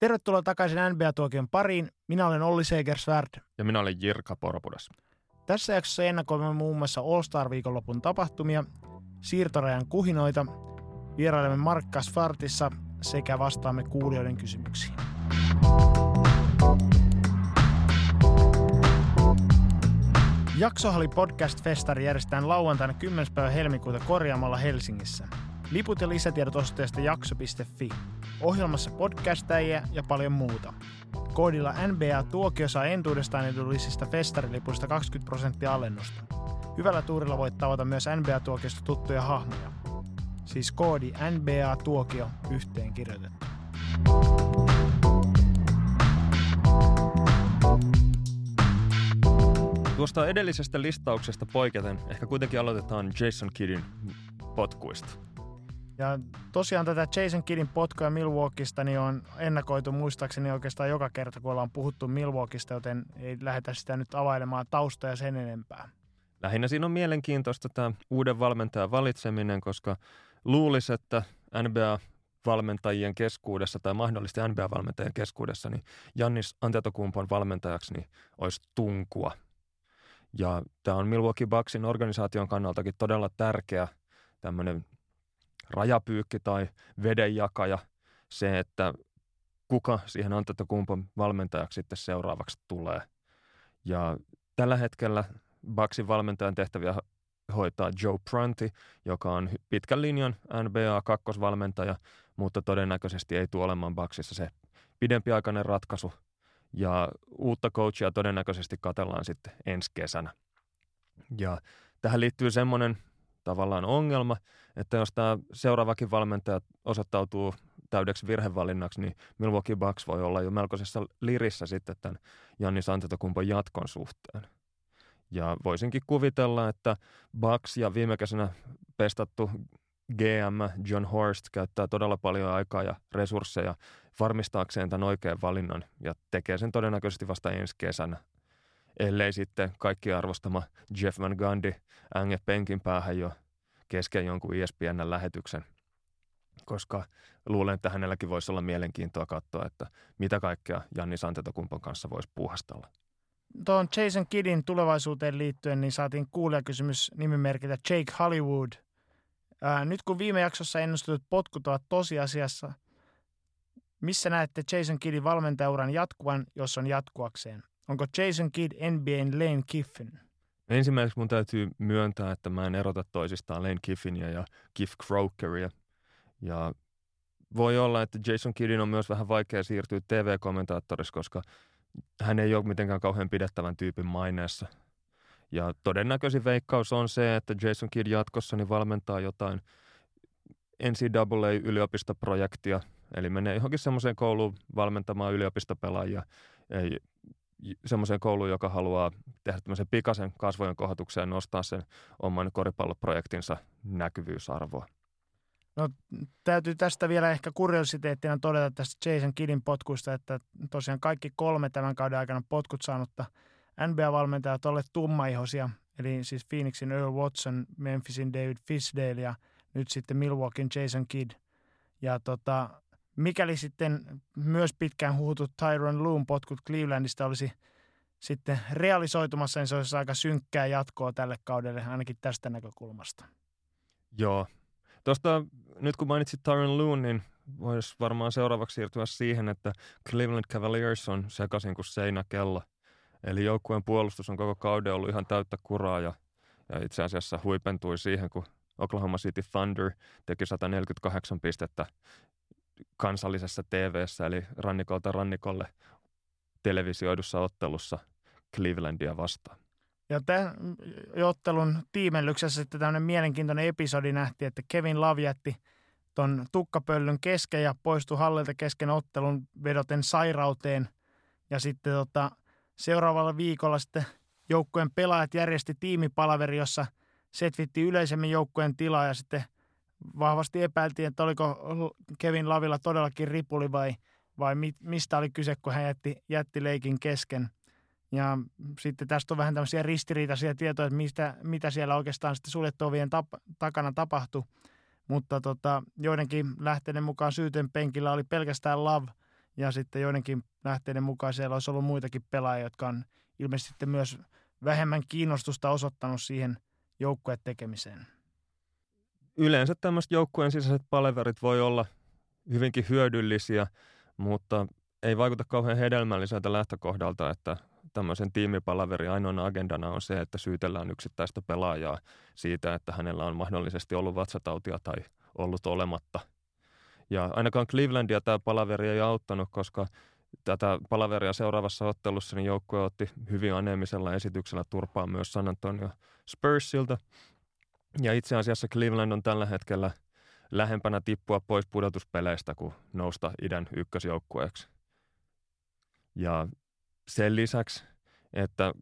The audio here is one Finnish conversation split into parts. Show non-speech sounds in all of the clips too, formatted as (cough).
Tervetuloa takaisin NBA-tuokion pariin. Minä olen Olli Segersvärd. Ja minä olen Jirka Porpudas. Tässä jaksossa ennakoimme muun muassa All-Star-viikonlopun tapahtumia, siirtorajan kuhinoita, vierailemme Markkas Fartissa sekä vastaamme kuulijoiden kysymyksiin. Jaksohalli Podcast Festari järjestetään lauantaina 10. päivä helmikuuta korjaamalla Helsingissä. Liput ja lisätiedot osoitteesta jakso.fi. Ohjelmassa podcastajia ja paljon muuta. Koodilla NBA Tuokio saa entuudestaan edullisista festarilipuista 20 prosenttia alennusta. Hyvällä tuurilla voit tavata myös NBA-tuokiosta tuttuja hahmoja. Siis koodi NBA Tuokio yhteen kirjoitettu. Tuosta edellisestä listauksesta poiketen ehkä kuitenkin aloitetaan Jason Kiddin potkuista. Ja tosiaan tätä Jason Kiddin potkoja Milwaukeeista niin on ennakoitu muistaakseni oikeastaan joka kerta, kun ollaan puhuttu Milwaukeeista, joten ei lähdetä sitä nyt availemaan taustoja sen enempää. Lähinnä siinä on mielenkiintoista tämä uuden valmentajan valitseminen, koska luulisi, että NBA-valmentajien keskuudessa tai mahdollisesti NBA-valmentajien keskuudessa, niin Jannis Antetokumpon valmentajaksi niin olisi tunkua. Ja tämä on Milwaukee Bucksin organisaation kannaltakin todella tärkeä tämmöinen rajapyykki tai vedenjakaja, se, että kuka siihen Antetokumpon valmentajaksi sitten seuraavaksi tulee. Ja tällä hetkellä Bucksin valmentajan tehtäviä hoitaa Joe Prunty, joka on pitkän linjan NBA-kakkosvalmentaja, mutta todennäköisesti ei tule olemaan Bucksissa se pidempiaikainen ratkaisu. Ja uutta coachia todennäköisesti katellaan sitten ensi kesänä. Ja tähän liittyy semmoinen tavallaan ongelma, että jos tämä seuraavakin valmentaja osoittautuu täydeksi virhevalinnaksi, niin Milwaukee Bucks voi olla jo melkoisessa lirissä sitten tämän Janni Antetokumpon jatkon suhteen. Ja voisinkin kuvitella, että Bucks ja viime kesänä pestattu GM John Horst käyttää todella paljon aikaa ja resursseja varmistaakseen tämän oikean valinnan ja tekee sen todennäköisesti vasta ensi kesänä. Ellei sitten kaikki arvostama Jeff Van Gundy änge penkin päähän jo kesken jonkun ESPN-lähetyksen, koska luulen, että hänelläkin voisi olla mielenkiintoa katsoa, että mitä kaikkea Janni Santetokumpon kanssa voisi puhastella tuon Jason Kiddin tulevaisuuteen liittyen, niin saatiin kuulijakysymys nimimerkitä Jake Hollywood. Ää, nyt kun viime jaksossa ennustetut potkut ovat tosiasiassa, missä näette Jason Kiddin valmentajauran jatkuvan, jos on jatkuakseen? Onko Jason Kidd NBAn Lane Kiffin? Ensimmäiseksi mun täytyy myöntää, että mä en erota toisistaan Lane Kiffinia ja Kiff Crokeria. Ja voi olla, että Jason Kiddin on myös vähän vaikea siirtyä TV-kommentaattorissa, koska hän ei ole mitenkään kauhean pidettävän tyypin maineessa. Ja todennäköisin veikkaus on se, että Jason Kidd jatkossa niin valmentaa jotain NCAA-yliopistoprojektia, eli menee johonkin semmoiseen kouluun valmentamaan yliopistopelaajia, ei, semmoiseen kouluun, joka haluaa tehdä tämmöisen pikaisen kasvojen kohotuksen ja nostaa sen oman koripalloprojektinsa näkyvyysarvoa. No täytyy tästä vielä ehkä kuriositeettina todeta tästä Jason Kiddin potkuista, että tosiaan kaikki kolme tämän kauden aikana potkut saanutta NBA-valmentajat olleet tummaihosia, eli siis Phoenixin Earl Watson, Memphisin David Fisdale ja nyt sitten Milwaukeein Jason Kidd. Ja tota, mikäli sitten myös pitkään huhutut Tyron Loom potkut Clevelandista olisi sitten realisoitumassa, niin se olisi aika synkkää jatkoa tälle kaudelle, ainakin tästä näkökulmasta. Joo, Tuosta, nyt kun mainitsit Tyron Loon, niin voisi varmaan seuraavaksi siirtyä siihen, että Cleveland Cavaliers on sekaisin kuin seinäkello. Eli joukkueen puolustus on koko kauden ollut ihan täyttä kuraa ja, ja itse asiassa huipentui siihen, kun Oklahoma City Thunder teki 148 pistettä kansallisessa tv eli rannikolta rannikolle televisioidussa ottelussa Clevelandia vastaan. Ja tämän ottelun tiimellyksessä sitten tämmöinen mielenkiintoinen episodi nähtiin, että Kevin Love jätti ton tukkapöllyn kesken ja poistui hallilta kesken ottelun vedoten sairauteen. Ja sitten tota, seuraavalla viikolla sitten joukkueen pelaajat järjesti tiimipalaveri, jossa setvitti yleisemmin joukkueen tilaa ja sitten vahvasti epäiltiin, että oliko Kevin Lavilla todellakin ripuli vai, vai mistä oli kyse, kun hän jätti, jätti leikin kesken – ja sitten tästä on vähän tämmöisiä ristiriitaisia tietoja, että mistä, mitä siellä oikeastaan sitten suljettujen tap, takana tapahtui. Mutta tota, joidenkin lähteiden mukaan syyten penkillä oli pelkästään Love ja sitten joidenkin lähteiden mukaan siellä olisi ollut muitakin pelaajia, jotka on ilmeisesti myös vähemmän kiinnostusta osoittanut siihen joukkueen tekemiseen. Yleensä tämmöiset joukkueen sisäiset paleverit voi olla hyvinkin hyödyllisiä, mutta ei vaikuta kauhean hedelmälliseltä lähtökohdalta, että tämmöisen tiimipalaveri ainoana agendana on se, että syytellään yksittäistä pelaajaa siitä, että hänellä on mahdollisesti ollut vatsatautia tai ollut olematta. Ja ainakaan Clevelandia tämä palaveri ei auttanut, koska tätä palaveria seuraavassa ottelussa niin joukkue otti hyvin aneemisella esityksellä turpaa myös San Antonio Spursilta. Ja itse asiassa Cleveland on tällä hetkellä lähempänä tippua pois pudotuspeleistä kuin nousta idän ykkösjoukkueeksi. Ja sen lisäksi, että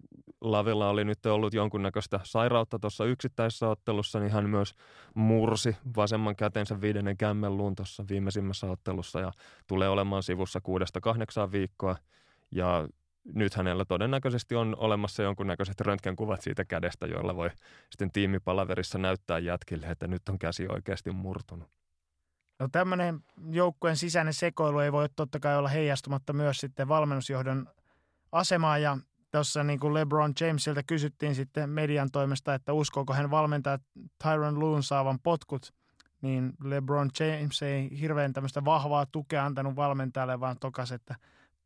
Lavilla oli nyt ollut jonkunnäköistä sairautta tuossa yksittäisessä ottelussa, niin hän myös mursi vasemman kätensä viidennen kämmenluun tuossa viimeisimmässä ottelussa ja tulee olemaan sivussa kuudesta kahdeksaan viikkoa. Ja nyt hänellä todennäköisesti on olemassa jonkunnäköiset röntgenkuvat siitä kädestä, joilla voi sitten tiimipalaverissa näyttää jätkille, että nyt on käsi oikeasti murtunut. No tämmöinen joukkueen sisäinen sekoilu ei voi totta kai olla heijastumatta myös sitten valmennusjohdon asemaa ja tuossa niin kuin LeBron Jamesilta kysyttiin sitten median toimesta, että uskooko hän valmentaa Tyron Loon saavan potkut, niin LeBron James ei hirveän tämmöistä vahvaa tukea antanut valmentajalle, vaan tokas, että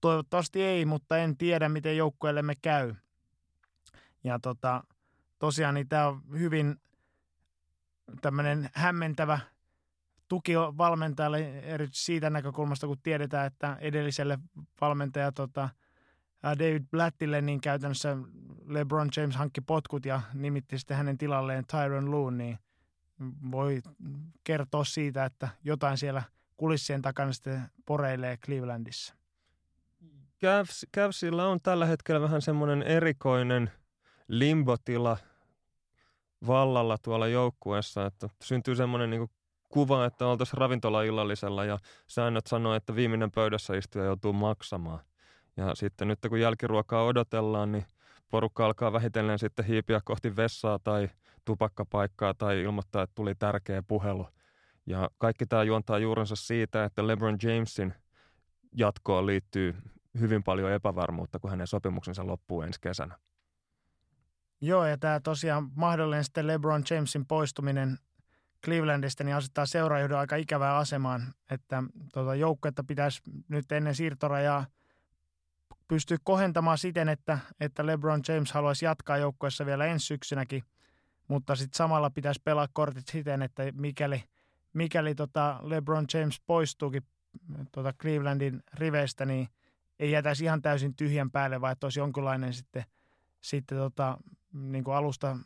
toivottavasti ei, mutta en tiedä, miten joukkueellemme käy. Ja tota, tosiaan niin tämä on hyvin tämmöinen hämmentävä tuki valmentajalle erityisesti siitä näkökulmasta, kun tiedetään, että edelliselle valmentaja tota, David Blattille, niin käytännössä LeBron James hankki potkut ja nimitti sitten hänen tilalleen Tyron Loon, niin voi kertoa siitä, että jotain siellä kulissien takana sitten poreilee Clevelandissa. Cavs, Cavsilla on tällä hetkellä vähän semmoinen erikoinen limbotila vallalla tuolla joukkueessa, että syntyy semmoinen niin kuva, että oltaisiin ravintolaillallisella ja säännöt sanoo, että viimeinen pöydässä istuja joutuu maksamaan. Ja sitten nyt kun jälkiruokaa odotellaan, niin porukka alkaa vähitellen sitten hiipiä kohti vessaa tai tupakkapaikkaa tai ilmoittaa, että tuli tärkeä puhelu. Ja kaikki tämä juontaa juurensa siitä, että LeBron Jamesin jatkoon liittyy hyvin paljon epävarmuutta, kun hänen sopimuksensa loppuu ensi kesänä. Joo, ja tämä tosiaan mahdollinen sitten LeBron Jamesin poistuminen Clevelandista niin asettaa seuraajohdon aika ikävää asemaan, että tuota, joukkuetta pitäisi nyt ennen siirtorajaa pystyä kohentamaan siten, että, että LeBron James haluaisi jatkaa joukkueessa vielä ensi syksynäkin, mutta sitten samalla pitäisi pelaa kortit siten, että mikäli, mikäli tota LeBron James poistuukin tota Clevelandin riveistä, niin ei jätäisi ihan täysin tyhjän päälle, vaan että olisi jonkinlainen sitten, sitten tota, niin kuin alusta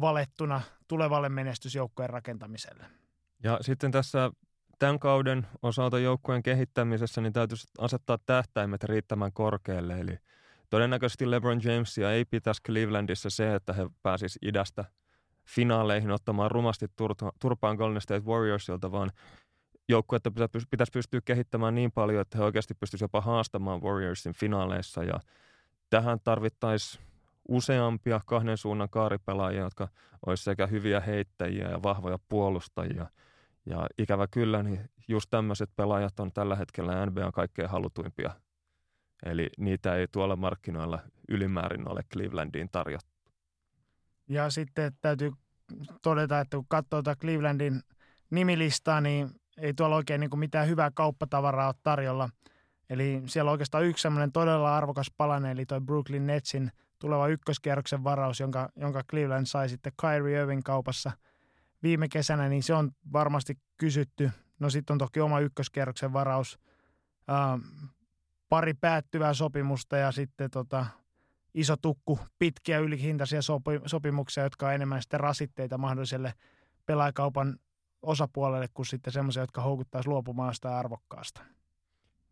valettuna tulevalle menestysjoukkojen rakentamiselle. Ja sitten tässä tämän kauden osalta joukkueen kehittämisessä niin täytyisi asettaa tähtäimet riittämään korkealle. Eli todennäköisesti LeBron Jamesia ei pitäisi Clevelandissa se, että he pääsisivät idästä finaaleihin ottamaan rumasti turpaan Golden State Warriorsilta, vaan joukkuetta pitäisi pystyä kehittämään niin paljon, että he oikeasti pystyisivät jopa haastamaan Warriorsin finaaleissa. Ja tähän tarvittaisiin useampia kahden suunnan kaaripelaajia, jotka olisi sekä hyviä heittäjiä ja vahvoja puolustajia. Ja ikävä kyllä, niin just tämmöiset pelaajat on tällä hetkellä NBA kaikkein halutuimpia. Eli niitä ei tuolla markkinoilla ylimäärin ole Clevelandiin tarjottu. Ja sitten täytyy todeta, että kun katsoo Clevelandin nimilistaa, niin ei tuolla oikein niin kuin mitään hyvää kauppatavaraa ole tarjolla. Eli siellä on oikeastaan yksi semmoinen todella arvokas palane, eli toi Brooklyn Netsin tuleva ykköskierroksen varaus, jonka, jonka Cleveland sai sitten Kyrie Irving kaupassa viime kesänä, niin se on varmasti kysytty. No sitten on toki oma ykköskierroksen varaus, ää, pari päättyvää sopimusta ja sitten tota, iso tukku pitkiä ylihintaisia sopi, sopimuksia, jotka on enemmän sitten rasitteita mahdolliselle pelaajakaupan osapuolelle kuin sitten semmoisia, jotka houkuttaisi luopumaan sitä arvokkaasta.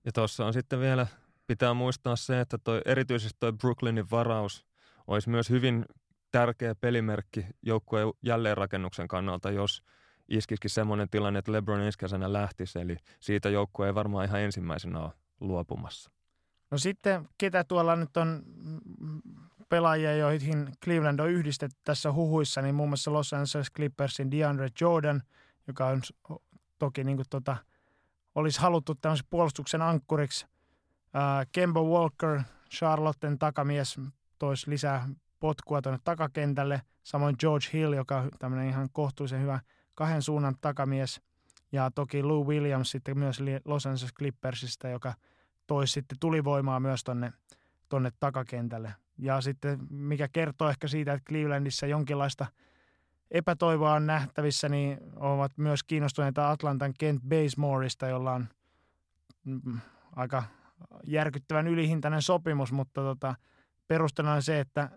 Ja tuossa on sitten vielä pitää muistaa se, että toi, erityisesti tuo Brooklynin varaus olisi myös hyvin tärkeä pelimerkki joukkueen jälleenrakennuksen kannalta, jos iskisikin semmoinen tilanne, että LeBron ensi kesänä lähtisi, eli siitä joukkue ei varmaan ihan ensimmäisenä ole luopumassa. No sitten, ketä tuolla nyt on pelaajia, joihin Cleveland on yhdistetty tässä huhuissa, niin muun muassa Los Angeles Clippersin DeAndre Jordan, joka on toki niin kuin tota, olisi haluttu tämmöisen puolustuksen ankkuriksi. Kemba Walker, Charlotten takamies, toisi lisää potkua tuonne takakentälle. Samoin George Hill, joka on tämmöinen ihan kohtuullisen hyvä kahden suunnan takamies. Ja toki Lou Williams sitten myös Los Angeles Clippersista, joka toisi sitten tulivoimaa myös tonne, tonne takakentälle. Ja sitten mikä kertoo ehkä siitä, että Clevelandissa jonkinlaista epätoivoa on nähtävissä, niin ovat myös kiinnostuneita Atlantan Kent Basemoreista, jolla on mm, aika järkyttävän ylihintainen sopimus, mutta tota, perustana on se, että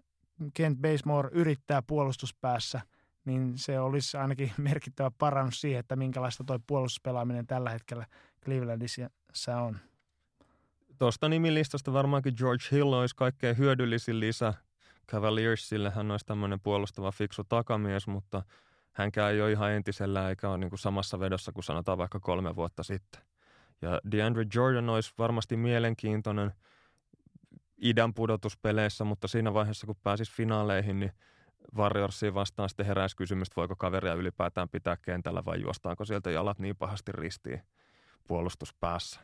Kent Basemore yrittää puolustuspäässä, niin se olisi ainakin (laughs) merkittävä parannus siihen, että minkälaista tuo puolustuspelaaminen tällä hetkellä Clevelandissa on. Tuosta nimilistasta varmaankin George Hill olisi kaikkein hyödyllisin lisä Cavaliersille. Hän olisi tämmöinen puolustava fiksu takamies, mutta hänkään ei ole ihan entisellä eikä ole niin kuin samassa vedossa kuin sanotaan vaikka kolme vuotta sitten. Ja DeAndre Jordan olisi varmasti mielenkiintoinen idän pudotuspeleissä, mutta siinä vaiheessa kun pääsisi finaaleihin, niin Warriorsiin vastaan sitten heräisi kysymys, voiko kaveria ylipäätään pitää kentällä vai juostaanko sieltä jalat niin pahasti ristiin puolustuspäässä.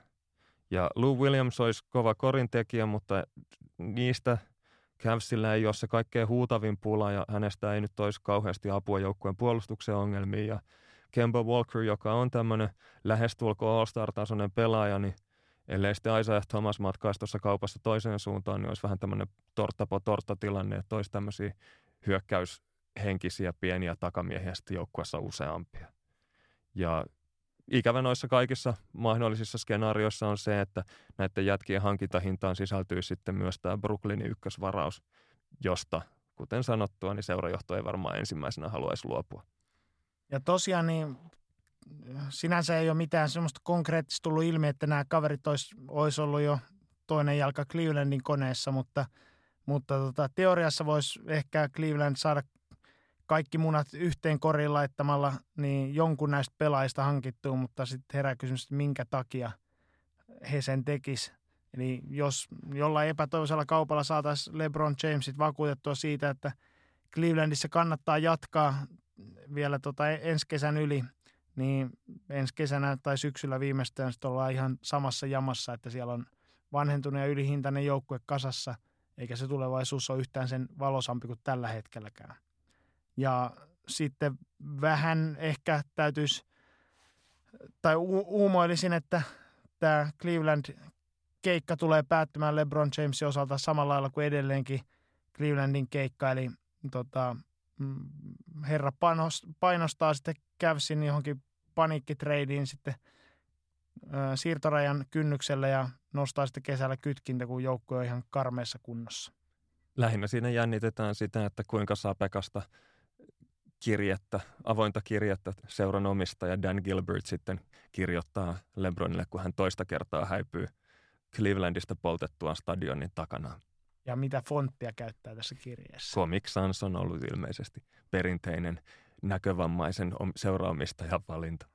Ja Lou Williams olisi kova korintekijä, mutta niistä Cavsillä ei ole se kaikkein huutavin pula ja hänestä ei nyt olisi kauheasti apua joukkueen puolustuksen ongelmiin. Ja Kemba Walker, joka on tämmöinen lähestulko All-Star-tasoinen pelaaja, niin ellei sitten Isaiah Thomas matkaisi tuossa kaupassa toiseen suuntaan, niin olisi vähän tämmöinen torttapo tortta tilanne, että olisi tämmöisiä hyökkäyshenkisiä pieniä takamiehiä sitten joukkueessa useampia. Ja ikävä noissa kaikissa mahdollisissa skenaarioissa on se, että näiden jätkien hankintahintaan sisältyy sitten myös tämä Brooklynin ykkösvaraus, josta, kuten sanottua, niin seurajohto ei varmaan ensimmäisenä haluaisi luopua. Ja tosiaan niin sinänsä ei ole mitään semmoista konkreettista tullut ilmi, että nämä kaverit olisi, olisi ollut jo toinen jalka Clevelandin koneessa, mutta, mutta tota, teoriassa voisi ehkä Cleveland saada kaikki munat yhteen koriin laittamalla, niin jonkun näistä pelaajista hankittuu, mutta sitten herää kysymys, että minkä takia he sen tekis. Eli jos jollain epätoivoisella kaupalla saataisiin LeBron Jamesit vakuutettua siitä, että Clevelandissa kannattaa jatkaa vielä tota ensi kesän yli, niin ensi kesänä tai syksyllä viimeistään sitten ollaan ihan samassa jamassa, että siellä on vanhentunut ja ylihintainen joukkue kasassa, eikä se tulevaisuus ole yhtään sen valosampi kuin tällä hetkelläkään. Ja sitten vähän ehkä täytyisi, tai u- uumoilisin, että tämä Cleveland keikka tulee päättymään LeBron Jamesin osalta samalla lailla kuin edelleenkin Clevelandin keikka, eli tota, mm, herra painostaa sitten Cavsin johonkin paniikkitreidiin sitten ö, siirtorajan kynnykselle ja nostaa sitten kesällä kytkintä, kun joukko on ihan karmeessa kunnossa. Lähinnä siinä jännitetään sitä, että kuinka saa Pekasta kirjettä, avointa kirjettä seuran omistaja Dan Gilbert sitten kirjoittaa LeBronille, kun hän toista kertaa häipyy Clevelandista poltettuaan stadionin takana. Ja mitä fonttia käyttää tässä kirjeessä? Comic Sans on ollut ilmeisesti perinteinen näkövammaisen seuraamistajan valinta.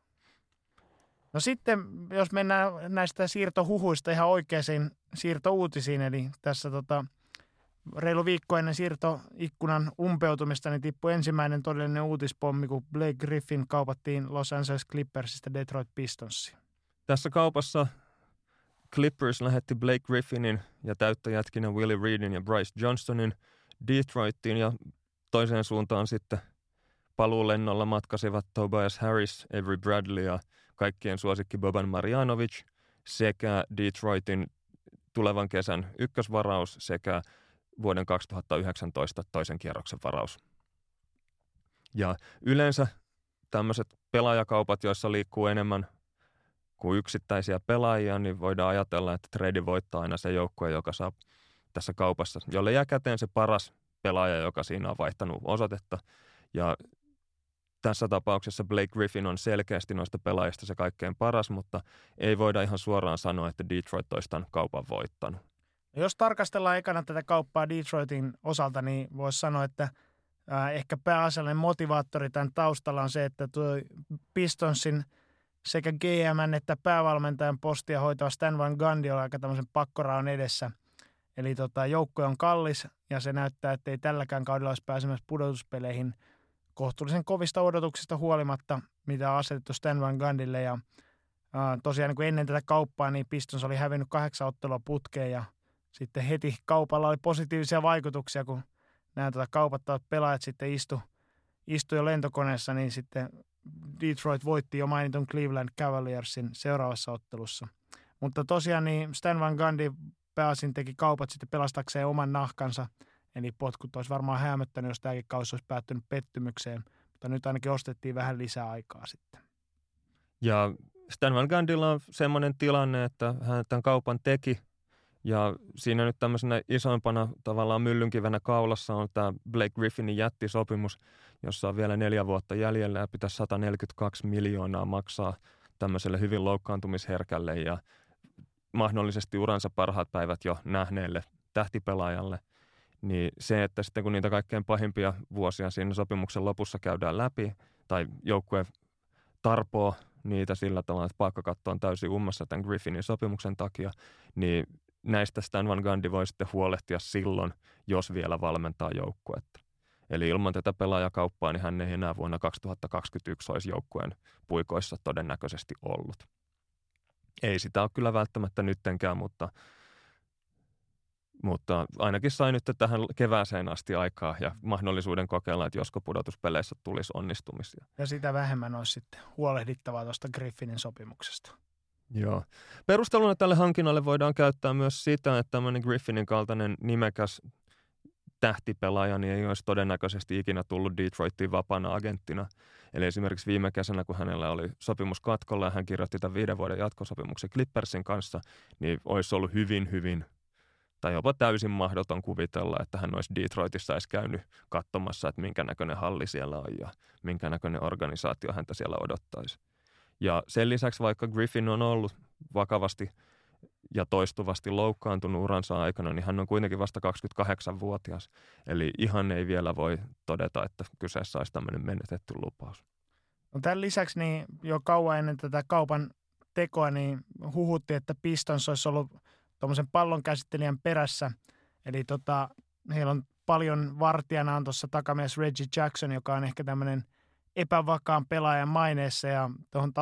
No sitten, jos mennään näistä siirtohuhuista ihan oikeisiin siirtouutisiin, eli tässä tota, reilu viikko ennen siirtoikkunan umpeutumista niin tippui ensimmäinen todellinen uutispommi, kun Blake Griffin kaupattiin Los Angeles Clippersista Detroit Pistonsiin. Tässä kaupassa Clippers lähetti Blake Griffinin ja täyttäjätkinä Willie Reedin ja Bryce Johnstonin Detroittiin ja toiseen suuntaan sitten paluulennolla matkasivat Tobias Harris, Avery Bradley ja kaikkien suosikki Boban Marjanovic sekä Detroitin tulevan kesän ykkösvaraus sekä vuoden 2019 toisen kierroksen varaus. Ja yleensä tämmöiset pelaajakaupat, joissa liikkuu enemmän kuin yksittäisiä pelaajia, niin voidaan ajatella, että trade voittaa aina se joukkue, joka saa tässä kaupassa, jolle jää käteen se paras pelaaja, joka siinä on vaihtanut osoitetta. Ja tässä tapauksessa Blake Griffin on selkeästi noista pelaajista se kaikkein paras, mutta ei voida ihan suoraan sanoa, että Detroit olisi tämän kaupan voittanut. No jos tarkastellaan ekana tätä kauppaa Detroitin osalta, niin voisi sanoa, että ehkä pääasiallinen motivaattori tämän taustalla on se, että tuo Pistonsin sekä GM että päävalmentajan postia hoitava Stan Van Gundy on aika tämmöisen pakkoraon edessä. Eli tota, joukko on kallis ja se näyttää, että ei tälläkään kaudella olisi pääsemässä pudotuspeleihin kohtuullisen kovista odotuksista huolimatta, mitä on asetettu Stan Van Gundylle. Ja tosiaan niin kuin ennen tätä kauppaa, niin Pistons oli hävinnyt kahdeksan ottelua putkeen ja sitten heti kaupalla oli positiivisia vaikutuksia, kun nämä tota kaupattavat pelaajat sitten istu, istu jo lentokoneessa, niin sitten Detroit voitti jo mainitun Cleveland Cavaliersin seuraavassa ottelussa. Mutta tosiaan niin Stan Van Gundy pääsin teki kaupat sitten pelastakseen oman nahkansa, eli potkut olisi varmaan hämöttänyt, jos tämäkin kausi olisi päättynyt pettymykseen, mutta nyt ainakin ostettiin vähän lisää aikaa sitten. Ja Stan Van Gundylla on semmoinen tilanne, että hän tämän kaupan teki – ja siinä nyt tämmöisenä isoimpana tavallaan myllynkivenä kaulassa on tämä Blake Griffinin jättisopimus, jossa on vielä neljä vuotta jäljellä ja pitäisi 142 miljoonaa maksaa tämmöiselle hyvin loukkaantumisherkälle ja mahdollisesti uransa parhaat päivät jo nähneelle tähtipelaajalle. Niin se, että sitten kun niitä kaikkein pahimpia vuosia siinä sopimuksen lopussa käydään läpi tai joukkue tarpoo niitä sillä tavalla, että palkkakatto on täysin ummassa tämän Griffinin sopimuksen takia, niin näistä Stan Van Gundy voi sitten huolehtia silloin, jos vielä valmentaa joukkuetta. Eli ilman tätä pelaajakauppaa, niin hän ei enää vuonna 2021 olisi joukkueen puikoissa todennäköisesti ollut. Ei sitä ole kyllä välttämättä nyttenkään, mutta, mutta ainakin sai nyt tähän kevääseen asti aikaa ja mahdollisuuden kokeilla, että josko pudotuspeleissä tulisi onnistumisia. Ja sitä vähemmän olisi sitten huolehdittavaa tuosta Griffinin sopimuksesta. Joo. Perusteluna tälle hankinnalle voidaan käyttää myös sitä, että tämmöinen Griffinin kaltainen nimekäs tähtipelaaja niin ei olisi todennäköisesti ikinä tullut Detroitiin vapaana agenttina. Eli esimerkiksi viime kesänä, kun hänellä oli sopimus katkolla ja hän kirjoitti tämän viiden vuoden jatkosopimuksen Clippersin kanssa, niin olisi ollut hyvin, hyvin tai jopa täysin mahdoton kuvitella, että hän olisi Detroitissa edes käynyt katsomassa, että minkä näköinen halli siellä on ja minkä näköinen organisaatio häntä siellä odottaisi. Ja sen lisäksi, vaikka Griffin on ollut vakavasti ja toistuvasti loukkaantunut uransa aikana, niin hän on kuitenkin vasta 28-vuotias. Eli ihan ei vielä voi todeta, että kyseessä olisi tämmöinen menetetty lupaus. No tämän lisäksi niin jo kauan ennen tätä kaupan tekoa niin huhuttiin, että Pistons olisi ollut tuommoisen pallon käsittelijän perässä. Eli tota, heillä on paljon vartijana on tuossa takamies Reggie Jackson, joka on ehkä tämmöinen – epävakaan pelaajan maineessa ja tuohon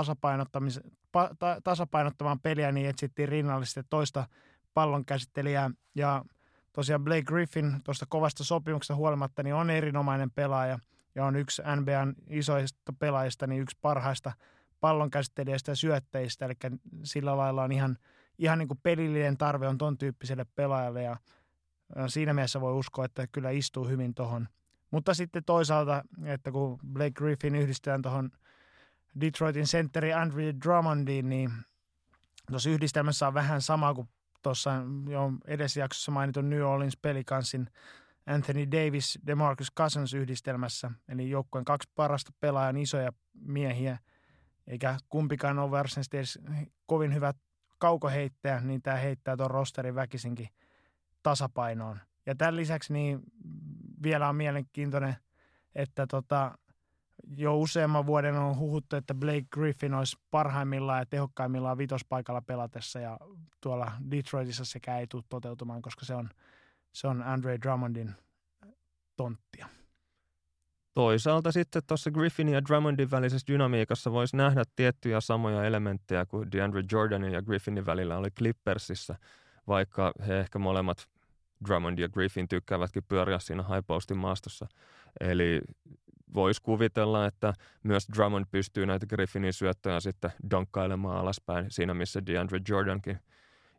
tasapainottamaan peliä niin etsittiin rinnallisesti toista pallon käsittelijää ja tosiaan Blake Griffin tuosta kovasta sopimuksesta huolimatta niin on erinomainen pelaaja ja on yksi NBAn isoista pelaajista, niin yksi parhaista pallonkäsittelijöistä ja syöttäjistä, eli sillä lailla on ihan, ihan niin kuin pelillinen tarve on ton tyyppiselle pelaajalle ja siinä mielessä voi uskoa, että kyllä istuu hyvin tuohon – mutta sitten toisaalta, että kun Blake Griffin yhdistetään tuohon Detroitin sentteri Andrew Drummondiin, niin tuossa yhdistelmässä on vähän sama kuin tuossa jo edesjaksossa mainitun New Orleans Pelicansin Anthony Davis, DeMarcus Cousins yhdistelmässä. Eli joukkueen kaksi parasta pelaajan isoja miehiä, eikä kumpikaan ole varsinaisesti edes kovin hyvä kaukoheittäjä, niin tämä heittää tuon rosterin väkisinkin tasapainoon. Ja tämän lisäksi niin vielä on mielenkiintoinen, että tota, jo useamman vuoden on huhuttu, että Blake Griffin olisi parhaimmillaan ja tehokkaimmillaan vitospaikalla pelatessa ja tuolla Detroitissa sekä ei tule toteutumaan, koska se on, se on Andre Drummondin tonttia. Toisaalta sitten tuossa Griffinin ja Drummondin välisessä dynamiikassa voisi nähdä tiettyjä samoja elementtejä kuin DeAndre Jordanin ja Griffinin välillä oli Clippersissa, vaikka he ehkä molemmat Drummond ja Griffin tykkäävätkin pyöriä siinä high postin maastossa. Eli voisi kuvitella, että myös Drummond pystyy näitä Griffinin syöttöjä sitten donkkailemaan alaspäin siinä, missä DeAndre Jordankin.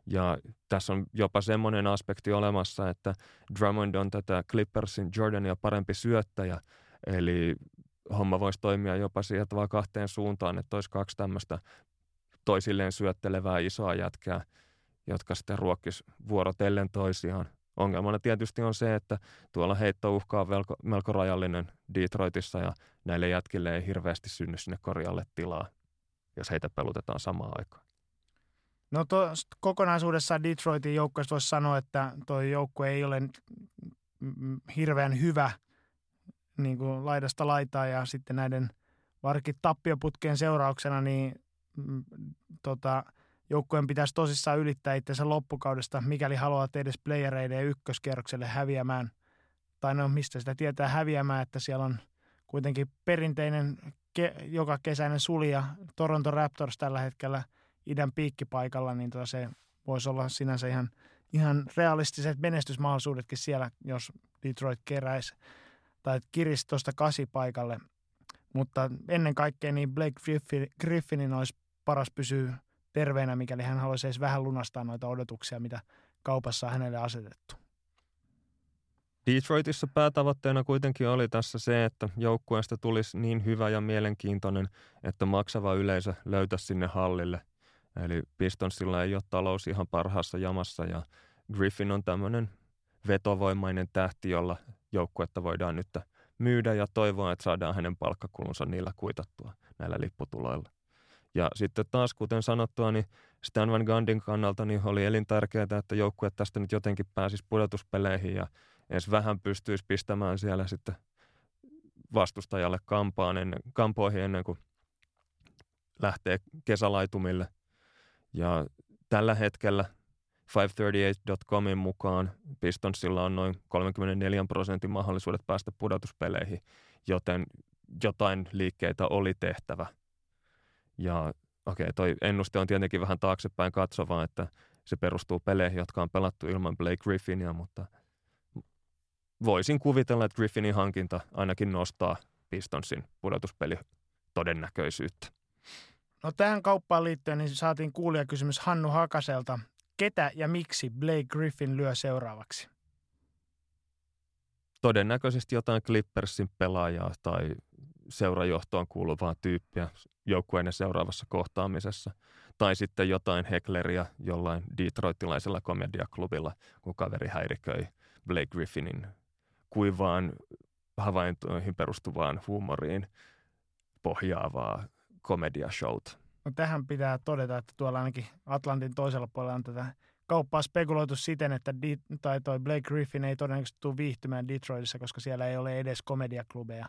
Ja tässä on jopa semmoinen aspekti olemassa, että Drummond on tätä Clippersin Jordania parempi syöttäjä, eli homma voisi toimia jopa sieltä vaan kahteen suuntaan, että olisi kaksi tämmöistä toisilleen syöttelevää isoa jätkää, jotka sitten ruokkis vuorotellen toisiaan. Ongelmana tietysti on se, että tuolla heittouhka on melko, melko rajallinen Detroitissa ja näille jätkille ei hirveästi synny sinne korjalle tilaa, jos heitä pelutetaan samaan aikaan. No to, kokonaisuudessaan Detroitin joukkueesta voisi sanoa, että tuo joukkue ei ole hirveän hyvä niin kuin laidasta laitaa ja sitten näiden varkin tappioputkeen seurauksena niin tota, joukkueen pitäisi tosissaan ylittää itsensä loppukaudesta, mikäli haluat edes playereiden ykköskierrokselle häviämään. Tai no mistä sitä tietää häviämään, että siellä on kuitenkin perinteinen ke- joka kesäinen sulja Toronto Raptors tällä hetkellä idän piikkipaikalla, niin tota se voisi olla sinänsä ihan, ihan realistiset menestysmahdollisuudetkin siellä, jos Detroit keräisi tai kirisi tuosta kasipaikalle. Mutta ennen kaikkea niin Blake Griffin, Griffinin olisi paras pysyä terveenä, mikäli hän haluaisi edes vähän lunastaa noita odotuksia, mitä kaupassa on hänelle asetettu. Detroitissa päätavoitteena kuitenkin oli tässä se, että joukkueesta tulisi niin hyvä ja mielenkiintoinen, että maksava yleisö löytäisi sinne hallille. Eli Pistonsilla ei ole talous ihan parhaassa jamassa ja Griffin on tämmöinen vetovoimainen tähti, jolla joukkuetta voidaan nyt myydä ja toivoa, että saadaan hänen palkkakulunsa niillä kuitattua näillä lipputuloilla. Ja sitten taas, kuten sanottua, niin Stan Van Gandin kannalta niin oli elintärkeää, että joukkue tästä nyt jotenkin pääsisi pudotuspeleihin ja edes vähän pystyisi pistämään siellä sitten vastustajalle kampaan ennen, kampoihin ennen kuin lähtee kesälaitumille. Ja tällä hetkellä 538.comin mukaan Pistonsilla on noin 34 prosentin mahdollisuudet päästä pudotuspeleihin, joten jotain liikkeitä oli tehtävä. Ja okei, okay, toi ennuste on tietenkin vähän taaksepäin katsovaa, että se perustuu peleihin, jotka on pelattu ilman Blake Griffinia, mutta voisin kuvitella, että Griffinin hankinta ainakin nostaa Pistonsin pudotuspeli todennäköisyyttä. No tähän kauppaan liittyen niin saatiin kuulijakysymys Hannu Hakaselta ketä ja miksi Blake Griffin lyö seuraavaksi? Todennäköisesti jotain Clippersin pelaajaa tai seurajohtoon kuuluvaa tyyppiä joukkueiden seuraavassa kohtaamisessa. Tai sitten jotain hekleria jollain detroitilaisella komediaklubilla, kun kaveri häiriköi Blake Griffinin kuivaan havaintoihin perustuvaan huumoriin pohjaavaa komediashowta. No tähän pitää todeta, että tuolla ainakin Atlantin toisella puolella on tätä kauppaa spekuloitu siten, että Di- tai toi Blake Griffin ei todennäköisesti tule viihtymään Detroitissa, koska siellä ei ole edes komediaklubeja.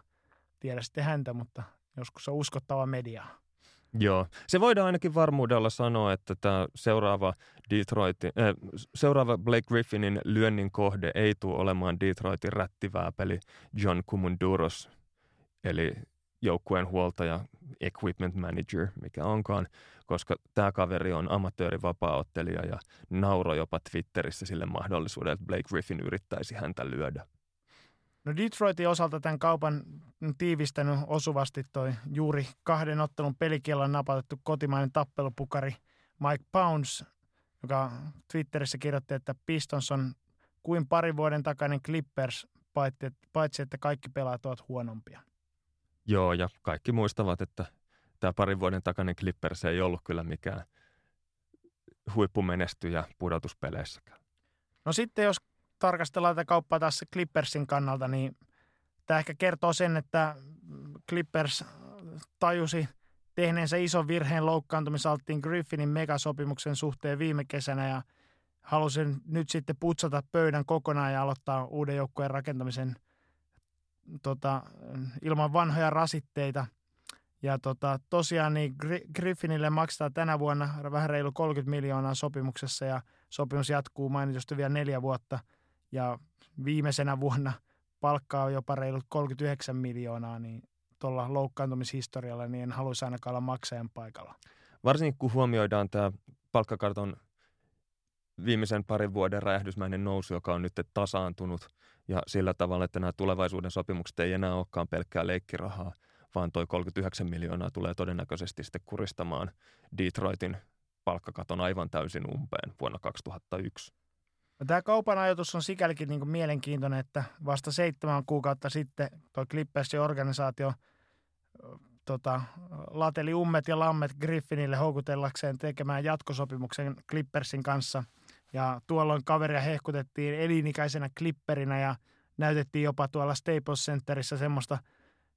Tiedä sitten häntä, mutta joskus on uskottava media. Joo, se voidaan ainakin varmuudella sanoa, että tämä seuraava, Detroitin, äh, seuraava Blake Griffinin lyönnin kohde ei tule olemaan Detroitin rättivää peli John Kumunduros, eli joukkueen huoltaja, equipment manager, mikä onkaan, koska tämä kaveri on amatöörivapaaottelija ja nauroi jopa Twitterissä sille mahdollisuuden, että Blake Griffin yrittäisi häntä lyödä. No Detroitin osalta tämän kaupan tiivistänyt osuvasti toi juuri kahden ottelun pelikielon napatettu kotimainen tappelupukari Mike Pounds, joka Twitterissä kirjoitti, että Pistons on kuin pari vuoden takainen Clippers, paitsi että kaikki pelaajat ovat huonompia. Joo, ja kaikki muistavat, että tämä parin vuoden takainen Clippers ei ollut kyllä mikään huippumenestyjä pudotuspeleissäkään. No sitten jos tarkastellaan tätä kauppaa taas Clippersin kannalta, niin tämä ehkä kertoo sen, että Clippers tajusi tehneensä ison virheen loukkaantumisalttiin Griffinin megasopimuksen suhteen viime kesänä ja halusi nyt sitten putsata pöydän kokonaan ja aloittaa uuden joukkueen rakentamisen – tota, ilman vanhoja rasitteita. Ja tota, tosiaan niin Griffinille maksetaan tänä vuonna vähän reilu 30 miljoonaa sopimuksessa ja sopimus jatkuu mainitusti vielä neljä vuotta. Ja viimeisenä vuonna palkkaa jopa reilut 39 miljoonaa, niin tuolla loukkaantumishistorialla niin en haluaisi ainakaan olla maksajan paikalla. Varsinkin kun huomioidaan tämä palkkakarton viimeisen parin vuoden räjähdysmäinen nousu, joka on nyt tasaantunut – ja sillä tavalla, että nämä tulevaisuuden sopimukset ei enää olekaan pelkkää leikkirahaa, vaan toi 39 miljoonaa tulee todennäköisesti sitten kuristamaan Detroitin palkkakaton aivan täysin umpeen vuonna 2001. No, tämä kaupan ajatus on sikälikin niin mielenkiintoinen, että vasta seitsemän kuukautta sitten tuo Clippersin organisaatio tota, lateli ummet ja lammet Griffinille houkutellakseen tekemään jatkosopimuksen Clippersin kanssa – ja tuolloin kaveria hehkutettiin elinikäisenä klipperinä ja näytettiin jopa tuolla Staples Centerissä semmoista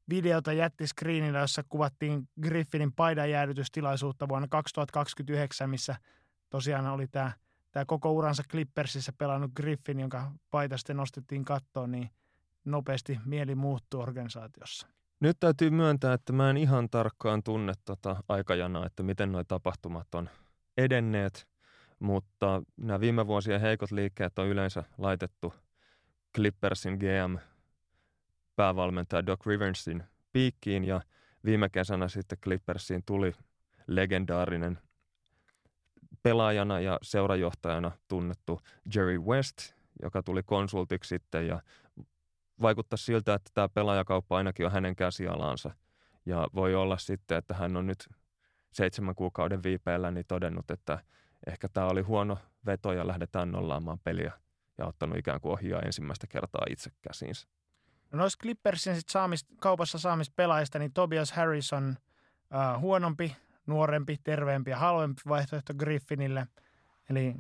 videota jättiskriinillä, jossa kuvattiin Griffinin paidan jäädytystilaisuutta vuonna 2029, missä tosiaan oli tämä, tämä koko uransa Clippersissä pelannut Griffin, jonka paita sitten nostettiin kattoon, niin nopeasti mieli muuttui organisaatiossa. Nyt täytyy myöntää, että mä en ihan tarkkaan tunne tota aikajanaa, että miten nuo tapahtumat on edenneet – mutta nämä viime vuosien heikot liikkeet on yleensä laitettu Clippersin GM päävalmentaja Doc Riversin piikkiin ja viime kesänä sitten Clippersiin tuli legendaarinen pelaajana ja seurajohtajana tunnettu Jerry West, joka tuli konsultiksi sitten ja vaikuttaa siltä, että tämä pelaajakauppa ainakin on hänen käsialansa. Ja voi olla sitten, että hän on nyt seitsemän kuukauden viipeellä niin todennut, että ehkä tämä oli huono veto ja lähdetään nollaamaan peliä ja ottanut ikään kuin ohjaa ensimmäistä kertaa itse käsiinsä. No Clippersin sit saamist, kaupassa saamista pelaajista, niin Tobias Harrison äh, huonompi, nuorempi, terveempi ja halvempi vaihtoehto Griffinille. Eli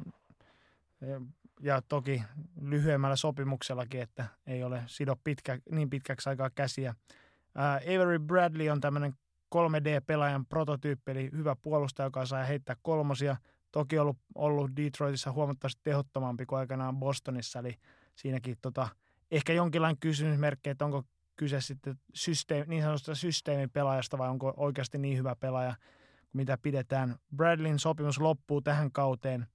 ja toki lyhyemmällä sopimuksellakin, että ei ole sido pitkä, niin pitkäksi aikaa käsiä. Avery Bradley on tämmöinen 3D-pelaajan prototyyppi, eli hyvä puolustaja, joka saa heittää kolmosia. Toki ollut, ollut Detroitissa huomattavasti tehottomampi kuin aikanaan Bostonissa, eli siinäkin tota, ehkä jonkinlainen kysymysmerkki, että onko kyse sitten systeemi, niin sanotusta systeemipelaajasta vai onko oikeasti niin hyvä pelaaja, mitä pidetään. Bradleyn sopimus loppuu tähän kauteen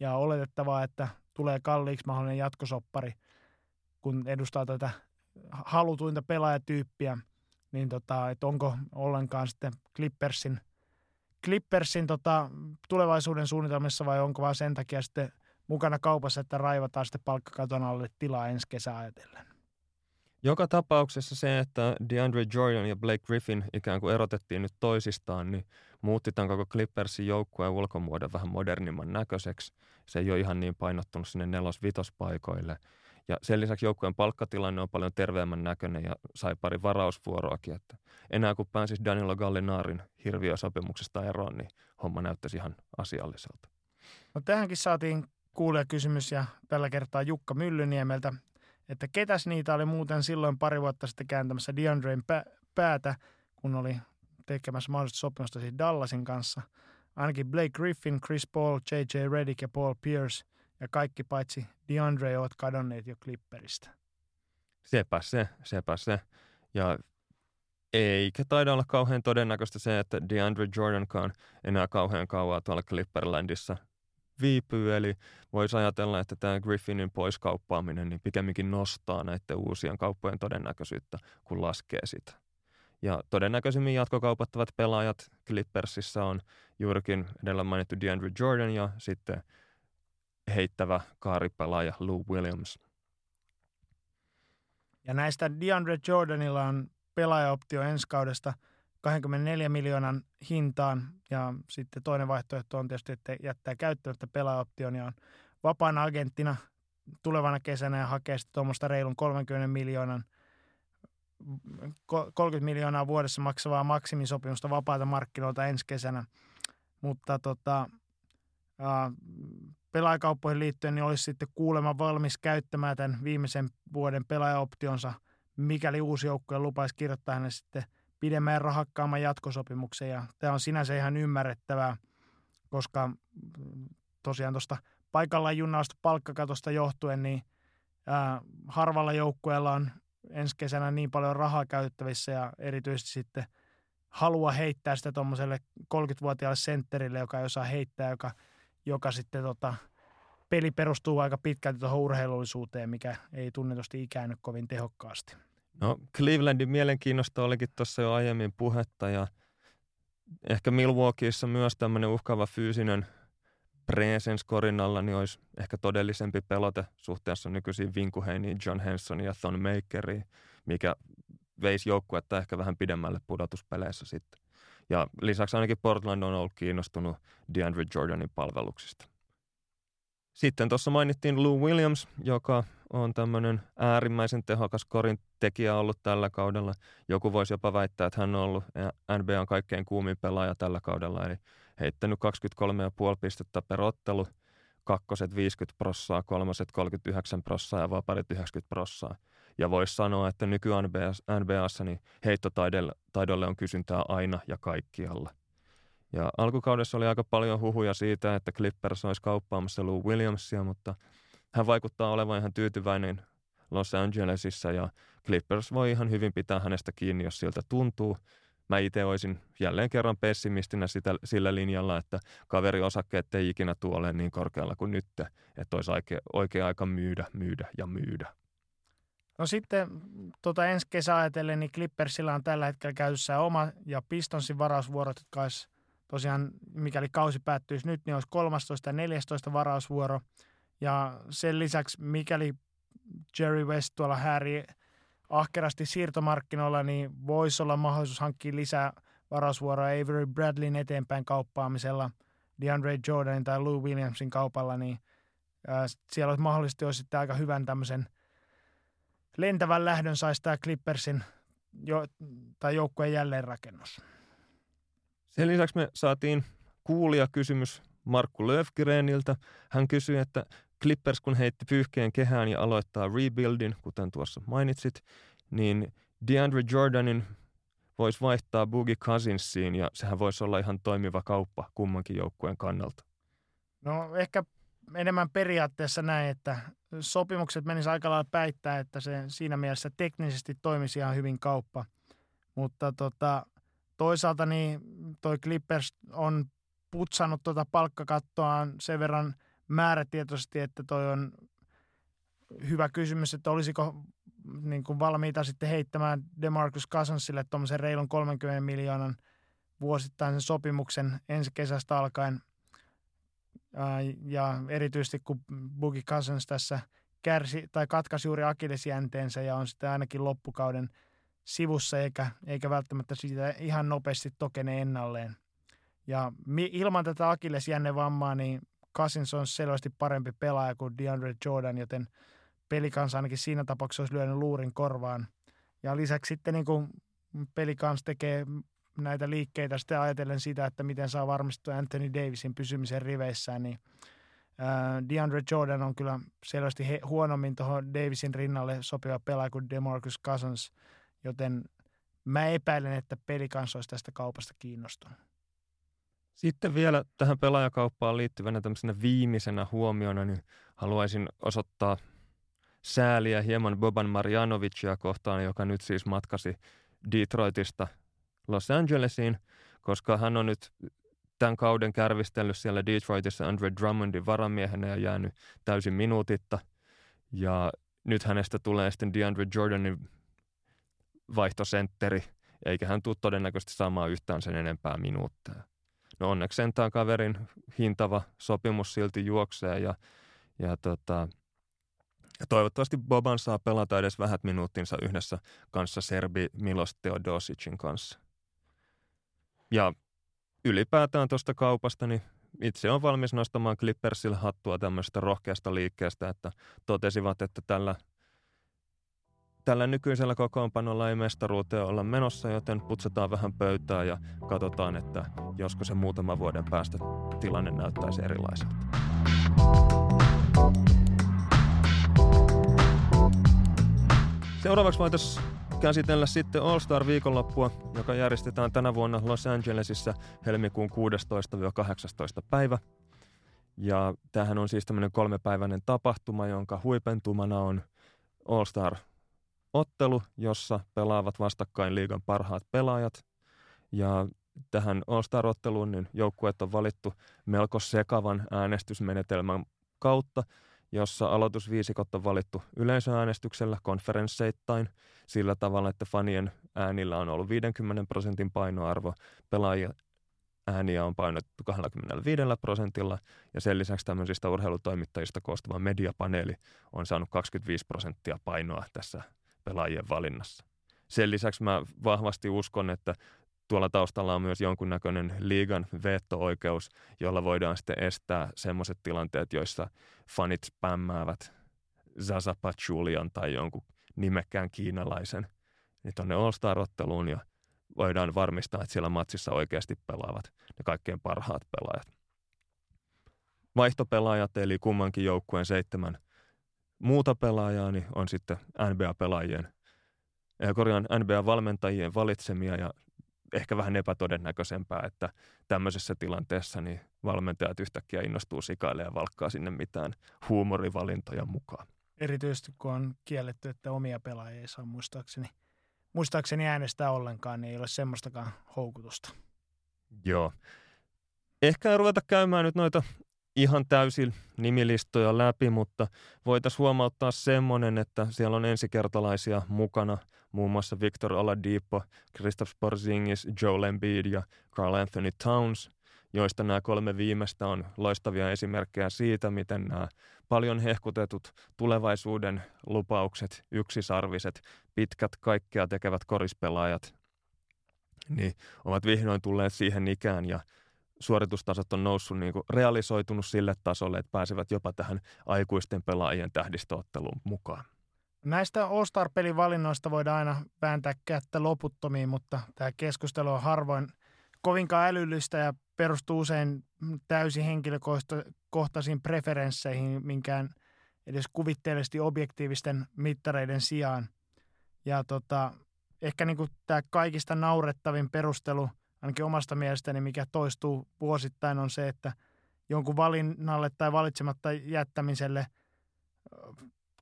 ja oletettavaa, että tulee kalliiksi mahdollinen jatkosoppari, kun edustaa tätä halutuinta pelaajatyyppiä, niin tota, että onko ollenkaan sitten Clippersin, Clippersin tota, tulevaisuuden suunnitelmissa vai onko vaan sen takia sitten mukana kaupassa, että raivataan sitten palkkakaton alle tilaa ensi kesää ajatellen. Joka tapauksessa se, että DeAndre Jordan ja Blake Griffin ikään kuin erotettiin nyt toisistaan, niin muutti tämän koko Clippersin joukkueen ulkomuodon vähän modernimman näköiseksi. Se ei ole ihan niin painottunut sinne nelos-vitospaikoille. Ja sen lisäksi joukkueen palkkatilanne on paljon terveemmän näköinen ja sai pari varausvuoroakin, että enää kun pääsisi Danilo Gallinaarin hirviösopimuksesta eroon, niin homma näyttäisi ihan asialliselta. No tähänkin saatiin kuulijakysymys ja tällä kertaa Jukka Myllyniemeltä, että ketäs niitä oli muuten silloin pari vuotta sitten kääntämässä DeAndrein päätä, kun oli tekemässä mahdollista sopimusta siis Dallasin kanssa. Ainakin Blake Griffin, Chris Paul, J.J. Redick ja Paul Pierce ja kaikki paitsi DeAndre ovat kadonneet jo Clipperistä. Sepä se, sepä se. Ja eikä taida olla kauhean todennäköistä se, että DeAndre Jordankaan enää kauhean kauan tuolla Clipperlandissa viipyy. Eli voisi ajatella, että tämä Griffinin poiskauppaaminen niin pikemminkin nostaa näiden uusien kauppojen todennäköisyyttä, kun laskee sitä. Ja todennäköisimmin jatkokaupattavat pelaajat Clippersissa on juurikin edellä mainittu DeAndre Jordan ja sitten heittävä kaaripelaaja Lou Williams. Ja näistä DeAndre Jordanilla on pelaajaoptio ensi kaudesta 24 miljoonan hintaan ja sitten toinen vaihtoehto on tietysti, että jättää käyttämättä pelaajaoption ja on vapaana agenttina tulevana kesänä ja hakee sitten tuommoista reilun 30 miljoonan 30 miljoonaa vuodessa maksavaa maksimisopimusta vapaata markkinoilta ensi kesänä. Mutta tota, pelaajakauppoihin liittyen niin olisi sitten kuulemma valmis käyttämään tämän viimeisen vuoden pelaajaoptionsa, mikäli uusi joukkue lupaisi kirjoittaa hänelle sitten pidemmän rahakkaamman jatkosopimuksen. Ja tämä on sinänsä ihan ymmärrettävää, koska tosiaan tuosta paikallaan junnaasta palkkakatosta johtuen, niin ää, harvalla joukkueella on ensi kesänä niin paljon rahaa käytettävissä ja erityisesti sitten halua heittää sitä tuommoiselle 30-vuotiaalle sentterille, joka ei osaa heittää, joka, joka sitten tota, peli perustuu aika pitkälti tuohon urheilullisuuteen, mikä ei tunnetusti ikäänny kovin tehokkaasti. No Clevelandin mielenkiinnosta olikin tuossa jo aiemmin puhetta ja ehkä Milwaukeeissa myös tämmöinen uhkaava fyysinen presence korinalla niin olisi ehkä todellisempi pelote suhteessa nykyisiin Vinkuheiniin, John Henson ja Thon Makeriin, mikä veisi joukkuetta ehkä vähän pidemmälle pudotuspeleissä sitten. Ja lisäksi ainakin Portland on ollut kiinnostunut DeAndre Jordanin palveluksista. Sitten tuossa mainittiin Lou Williams, joka on tämmöinen äärimmäisen tehokas korin tekijä ollut tällä kaudella. Joku voisi jopa väittää, että hän on ollut NBAn kaikkein kuumin pelaaja tällä kaudella, eli heittänyt 23,5 pistettä per ottelu, kakkoset 50 prossaa, kolmoset 39 prossaa ja vaparit 90 prossaa. Ja voisi sanoa, että nyky NBAssa niin heittotaidolle on kysyntää aina ja kaikkialla. Ja alkukaudessa oli aika paljon huhuja siitä, että Clippers olisi kauppaamassa Lou Williamsia, mutta hän vaikuttaa olevan ihan tyytyväinen Los Angelesissa ja Clippers voi ihan hyvin pitää hänestä kiinni, jos siltä tuntuu – mä itse olisin jälleen kerran pessimistinä sitä, sillä linjalla, että kaveriosakkeet ei ikinä tuole niin korkealla kuin nyt, että olisi oikea, oikea aika myydä, myydä ja myydä. No sitten tota ensi kesä ajatellen, niin Clippersillä on tällä hetkellä käytössä oma ja Pistonsin varausvuorot, jotka olisi tosiaan mikäli kausi päättyisi nyt, niin olisi 13 ja 14 varausvuoro. Ja sen lisäksi, mikäli Jerry West tuolla hääri ahkerasti siirtomarkkinoilla, niin voisi olla mahdollisuus hankkia lisää varausvuoroa Avery Bradleyn eteenpäin kauppaamisella, DeAndre Jordanin tai Lou Williamsin kaupalla, niin ää, siellä olisi mahdollisesti olisi sitten aika hyvän tämmöisen lentävän lähdön saisi tämä Clippersin jo, tai joukkueen jälleenrakennus. Sen lisäksi me saatiin kuulia kysymys Markku Löfgreniltä. Hän kysyi, että Clippers kun heitti pyyhkeen kehään ja aloittaa rebuildin, kuten tuossa mainitsit, niin DeAndre Jordanin voisi vaihtaa Boogie Cousinsiin ja sehän voisi olla ihan toimiva kauppa kummankin joukkueen kannalta. No ehkä enemmän periaatteessa näin, että sopimukset menisivät aika lailla päittää, että se siinä mielessä teknisesti toimisi ihan hyvin kauppa. Mutta tota, toisaalta niin toi Clippers on putsannut tuota palkkakattoaan sen verran määrätietoisesti, että toi on hyvä kysymys, että olisiko niin kuin valmiita sitten heittämään DeMarcus Cousinsille tuommoisen reilun 30 miljoonan vuosittaisen sopimuksen ensi kesästä alkaen. Ja erityisesti kun Boogie Cousins tässä kärsi tai katkaisi juuri akillesjänteensä ja on sitten ainakin loppukauden sivussa eikä, eikä välttämättä siitä ihan nopeasti tokene ennalleen. Ja ilman tätä akillesjännevammaa, niin Cousins on selvästi parempi pelaaja kuin DeAndre Jordan, joten pelikans ainakin siinä tapauksessa olisi lyönyt luurin korvaan. Ja lisäksi sitten niin kuin pelikans tekee näitä liikkeitä sitten ajatellen sitä, että miten saa varmistua Anthony Davisin pysymisen riveissään, niin DeAndre Jordan on kyllä selvästi he, huonommin tuohon Davisin rinnalle sopiva pelaaja kuin DeMarcus Cousins, joten mä epäilen, että pelikans olisi tästä kaupasta kiinnostunut. Sitten vielä tähän pelaajakauppaan liittyvänä tämmöisenä viimeisenä huomiona, niin haluaisin osoittaa sääliä hieman Boban Marjanovicia kohtaan, joka nyt siis matkasi Detroitista Los Angelesiin, koska hän on nyt tämän kauden kärvistellyt siellä Detroitissa Andre Drummondin varamiehenä ja jäänyt täysin minuutitta. Ja nyt hänestä tulee sitten DeAndre Jordanin vaihtosentteri, eikä hän tule todennäköisesti saamaan yhtään sen enempää minuutteja. No onneksi sentään kaverin hintava sopimus silti juoksee ja, ja, tota, toivottavasti Boban saa pelata edes vähät minuuttinsa yhdessä kanssa Serbi Milos Teodosicin kanssa. Ja ylipäätään tuosta kaupasta, niin itse on valmis nostamaan Clippersille hattua tämmöisestä rohkeasta liikkeestä, että totesivat, että tällä, tällä nykyisellä kokoonpanolla ei mestaruuteen olla menossa, joten putsataan vähän pöytää ja katsotaan, että josko se muutaman vuoden päästä tilanne näyttäisi erilaiselta. Seuraavaksi voitaisiin käsitellä sitten All-Star viikonloppua, joka järjestetään tänä vuonna Los Angelesissa helmikuun 16-18 päivä. Ja tämähän on siis tämmöinen kolmepäiväinen tapahtuma, jonka huipentumana on All-Star ottelu, jossa pelaavat vastakkain liigan parhaat pelaajat. Ja tähän All-Star-otteluun niin joukkueet on valittu melko sekavan äänestysmenetelmän kautta – jossa aloitusviisikot on valittu yleisöäänestyksellä konferensseittain sillä tavalla, että fanien äänillä on ollut 50 prosentin painoarvo, pelaajia ääniä on painettu 25 prosentilla ja sen lisäksi tämmöisistä urheilutoimittajista koostuva mediapaneeli on saanut 25 prosenttia painoa tässä pelaajien valinnassa. Sen lisäksi mä vahvasti uskon, että tuolla taustalla on myös jonkunnäköinen liigan veto-oikeus, jolla voidaan sitten estää semmoiset tilanteet, joissa fanit spämmäävät Zaza Pachulian tai jonkun nimekkään kiinalaisen niin tuonne All-Star-otteluun ja voidaan varmistaa, että siellä matsissa oikeasti pelaavat ne kaikkein parhaat pelaajat. Vaihtopelaajat, eli kummankin joukkueen seitsemän muuta pelaajaa, niin on sitten NBA-pelaajien, eh, korjaan NBA-valmentajien valitsemia ja ehkä vähän epätodennäköisempää, että tämmöisessä tilanteessa niin valmentajat yhtäkkiä innostuu sikailemaan ja valkkaa sinne mitään huumorivalintoja mukaan. Erityisesti kun on kielletty, että omia pelaajia ei saa muistaakseni, muistaakseni äänestää ollenkaan, niin ei ole semmoistakaan houkutusta. Joo. Ehkä ruveta käymään nyt noita ihan täysin nimilistoja läpi, mutta voitaisiin huomauttaa semmoinen, että siellä on ensikertalaisia mukana, muun muassa Victor Oladipo, Kristaps Porzingis, Joel Embiid ja Carl Anthony Towns, joista nämä kolme viimeistä on loistavia esimerkkejä siitä, miten nämä paljon hehkutetut tulevaisuuden lupaukset, yksisarviset, pitkät kaikkea tekevät korispelaajat, niin ovat vihdoin tulleet siihen ikään ja suoritustasot on noussut niin kuin realisoitunut sille tasolle, että pääsevät jopa tähän aikuisten pelaajien tähdistöotteluun mukaan. Näistä All-Star-pelin valinnoista voidaan aina vääntää kättä loputtomiin, mutta tämä keskustelu on harvoin kovinkaan älyllistä ja perustuu usein täysin henkilökohtaisiin preferensseihin minkään edes kuvitteellisesti objektiivisten mittareiden sijaan. Ja tota, ehkä niin tämä kaikista naurettavin perustelu, ainakin omasta mielestäni, mikä toistuu vuosittain, on se, että jonkun valinnalle tai valitsematta jättämiselle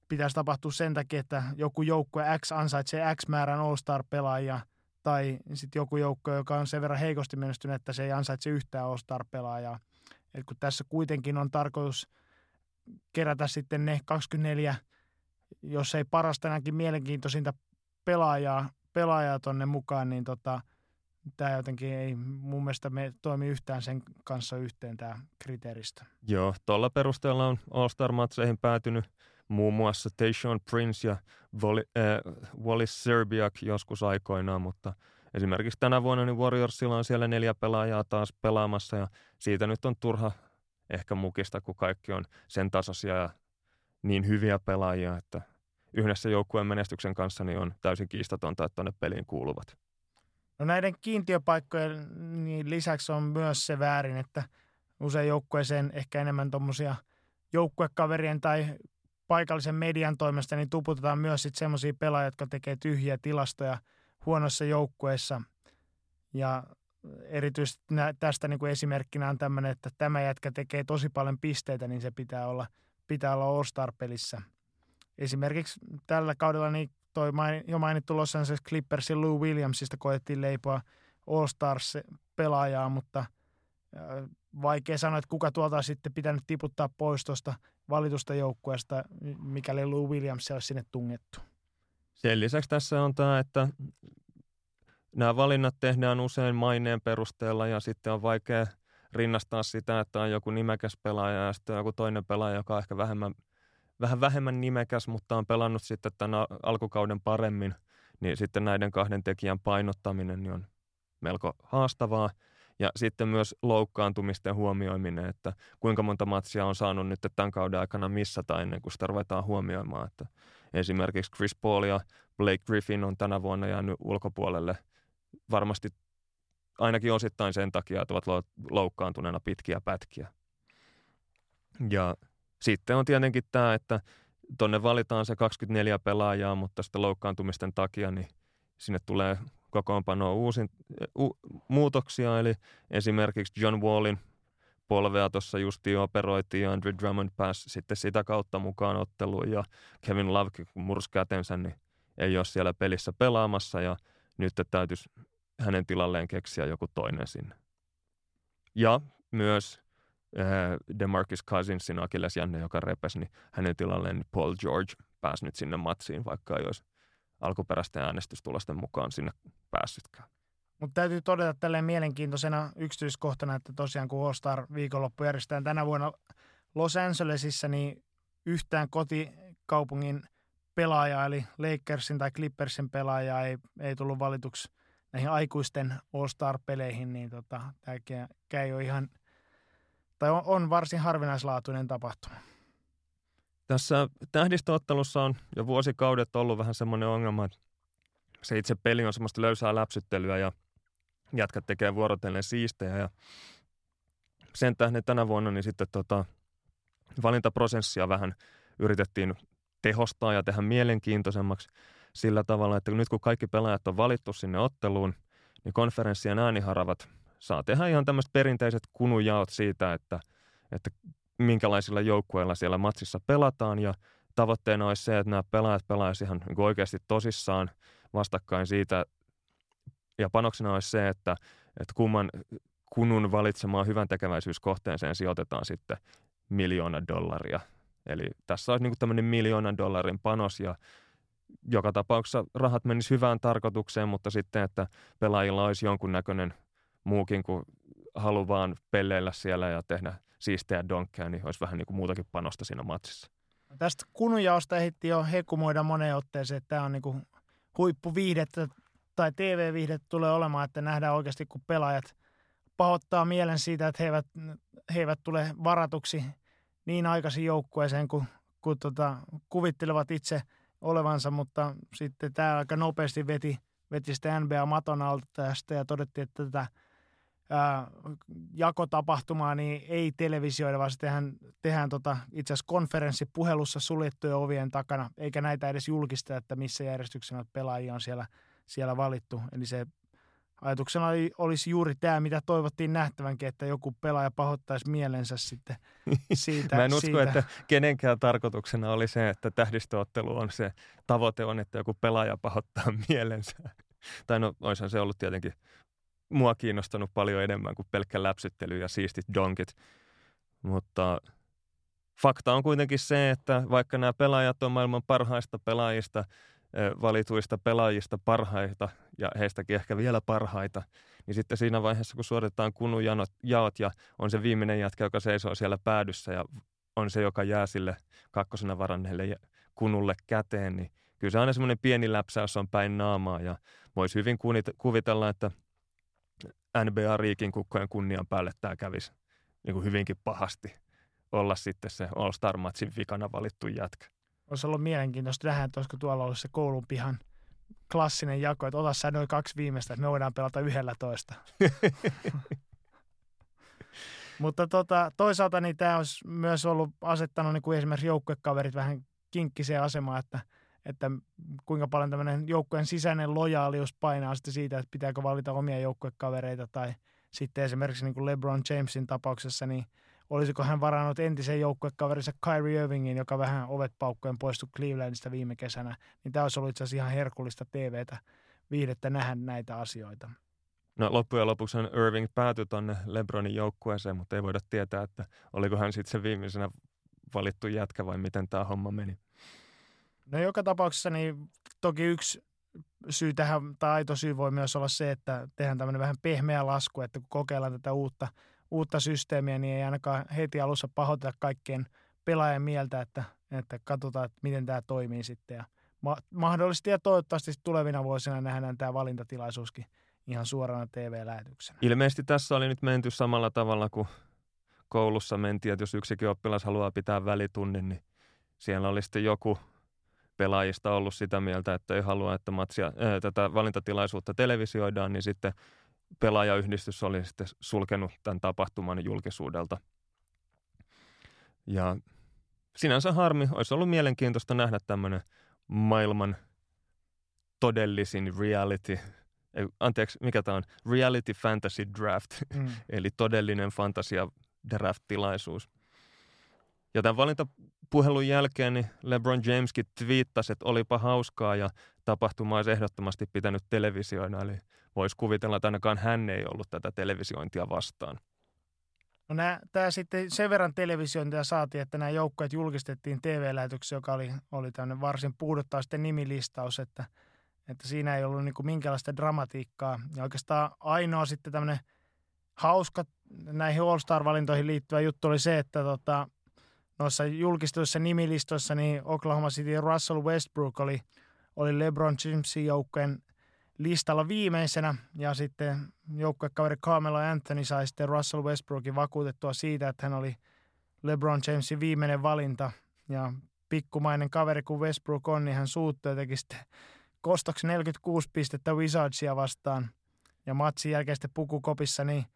pitäisi tapahtua sen takia, että joku joukkue X ansaitsee X määrän All-Star-pelaajia – tai sitten joku joukko, joka on sen verran heikosti menestynyt, että se ei ansaitse yhtään All-Star-pelaajaa. Et kun tässä kuitenkin on tarkoitus kerätä sitten ne 24, jos ei parasta ainakin mielenkiintoisinta pelaajaa, pelaajaa tonne mukaan, niin tota, tämä jotenkin ei mun mielestä me toimi yhtään sen kanssa yhteen tämä kriteeristö. Joo, tuolla perusteella on All-Star-matseihin päätynyt muun muassa Tayshaun Prince ja Wally, äh, Wallis Serbiak joskus aikoinaan, mutta esimerkiksi tänä vuonna niin Warriorsilla on siellä neljä pelaajaa taas pelaamassa ja siitä nyt on turha ehkä mukista, kun kaikki on sen tasoisia ja niin hyviä pelaajia, että yhdessä joukkueen menestyksen kanssa niin on täysin kiistatonta, että tuonne peliin kuuluvat. No näiden kiintiöpaikkojen niin lisäksi on myös se väärin, että usein joukkueeseen ehkä enemmän tuommoisia joukkuekaverien tai paikallisen median toimesta niin tuputetaan myös sitten semmoisia pelaajia, jotka tekee tyhjiä tilastoja huonossa joukkueessa. Ja erityisesti tästä niin kuin esimerkkinä on tämmöinen, että tämä jätkä tekee tosi paljon pisteitä, niin se pitää olla, pitää olla All-Star-pelissä. Esimerkiksi tällä kaudella niin toi jo mainittu Los Angeles Clippersin Lou Williamsista koettiin leipoa All-Stars-pelaajaa, mutta vaikea sanoa, että kuka tuolta sitten pitänyt tiputtaa pois tuosta valitusta joukkueesta, mikäli Lou Williams olisi sinne tungettu. Sen lisäksi tässä on tämä, että nämä valinnat tehdään usein maineen perusteella ja sitten on vaikea rinnastaa sitä, että on joku nimekäs pelaaja ja sitten on joku toinen pelaaja, joka on ehkä vähemmän, vähän vähemmän nimekäs, mutta on pelannut sitten tämän alkukauden paremmin, niin sitten näiden kahden tekijän painottaminen niin on melko haastavaa. Ja sitten myös loukkaantumisten huomioiminen, että kuinka monta matsia on saanut nyt tämän kauden aikana missata ennen kuin sitä ruvetaan huomioimaan. Että esimerkiksi Chris Paul ja Blake Griffin on tänä vuonna jäänyt ulkopuolelle varmasti ainakin osittain sen takia, että ovat loukkaantuneena pitkiä pätkiä. Ja sitten on tietenkin tämä, että tonne valitaan se 24 pelaajaa, mutta sitten loukkaantumisten takia niin sinne tulee kokoonpanoon uusin, u, muutoksia, eli esimerkiksi John Wallin polvea tuossa justiin operoitiin ja Andrew Drummond pääsi sitten sitä kautta mukaan otteluun. Ja Kevin Love, kun kätensä, niin ei ole siellä pelissä pelaamassa. Ja nyt täytyisi hänen tilalleen keksiä joku toinen sinne. Ja myös DeMarcus Cousinsin Jänne, joka repesi, niin hänen tilalleen Paul George pääsi nyt sinne matsiin, vaikka ei olisi alkuperäisten äänestystulosten mukaan sinne päässytkään. Mutta täytyy todeta tälleen mielenkiintoisena yksityiskohtana, että tosiaan kun All-Star viikonloppu järjestetään tänä vuonna Los Angelesissa, niin yhtään kotikaupungin pelaajaa, eli Lakersin tai Clippersin pelaajaa ei, ei tullut valituksi näihin aikuisten All-Star-peleihin, niin tota, tämä ei ole ihan, tai on, on varsin harvinaislaatuinen tapahtuma. Tässä tähdistöottelussa on jo vuosikaudet ollut vähän semmoinen ongelma, että se itse peli on semmoista löysää läpsyttelyä ja jätkät tekee vuorotellen siistejä ja sen tähden tänä vuonna niin sitten tota, valintaprosessia vähän yritettiin tehostaa ja tehdä mielenkiintoisemmaksi sillä tavalla, että nyt kun kaikki pelaajat on valittu sinne otteluun, niin konferenssien ääniharavat saa tehdä ihan tämmöiset perinteiset kunujaot siitä, että, että minkälaisilla joukkueilla siellä matsissa pelataan ja tavoitteena olisi se, että nämä pelaajat pelaisivat ihan niin oikeasti tosissaan vastakkain siitä ja panoksena olisi se, että, että kumman, kunun valitsemaan hyvän tekeväisyyskohteeseen sijoitetaan sitten miljoona dollaria. Eli tässä olisi niin tämmöinen miljoonan dollarin panos ja joka tapauksessa rahat menis hyvään tarkoitukseen, mutta sitten, että pelaajilla olisi jonkunnäköinen muukin kuin halu vaan pelleillä siellä ja tehdä siistejä donkkeja, niin olisi vähän niin kuin muutakin panosta siinä matsissa. Tästä kunujaosta ehti jo hekumoida moneen otteeseen, että tämä on niin kuin huippuviihdettä tai TV-viihdettä tulee olemaan, että nähdään oikeasti, kun pelaajat pahoittaa mielen siitä, että he eivät, he eivät tule varatuksi niin aikaisin joukkueeseen, kuin, kuin tota, kuvittelevat itse olevansa, mutta sitten tämä aika nopeasti veti, veti sitä NBA maton alta tästä ja todettiin, että tätä – ää, jakotapahtumaa niin ei televisioida, vaan se tehdään, tehdään tota, itse asiassa konferenssipuhelussa suljettujen ovien takana, eikä näitä edes julkista, että missä järjestyksessä pelaajia on siellä, siellä valittu. Eli se ajatuksena oli, olisi juuri tämä, mitä toivottiin nähtävänkin, että joku pelaaja pahoittaisi mielensä sitten (laughs) siitä. Mä en usko, siitä. että kenenkään tarkoituksena oli se, että tähdistöottelu on se tavoite on, että joku pelaaja pahoittaa mielensä. tai no, olisihan se ollut tietenkin mua kiinnostanut paljon enemmän kuin pelkkä läpsyttely ja siistit donkit. Mutta fakta on kuitenkin se, että vaikka nämä pelaajat on maailman parhaista pelaajista, valituista pelaajista parhaita ja heistäkin ehkä vielä parhaita, niin sitten siinä vaiheessa, kun suoritetaan kunujanot jaot ja on se viimeinen jätkä, joka seisoo siellä päädyssä ja on se, joka jää sille kakkosena varanneelle kunulle käteen, niin kyllä se on semmoinen pieni läpsäys on päin naamaa ja voisi hyvin kuvitella, että – NBA-riikin kukkojen kunnian päälle tämä kävisi niin kuin hyvinkin pahasti olla sitten se All-Star-matsin vikana valittu jätkä. Olisi ollut mielenkiintoista nähdä, että olisiko tuolla ollut se koulun pihan klassinen jako, että ota sä noin kaksi viimeistä, että me voidaan pelata yhdellä toista. (laughs) Mutta tota, toisaalta niin tämä olisi myös ollut asettanut niin kuin esimerkiksi joukkuekaverit vähän kinkkiseen asemaan, että – että kuinka paljon tämmöinen joukkueen sisäinen lojaalius painaa sitten siitä, että pitääkö valita omia joukkuekavereita tai sitten esimerkiksi niin kuin LeBron Jamesin tapauksessa, niin olisiko hän varannut entisen joukkuekaverinsa Kyrie Irvingin, joka vähän ovet paukkojen poistui Clevelandista viime kesänä, niin tämä olisi ollut itse asiassa ihan herkullista TVtä viihdettä nähdä näitä asioita. No loppujen lopuksi Irving päätyi tuonne LeBronin joukkueeseen, mutta ei voida tietää, että oliko hän sitten se viimeisenä valittu jätkä vai miten tämä homma meni. No joka tapauksessa niin toki yksi syy tähän, tai aito syy voi myös olla se, että tehdään tämmöinen vähän pehmeä lasku, että kun kokeillaan tätä uutta, uutta systeemiä, niin ei ainakaan heti alussa pahoiteta kaikkien pelaajan mieltä, että, että katsotaan, että miten tämä toimii sitten. Ja ma- mahdollisesti ja toivottavasti tulevina vuosina nähdään tämä valintatilaisuuskin ihan suorana TV-lähetyksenä. Ilmeisesti tässä oli nyt menty samalla tavalla kuin koulussa mentiin, että jos yksikin oppilas haluaa pitää välitunnin, niin siellä oli sitten joku – pelaajista ollut sitä mieltä, että ei halua, että matsia, ää, tätä valintatilaisuutta televisioidaan, niin sitten pelaajayhdistys oli sitten sulkenut tämän tapahtuman julkisuudelta. Ja sinänsä harmi, olisi ollut mielenkiintoista nähdä tämmöinen maailman todellisin reality, anteeksi, mikä tämä on, reality fantasy draft, mm. (laughs) eli todellinen fantasia draft-tilaisuus. Ja tämän valintapuhelun jälkeen niin LeBron Jameskin twiittasi, että olipa hauskaa ja tapahtuma olisi ehdottomasti pitänyt televisioina. Eli voisi kuvitella, että ainakaan hän ei ollut tätä televisiointia vastaan. No tämä sitten sen verran televisiointia saatiin, että nämä joukkueet julkistettiin TV-lähetyksessä, joka oli, oli tämmöinen varsin puuduttaa sitten nimilistaus, että, että siinä ei ollut niin minkäänlaista dramatiikkaa. Ja oikeastaan ainoa sitten tämmöinen hauska näihin All-Star-valintoihin liittyvä juttu oli se, että tota, noissa julkistuissa nimilistoissa, niin Oklahoma City Russell Westbrook oli, oli LeBron Jamesin joukkueen listalla viimeisenä ja sitten joukkuekaveri Carmelo Anthony sai sitten Russell Westbrookin vakuutettua siitä, että hän oli LeBron Jamesin viimeinen valinta ja pikkumainen kaveri kuin Westbrook on, niin hän suuttui ja teki sitten kostoksi 46 pistettä Wizardsia vastaan ja matsin jälkeen sitten pukukopissa niin –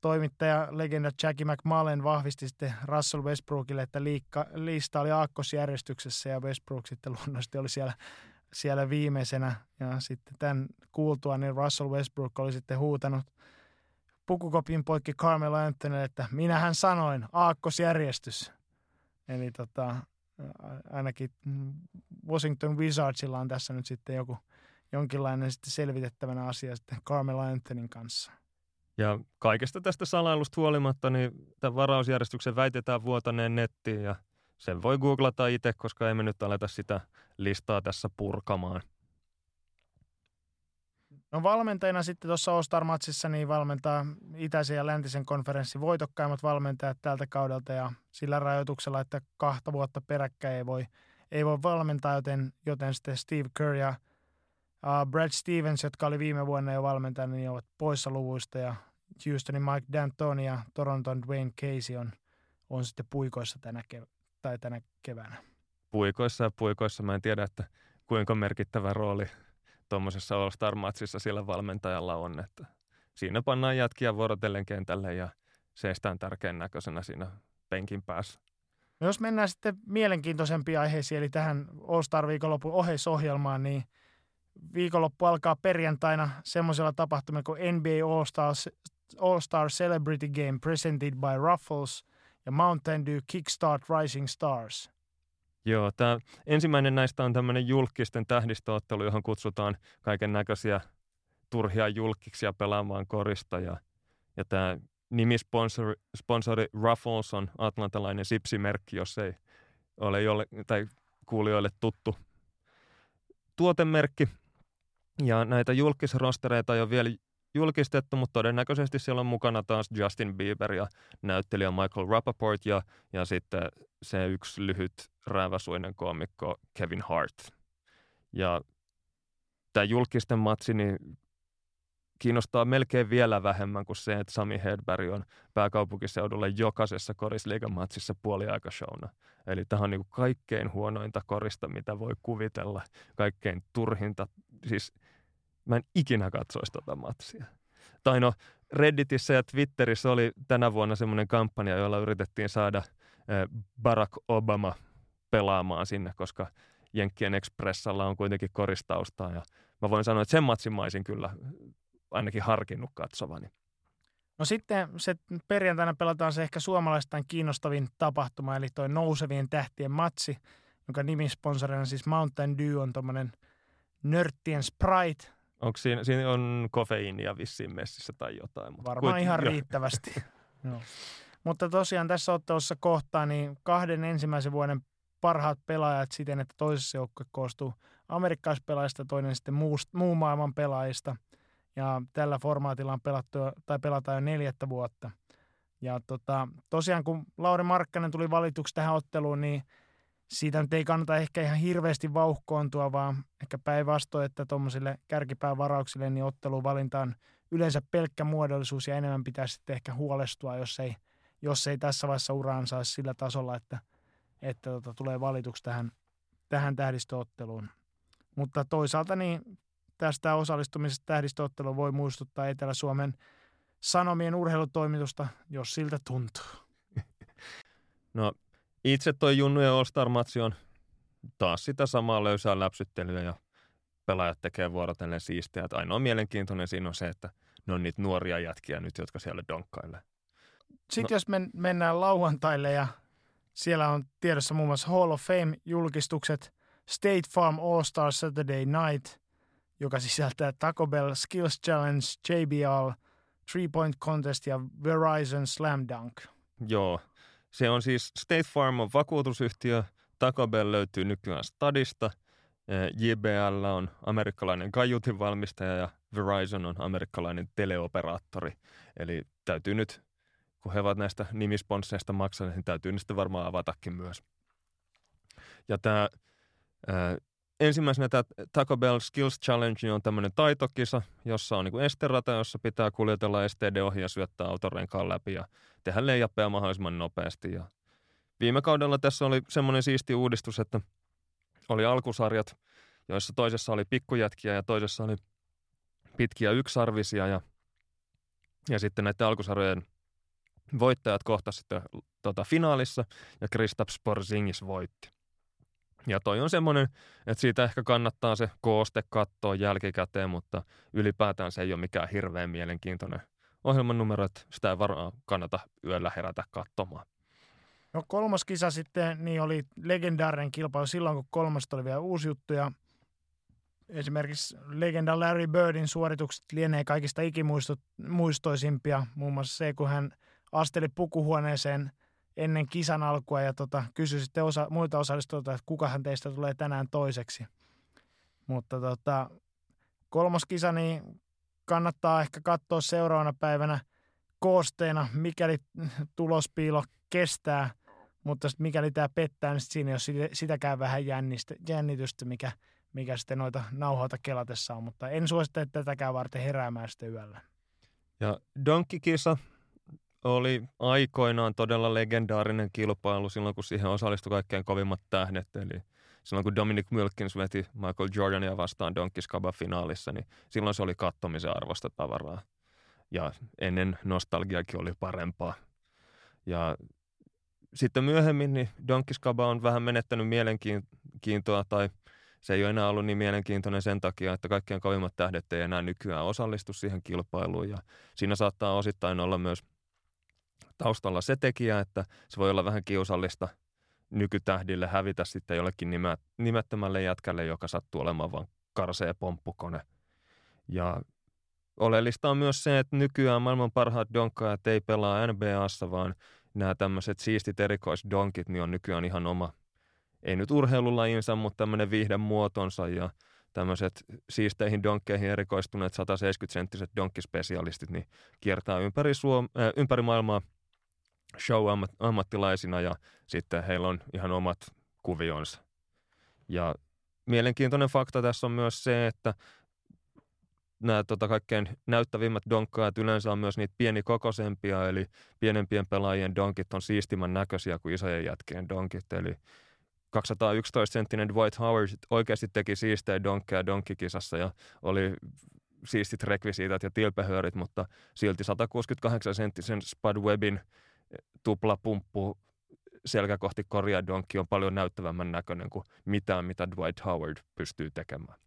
toimittaja legenda Jackie McMullen vahvisti sitten Russell Westbrookille, että liikka, lista oli aakkosjärjestyksessä ja Westbrook sitten luonnollisesti oli siellä, siellä viimeisenä. Ja sitten tämän kuultua, niin Russell Westbrook oli sitten huutanut pukukopin poikki Carmelo Anthonylle, että minähän sanoin, aakkosjärjestys. Eli tota, ainakin Washington Wizardsilla on tässä nyt sitten joku jonkinlainen sitten selvitettävänä asia sitten Carmelo Anthonyn kanssa. Ja kaikesta tästä salailusta huolimatta, niin tämän varausjärjestyksen väitetään vuotaneen nettiin ja sen voi googlata itse, koska emme nyt aleta sitä listaa tässä purkamaan. No valmentajana sitten tuossa All-Star-matsissa niin valmentaa itäisen ja läntisen konferenssin voitokkaimmat valmentajat tältä kaudelta ja sillä rajoituksella, että kahta vuotta peräkkäin ei voi, ei voi valmentaa, joten, joten sitten Steve Kerr ja uh, Brad Stevens, jotka oli viime vuonna jo valmentajana, niin ovat poissa luvuista ja Houstonin Mike D'Antoni ja Toronton Dwayne Casey on, on sitten puikoissa tänä, kev- tai tänä keväänä. Puikoissa ja puikoissa mä en tiedä, että kuinka merkittävä rooli tuommoisessa All-Star-matsissa sillä valmentajalla on, että siinä pannaan jätkiä vuorotellen kentälle ja seistään tärkeän näköisenä siinä penkin päässä. No jos mennään sitten mielenkiintoisempiin aiheisiin, eli tähän All-Star-viikonlopun oheisohjelmaan, niin viikonloppu alkaa perjantaina semmoisella tapahtumilla kuin NBA All-Star, All-Star Celebrity Game presented by Ruffles ja Mountain Dew Kickstart Rising Stars – Joo, tämä ensimmäinen näistä on tämmöinen julkisten tähdistöottelu, johon kutsutaan kaiken näköisiä turhia julkiksia pelaamaan korista. Ja, ja tämä nimisponsori sponsori Ruffles on atlantalainen sipsimerkki, jos ei ole jolle, tai kuulijoille tuttu tuotemerkki. Ja näitä julkisrostereita ei ole vielä julkistettu, mutta todennäköisesti siellä on mukana taas Justin Bieber ja näyttelijä Michael Rappaport ja, ja sitten se yksi lyhyt rääväsuinen koomikko Kevin Hart. Ja tämä julkisten matsi niin kiinnostaa melkein vielä vähemmän kuin se, että Sami Hedberg on pääkaupunkiseudulla jokaisessa korisliigamatsissa puoliaikashowna. Eli tämä on niin kaikkein huonointa korista, mitä voi kuvitella. Kaikkein turhinta, siis mä en ikinä katsoisi tota matsia. Tai no, Redditissä ja Twitterissä oli tänä vuonna semmoinen kampanja, jolla yritettiin saada Barack Obama pelaamaan sinne, koska Jenkkien Expressalla on kuitenkin koristaustaa. Ja mä voin sanoa, että sen matsin mä olisin kyllä ainakin harkinnut katsovani. No sitten se perjantaina pelataan se ehkä suomalaistaan kiinnostavin tapahtuma, eli toi nousevien tähtien matsi, jonka nimisponsorina siis Mountain Dew on tuommoinen nörttien Sprite, Onko siinä, siinä on kofeiinia vissiin messissä tai jotain? Mutta Varmaan kuit, ihan jo. riittävästi. (laughs) no. Mutta tosiaan tässä ottelussa kohtaa niin kahden ensimmäisen vuoden parhaat pelaajat siten, että toisessa joukkue koostuu amerikkalaispelaajista, toinen sitten muu, muu maailman pelaajista. Ja tällä formaatilla on pelattu tai pelataan jo neljättä vuotta. Ja tota, tosiaan kun Lauri Markkanen tuli valituksi tähän otteluun, niin – siitä nyt ei kannata ehkä ihan hirveästi vauhkoontua, vaan ehkä päinvastoin, että tuommoisille kärkipäävarauksille niin otteluvalinta on yleensä pelkkä muodollisuus ja enemmän pitäisi sitten ehkä huolestua, jos ei, jos ei tässä vaiheessa uraan saisi sillä tasolla, että, että tota, tulee valituksi tähän, tähän tähdistöotteluun. Mutta toisaalta niin tästä osallistumisesta tähdistöotteluun voi muistuttaa Etelä-Suomen Sanomien urheilutoimitusta, jos siltä tuntuu. (laughs) No itse toi Junnujen All-Star-matsi on taas sitä samaa löysää läpsyttelyä ja pelaajat tekee vuorotellen siistiä. Että ainoa mielenkiintoinen siinä on se, että ne on niitä nuoria jätkiä nyt, jotka siellä donkkailee. Sitten no. jos men, mennään lauantaille ja siellä on tiedossa muun muassa Hall of Fame-julkistukset, State Farm All-Star Saturday Night, joka sisältää Taco Bell Skills Challenge, JBL, Three Point Contest ja Verizon Slam Dunk. Joo, se on siis State Farm on vakuutusyhtiö, Taco Bell löytyy nykyään Stadista, JBL on amerikkalainen kaiutin valmistaja ja Verizon on amerikkalainen teleoperaattori. Eli täytyy nyt, kun he ovat näistä nimisponsseista maksaneet, niin täytyy niistä varmaan avatakin myös. Ja tämä ensimmäisenä tämä Taco Bell Skills Challenge on tämmöinen taitokisa, jossa on niin esterata, jossa pitää kuljetella esteiden ohi ja syöttää autorenkaan läpi ja tehdä leijappeja mahdollisimman nopeasti. Ja viime kaudella tässä oli semmoinen siisti uudistus, että oli alkusarjat, joissa toisessa oli pikkujätkiä ja toisessa oli pitkiä yksarvisia ja, ja sitten näiden alkusarjojen voittajat kohtasivat sitten tota, finaalissa ja Kristaps Porzingis voitti. Ja toi on semmoinen, että siitä ehkä kannattaa se kooste katsoa jälkikäteen, mutta ylipäätään se ei ole mikään hirveän mielenkiintoinen ohjelman numero, että sitä ei varmaan kannata yöllä herätä katsomaan. No kolmas kisa sitten niin oli legendaarinen kilpailu silloin, kun kolmas oli vielä uusi juttu ja esimerkiksi legenda Larry Birdin suoritukset lienee kaikista ikimuistoisimpia. Muun muassa se, kun hän asteli pukuhuoneeseen ennen kisan alkua ja tota, kysyi sitten osa, muita osallistujilta, että kukahan teistä tulee tänään toiseksi. Mutta tota, kolmas kisa, niin kannattaa ehkä katsoa seuraavana päivänä koosteena, mikäli tulospiilo kestää, mutta mikäli tämä pettää, niin siinä ei ole sitäkään vähän jännitystä, mikä, mikä sitten noita nauhoita kelatessa on, mutta en suosittele tätäkään varten heräämään sitten yöllä. Ja Donkey-kisa oli aikoinaan todella legendaarinen kilpailu silloin, kun siihen osallistui kaikkein kovimmat tähdet, eli silloin kun Dominic Wilkins veti Michael Jordania vastaan Donkey finaalissa, niin silloin se oli kattomisen arvosta tavaraa. Ja ennen nostalgiakin oli parempaa. Ja sitten myöhemmin niin Donkey on vähän menettänyt mielenkiintoa tai se ei ole enää ollut niin mielenkiintoinen sen takia, että kaikkien kovimmat tähdet ei enää nykyään osallistu siihen kilpailuun ja siinä saattaa osittain olla myös taustalla se tekijä, että se voi olla vähän kiusallista – nykytähdille hävitä sitten jollekin nimettömälle jätkälle, joka sattuu olemaan vain karsee pomppukone. Ja oleellista on myös se, että nykyään maailman parhaat donkkaajat ei pelaa NBAssa, vaan nämä tämmöiset siistit erikoisdonkit niin on nykyään ihan oma, ei nyt urheilulajinsa, mutta tämmöinen viihden muotonsa ja tämmöiset siisteihin donkkeihin erikoistuneet 170-senttiset donkkispesialistit niin kiertää ympäri, Suom- äh, ympäri maailmaa – show-ammattilaisina ja sitten heillä on ihan omat kuvionsa. Ja mielenkiintoinen fakta tässä on myös se, että nämä tota, kaikkein näyttävimmät donkkaajat yleensä on myös niitä pienikokoisempia, eli pienempien pelaajien donkit on siistimän näköisiä kuin isojen jätkien donkit. Eli 211-senttinen Dwight Howard oikeasti teki siistejä donkkeja donkkikisassa ja oli siistit rekvisiitat ja tilpehöörit, mutta silti 168-senttisen Spud Webbin tuplapumppu selkä kohti koria donkki on paljon näyttävämmän näköinen kuin mitään, mitä Dwight Howard pystyy tekemään.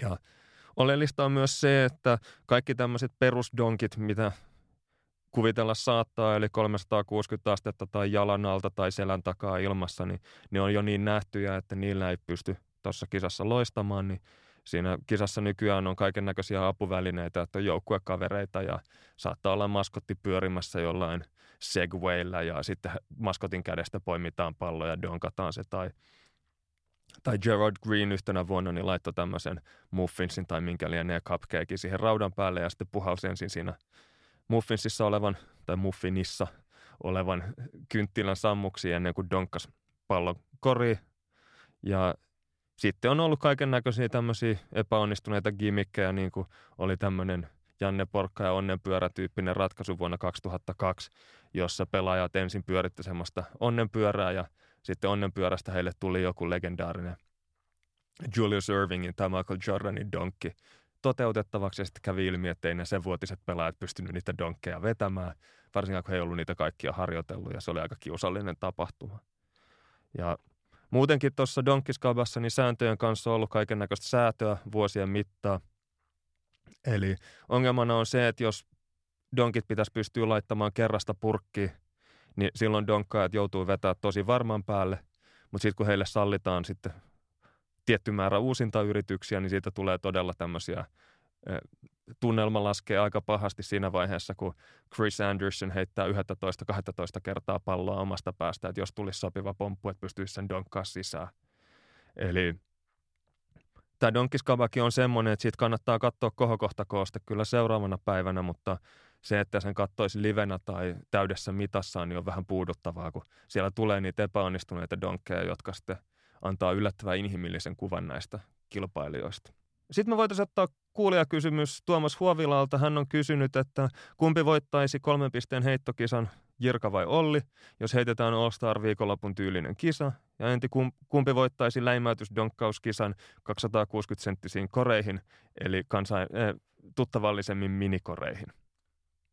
Ja oleellista on myös se, että kaikki tämmöiset perusdonkit, mitä kuvitella saattaa, eli 360 astetta tai jalan alta tai selän takaa ilmassa, niin ne on jo niin nähtyjä, että niillä ei pysty tuossa kisassa loistamaan, niin siinä kisassa nykyään on kaiken näköisiä apuvälineitä, että on joukkuekavereita ja saattaa olla maskotti pyörimässä jollain segwaylla ja sitten maskotin kädestä poimitaan pallo ja donkataan se tai tai Gerard Green yhtenä vuonna niin laittoi tämmöisen muffinsin tai minkä lienee cupcakein siihen raudan päälle ja sitten puhalsi ensin siinä muffinsissa olevan tai muffinissa olevan kynttilän sammuksi ennen kuin donkkas pallon kori. Ja sitten on ollut kaiken näköisiä tämmöisiä epäonnistuneita gimmikkejä, niin kuin oli tämmöinen Janne Porkka ja onnenpyörä-tyyppinen ratkaisu vuonna 2002, jossa pelaajat ensin pyöritti semmoista onnenpyörää ja sitten onnenpyörästä heille tuli joku legendaarinen Julius Irvingin tai Michael Jordanin donkki toteutettavaksi ja sitten kävi ilmi, että ei ne sen vuotiset pelaajat pystynyt niitä donkkeja vetämään, varsinkaan kun he ei ollut niitä kaikkia harjoitellut ja se oli aika kiusallinen tapahtuma. Ja muutenkin tuossa Donkkiskabassa niin sääntöjen kanssa on ollut kaiken näköistä säätöä vuosien mittaan. Eli ongelmana on se, että jos donkit pitäisi pystyä laittamaan kerrasta purkkiin, niin silloin donkkaajat joutuu vetämään tosi varman päälle. Mutta sitten kun heille sallitaan sitten tietty määrä uusinta yrityksiä, niin siitä tulee todella tämmöisiä tunnelma laskee aika pahasti siinä vaiheessa, kun Chris Anderson heittää 11-12 kertaa palloa omasta päästä, että jos tulisi sopiva pomppu, että pystyisi sen donkkaa sisään. Eli tämä donkiskavakin on semmoinen, että siitä kannattaa katsoa kohokohtakooste kyllä seuraavana päivänä, mutta se, että sen kattoisi livenä tai täydessä mitassa, niin on vähän puuduttavaa, kun siellä tulee niitä epäonnistuneita donkkeja, jotka sitten antaa yllättävän inhimillisen kuvan näistä kilpailijoista. Sitten me voitaisiin ottaa kuulijakysymys Tuomas Huovilalta. Hän on kysynyt, että kumpi voittaisi kolmen pisteen heittokisan, Jirka vai Olli, jos heitetään All-Star viikonlopun tyylinen kisa. Ja enti kumpi voittaisi läimäytysdonkkauskisan 260-senttisiin koreihin, eli kansain, äh, tuttavallisemmin minikoreihin.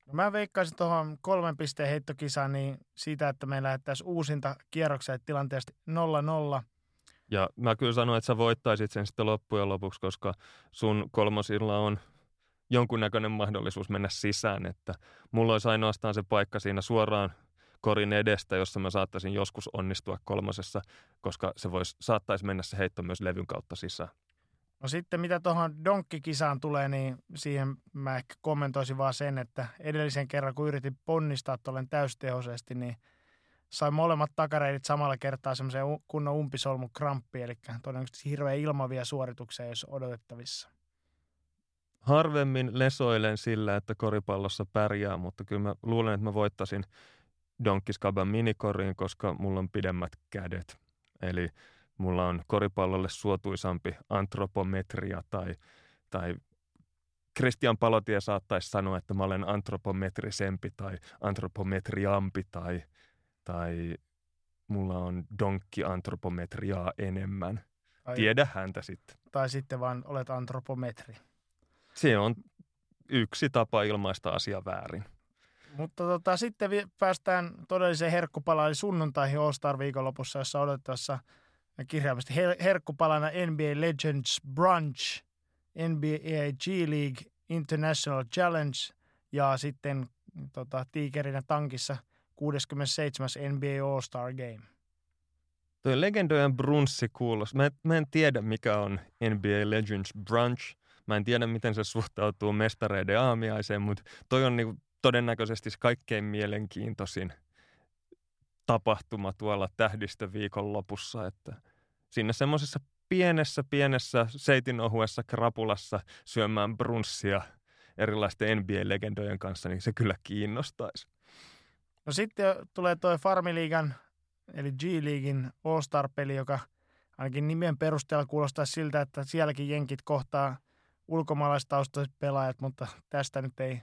No mä veikkaisin tuohon kolmen pisteen heittokisaan niin siitä, että me lähettäisiin uusinta kierroksia tilanteesta 0-0 ja mä kyllä sanoin, että sä voittaisit sen sitten loppujen lopuksi, koska sun kolmosilla on jonkunnäköinen mahdollisuus mennä sisään, että mulla olisi ainoastaan se paikka siinä suoraan korin edestä, jossa mä saattaisin joskus onnistua kolmosessa, koska se vois, saattaisi mennä se heitto myös levyn kautta sisään. No sitten mitä tuohon donkkikisaan tulee, niin siihen mä ehkä kommentoisin vaan sen, että edellisen kerran kun yritin ponnistaa tuollen täystehoisesti, niin sai molemmat takareidit samalla kertaa semmoisen kunnon umpisolmun kramppi, eli todennäköisesti hirveän ilmavia suorituksia, jos odotettavissa. Harvemmin lesoilen sillä, että koripallossa pärjää, mutta kyllä mä luulen, että mä voittasin Donkkiskaban minikoriin, koska mulla on pidemmät kädet. Eli mulla on koripallolle suotuisampi antropometria tai, tai Christian Palotie saattaisi sanoa, että mä olen antropometrisempi tai antropometriampi tai, tai mulla on donkki-antropometriaa enemmän. Tai, Tiedä häntä sitten. Tai sitten vaan olet antropometri. Se on yksi tapa ilmaista asia väärin. Mutta tota, sitten päästään todelliseen herkkupalaan, eli sunnuntaihin All-Star viikonlopussa, jossa odotettavassa kirjaimesti her- herkkupalana NBA Legends Brunch, NBA G League International Challenge ja sitten tota, tiikerinä tankissa 67. NBA All-Star Game. Tuo legendojen brunssi kuulostaa. Mä, mä en tiedä, mikä on NBA Legends Brunch. Mä en tiedä, miten se suhtautuu mestareiden aamiaiseen, mutta toi on niinku todennäköisesti se kaikkein mielenkiintoisin tapahtuma tuolla tähdistöviikon lopussa, että sinne semmoisessa pienessä, pienessä seitinohuessa krapulassa syömään brunssia erilaisten NBA-legendojen kanssa, niin se kyllä kiinnostaisi. No sitten tulee tuo Farmiliigan, eli G-Leaguein All-Star-peli, joka ainakin nimen perusteella kuulostaa siltä, että sielläkin jenkit kohtaa ulkomaalaistaustaiset pelaajat, mutta tästä nyt ei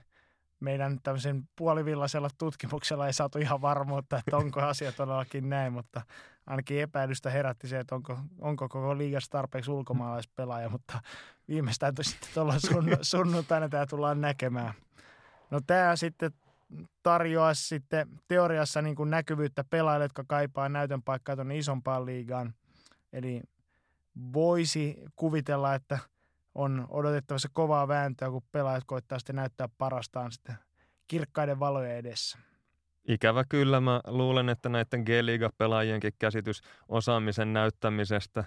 meidän tämmöisen puolivillaisella tutkimuksella ei saatu ihan varmuutta, että (laughs) onko asia todellakin näin, mutta ainakin epäilystä herätti se, että onko, onko koko liigassa tarpeeksi ulkomaalaispelaaja, (laughs) mutta viimeistään sitten tuolla sunnuntaina tämä tullaan näkemään. No tämä sitten tarjoaa sitten teoriassa niin kuin näkyvyyttä pelaajille, jotka kaipaa näytön paikkaa tuonne isompaan liigaan. Eli voisi kuvitella, että – on odotettavassa kovaa vääntöä, kun pelaajat koittaa sitten näyttää parastaan sitten kirkkaiden valojen edessä. Ikävä kyllä, mä luulen, että näiden G-liiga-pelaajienkin käsitys osaamisen näyttämisestä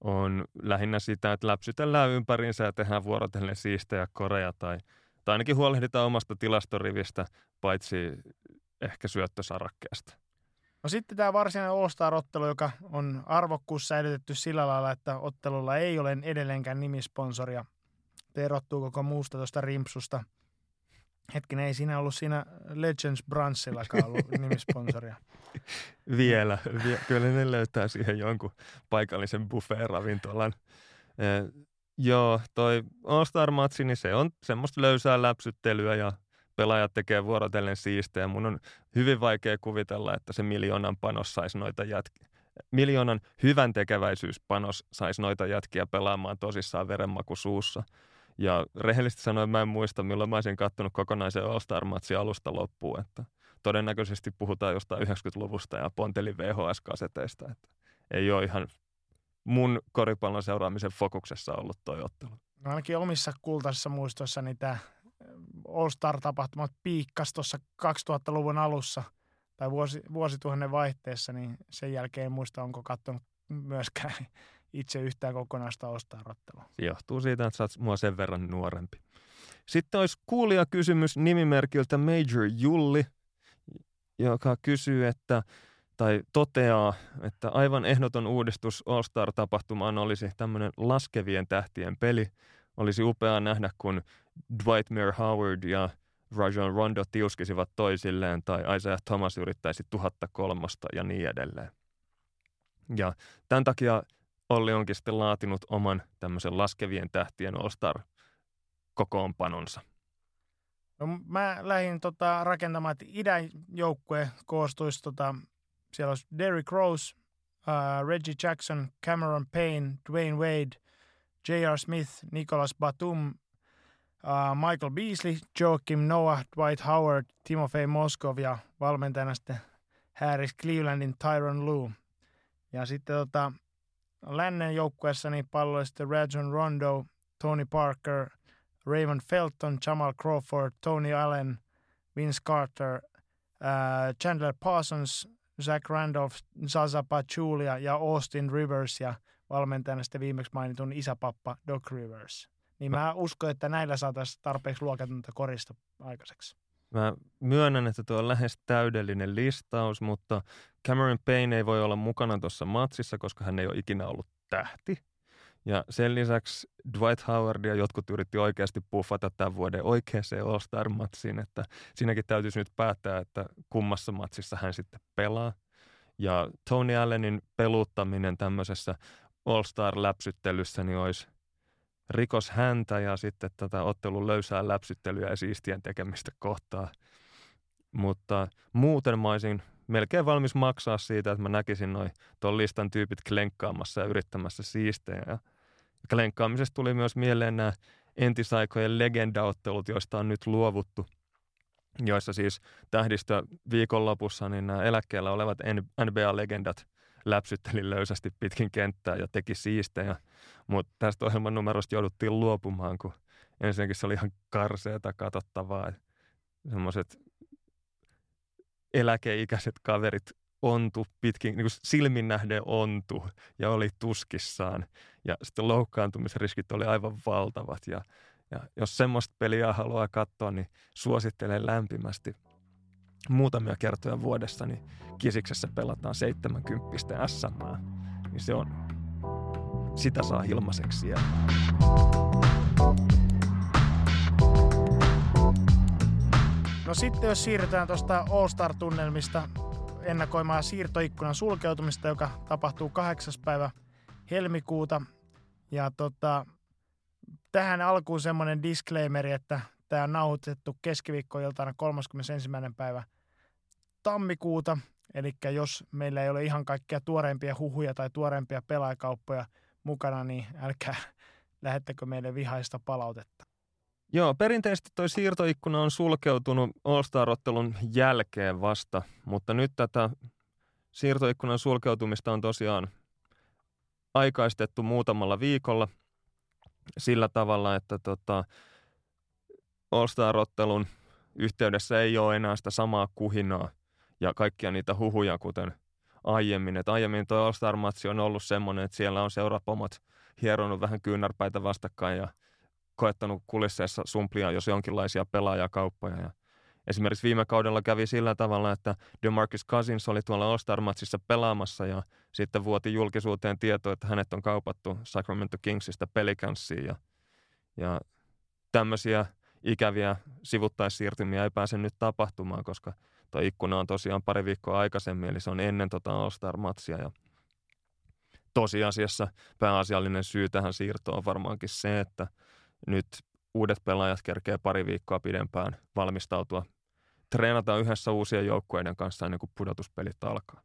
on lähinnä sitä, että läpsytellään ympärinsä ja tehdään vuorotellen siistejä koreja tai, tai ainakin huolehditaan omasta tilastorivistä, paitsi ehkä syöttösarakkeesta. No sitten tämä varsinainen All-Star-ottelu, joka on arvokkuus säilytetty sillä lailla, että ottelulla ei ole edelleenkään nimisponsoria. Te erottuu koko muusta tuosta rimpsusta. Hetkinen, ei siinä ollut siinä Legends Branchillakaan ollut (laughs) nimisponsoria. Vielä. Vie, kyllä ne löytää siihen jonkun paikallisen buffet-ravintolan. Eh, joo, toi All-Star-matsi, niin se on semmoista löysää läpsyttelyä ja pelaajat tekee vuorotellen siistejä. Mun on hyvin vaikea kuvitella, että se miljoonan panos saisi noita jätkiä. Miljoonan hyvän tekeväisyyspanos saisi noita jätkiä pelaamaan tosissaan verenmaku suussa. Ja rehellisesti sanoen mä en muista, milloin mä olisin kattonut kokonaisen All-Star-matsin alusta loppuun. Että todennäköisesti puhutaan jostain 90-luvusta ja Pontelin VHS-kaseteista. Että ei ole ihan mun koripallon seuraamisen fokuksessa ollut toi ottelu. No ainakin omissa kultaisissa muistoissani tämä All-Star-tapahtumat piikkas tuossa 2000-luvun alussa tai vuosi, vuosituhannen vaihteessa, niin sen jälkeen en muista, onko katsonut myöskään itse yhtään kokonaista All-Star-ottelua. Se johtuu siitä, että sä oot mua sen verran nuorempi. Sitten olisi kuulija kysymys nimimerkiltä Major Julli, joka kysyy, että tai toteaa, että aivan ehdoton uudistus All-Star-tapahtumaan olisi tämmöinen laskevien tähtien peli. Olisi upeaa nähdä, kun Dwight Muir Howard ja Rajon Rondo tiuskisivat toisilleen tai Isaiah Thomas yrittäisi tuhatta kolmosta ja niin edelleen. Ja tämän takia Olli onkin sitten laatinut oman tämmöisen laskevien tähtien All-Star kokoonpanonsa. No, mä lähdin tota, rakentamaan, että idän joukkue koostuisi, tota, siellä olisi Derrick Rose, uh, Reggie Jackson, Cameron Payne, Dwayne Wade, J.R. Smith, Nicholas Batum, uh, Michael Beasley, Joakim Noah, Dwight Howard, Timofey Moskov ja valmentajana sitten Harris Clevelandin Tyron Lue. Ja sitten tota, lännen joukkueessa niin pallo sitten Rajon Rondo, Tony Parker, Raymond Felton, Jamal Crawford, Tony Allen, Vince Carter, uh, Chandler Parsons, Zach Randolph, Zaza Pachulia ja Austin Rivers ja valmentajana sitten viimeksi mainitun isäpappa Doc Rivers. Niin mä uskon, että näillä saataisiin tarpeeksi luokatonta korista aikaiseksi. Mä myönnän, että tuo on lähes täydellinen listaus, mutta Cameron Payne ei voi olla mukana tuossa matsissa, koska hän ei ole ikinä ollut tähti. Ja sen lisäksi Dwight Howard ja jotkut yritti oikeasti puffata tämän vuoden oikeaan All-Star-matsiin, että siinäkin täytyisi nyt päättää, että kummassa matsissa hän sitten pelaa. Ja Tony Allenin peluttaminen tämmöisessä All-Star-läpsyttelyssä niin olisi rikos häntä ja sitten tätä ottelun löysää läpsyttelyä ja siistien tekemistä kohtaa. Mutta muuten mä olisin melkein valmis maksaa siitä, että mä näkisin noin tuon listan tyypit klenkkaamassa ja yrittämässä siistejä. Ja klenkkaamisesta tuli myös mieleen nämä entisaikojen legendaottelut, joista on nyt luovuttu, joissa siis tähdistö viikonlopussa niin nämä eläkkeellä olevat NBA-legendat läpsytteli löysästi pitkin kenttää ja teki siistejä. Mutta tästä ohjelman numerosta jouduttiin luopumaan, kun ensinnäkin se oli ihan karseeta katsottavaa. Semmoiset eläkeikäiset kaverit ontu pitkin, niin silmin nähden ontu ja oli tuskissaan. Ja sitten loukkaantumisriskit oli aivan valtavat. Ja, ja jos semmoista peliä haluaa katsoa, niin suosittelen lämpimästi. Muutamia kertoja vuodessa niin Kisiksessä pelataan 70 SM. Niin se on, sitä saa ilmaiseksi siellä. No sitten jos siirrytään tuosta All-Star-tunnelmista ennakoimaan siirtoikkunan sulkeutumista, joka tapahtuu 8. päivä helmikuuta. Ja tota, tähän alkuun semmoinen disclaimeri, että tämä on nauhoitettu keskiviikkoiltana 31. päivä tammikuuta. Eli jos meillä ei ole ihan kaikkia tuoreimpia huhuja tai tuoreimpia pelaajakauppoja mukana, niin älkää (laughs) lähettäkö meille vihaista palautetta. Joo, perinteisesti toi siirtoikkuna on sulkeutunut All-Star-ottelun jälkeen vasta, mutta nyt tätä siirtoikkunan sulkeutumista on tosiaan aikaistettu muutamalla viikolla sillä tavalla, että tota, All-Star-ottelun yhteydessä ei ole enää sitä samaa kuhinaa ja kaikkia niitä huhuja, kuten aiemmin. Et aiemmin tuo All-Star-matsi on ollut semmoinen, että siellä on seurapomot hieronut vähän kyynärpäitä vastakkain ja koettanut kulisseissa sumplia jos jonkinlaisia pelaajakauppoja. Ja esimerkiksi viime kaudella kävi sillä tavalla, että DeMarcus Cousins oli tuolla All-Star-matsissa pelaamassa ja sitten vuoti julkisuuteen tieto, että hänet on kaupattu Sacramento Kingsista Pelicansiin ja, ja tämmöisiä ikäviä sivuttaissiirtymiä ei pääse nyt tapahtumaan, koska tuo ikkuna on tosiaan pari viikkoa aikaisemmin, eli se on ennen tota All-Star-matsia ja tosiasiassa pääasiallinen syy tähän siirtoon on varmaankin se, että nyt uudet pelaajat kerkee pari viikkoa pidempään valmistautua. Treenataan yhdessä uusien joukkueiden kanssa ennen kuin pudotuspelit alkaa.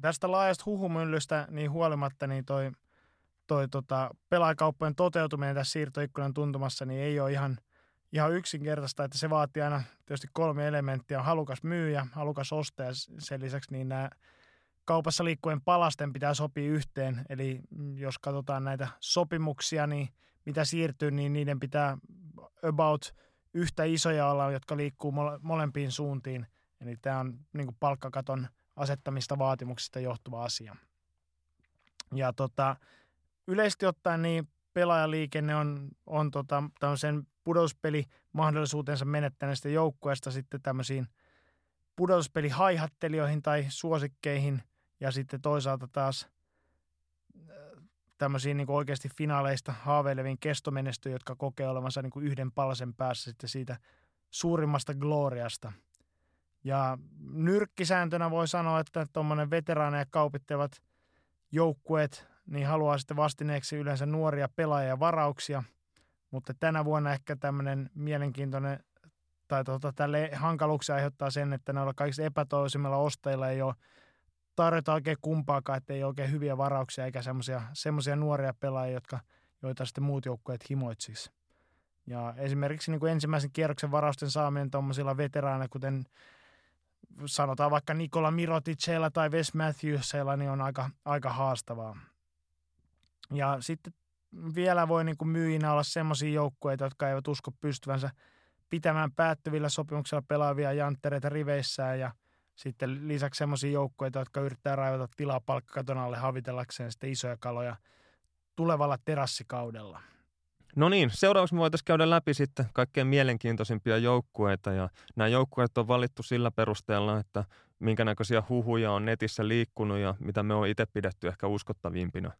Tästä laajasta huhumyllystä niin huolimatta niin toi, toi tota, pelaajakauppojen toteutuminen tässä siirtoikkunan tuntumassa niin ei ole ihan, ihan yksinkertaista, että se vaatii aina tietysti kolme elementtiä. halukas myyjä, halukas ostaja, sen lisäksi niin nämä kaupassa liikkuen palasten pitää sopia yhteen. Eli jos katsotaan näitä sopimuksia, niin – mitä siirtyy, niin niiden pitää about yhtä isoja olla, jotka liikkuu molempiin suuntiin. Eli tämä on niin palkkakaton asettamista vaatimuksista johtuva asia. Ja tota, yleisesti ottaen niin pelaajaliikenne on, on tota, pudotuspelimahdollisuutensa menettäneestä joukkueesta sitten tämmöisiin pudotuspelihaihattelijoihin tai suosikkeihin ja sitten toisaalta taas – tämmöisiin niin oikeasti finaaleista haaveileviin kestomenestyjä, jotka kokee olevansa niin kuin yhden palasen päässä sitten siitä suurimmasta gloriasta. Ja nyrkkisääntönä voi sanoa, että tuommoinen veteraaneja kaupittelevat joukkueet niin haluaa sitten vastineeksi yleensä nuoria pelaajia varauksia, mutta tänä vuonna ehkä tämmöinen mielenkiintoinen tai tuota, tälle hankaluuksia aiheuttaa sen, että näillä kaikista epätoisimmilla ostajilla ei ole tarjota oikein kumpaakaan, että ei oikein hyviä varauksia eikä semmoisia nuoria pelaajia, jotka, joita sitten muut joukkueet himoitsisi. Ja esimerkiksi niin kuin ensimmäisen kierroksen varausten saaminen tuommoisilla veteraaneilla, kuten sanotaan vaikka Nikola Miroticeilla tai Wes Matthewsilla, niin on aika, aika haastavaa. Ja sitten vielä voi niin kuin myyjinä olla semmoisia joukkueita, jotka eivät usko pystyvänsä pitämään päättyvillä sopimuksilla pelaavia janttereita riveissään ja – sitten lisäksi semmoisia joukkueita, jotka yrittää raivata tilaa palkkakaton alle havitellakseen sitten isoja kaloja tulevalla terassikaudella. No niin, seuraavaksi me voitaisiin käydä läpi sitten kaikkein mielenkiintoisimpia joukkueita ja nämä joukkueet on valittu sillä perusteella, että minkä näköisiä huhuja on netissä liikkunut ja mitä me on itse pidetty ehkä uskottavimpina.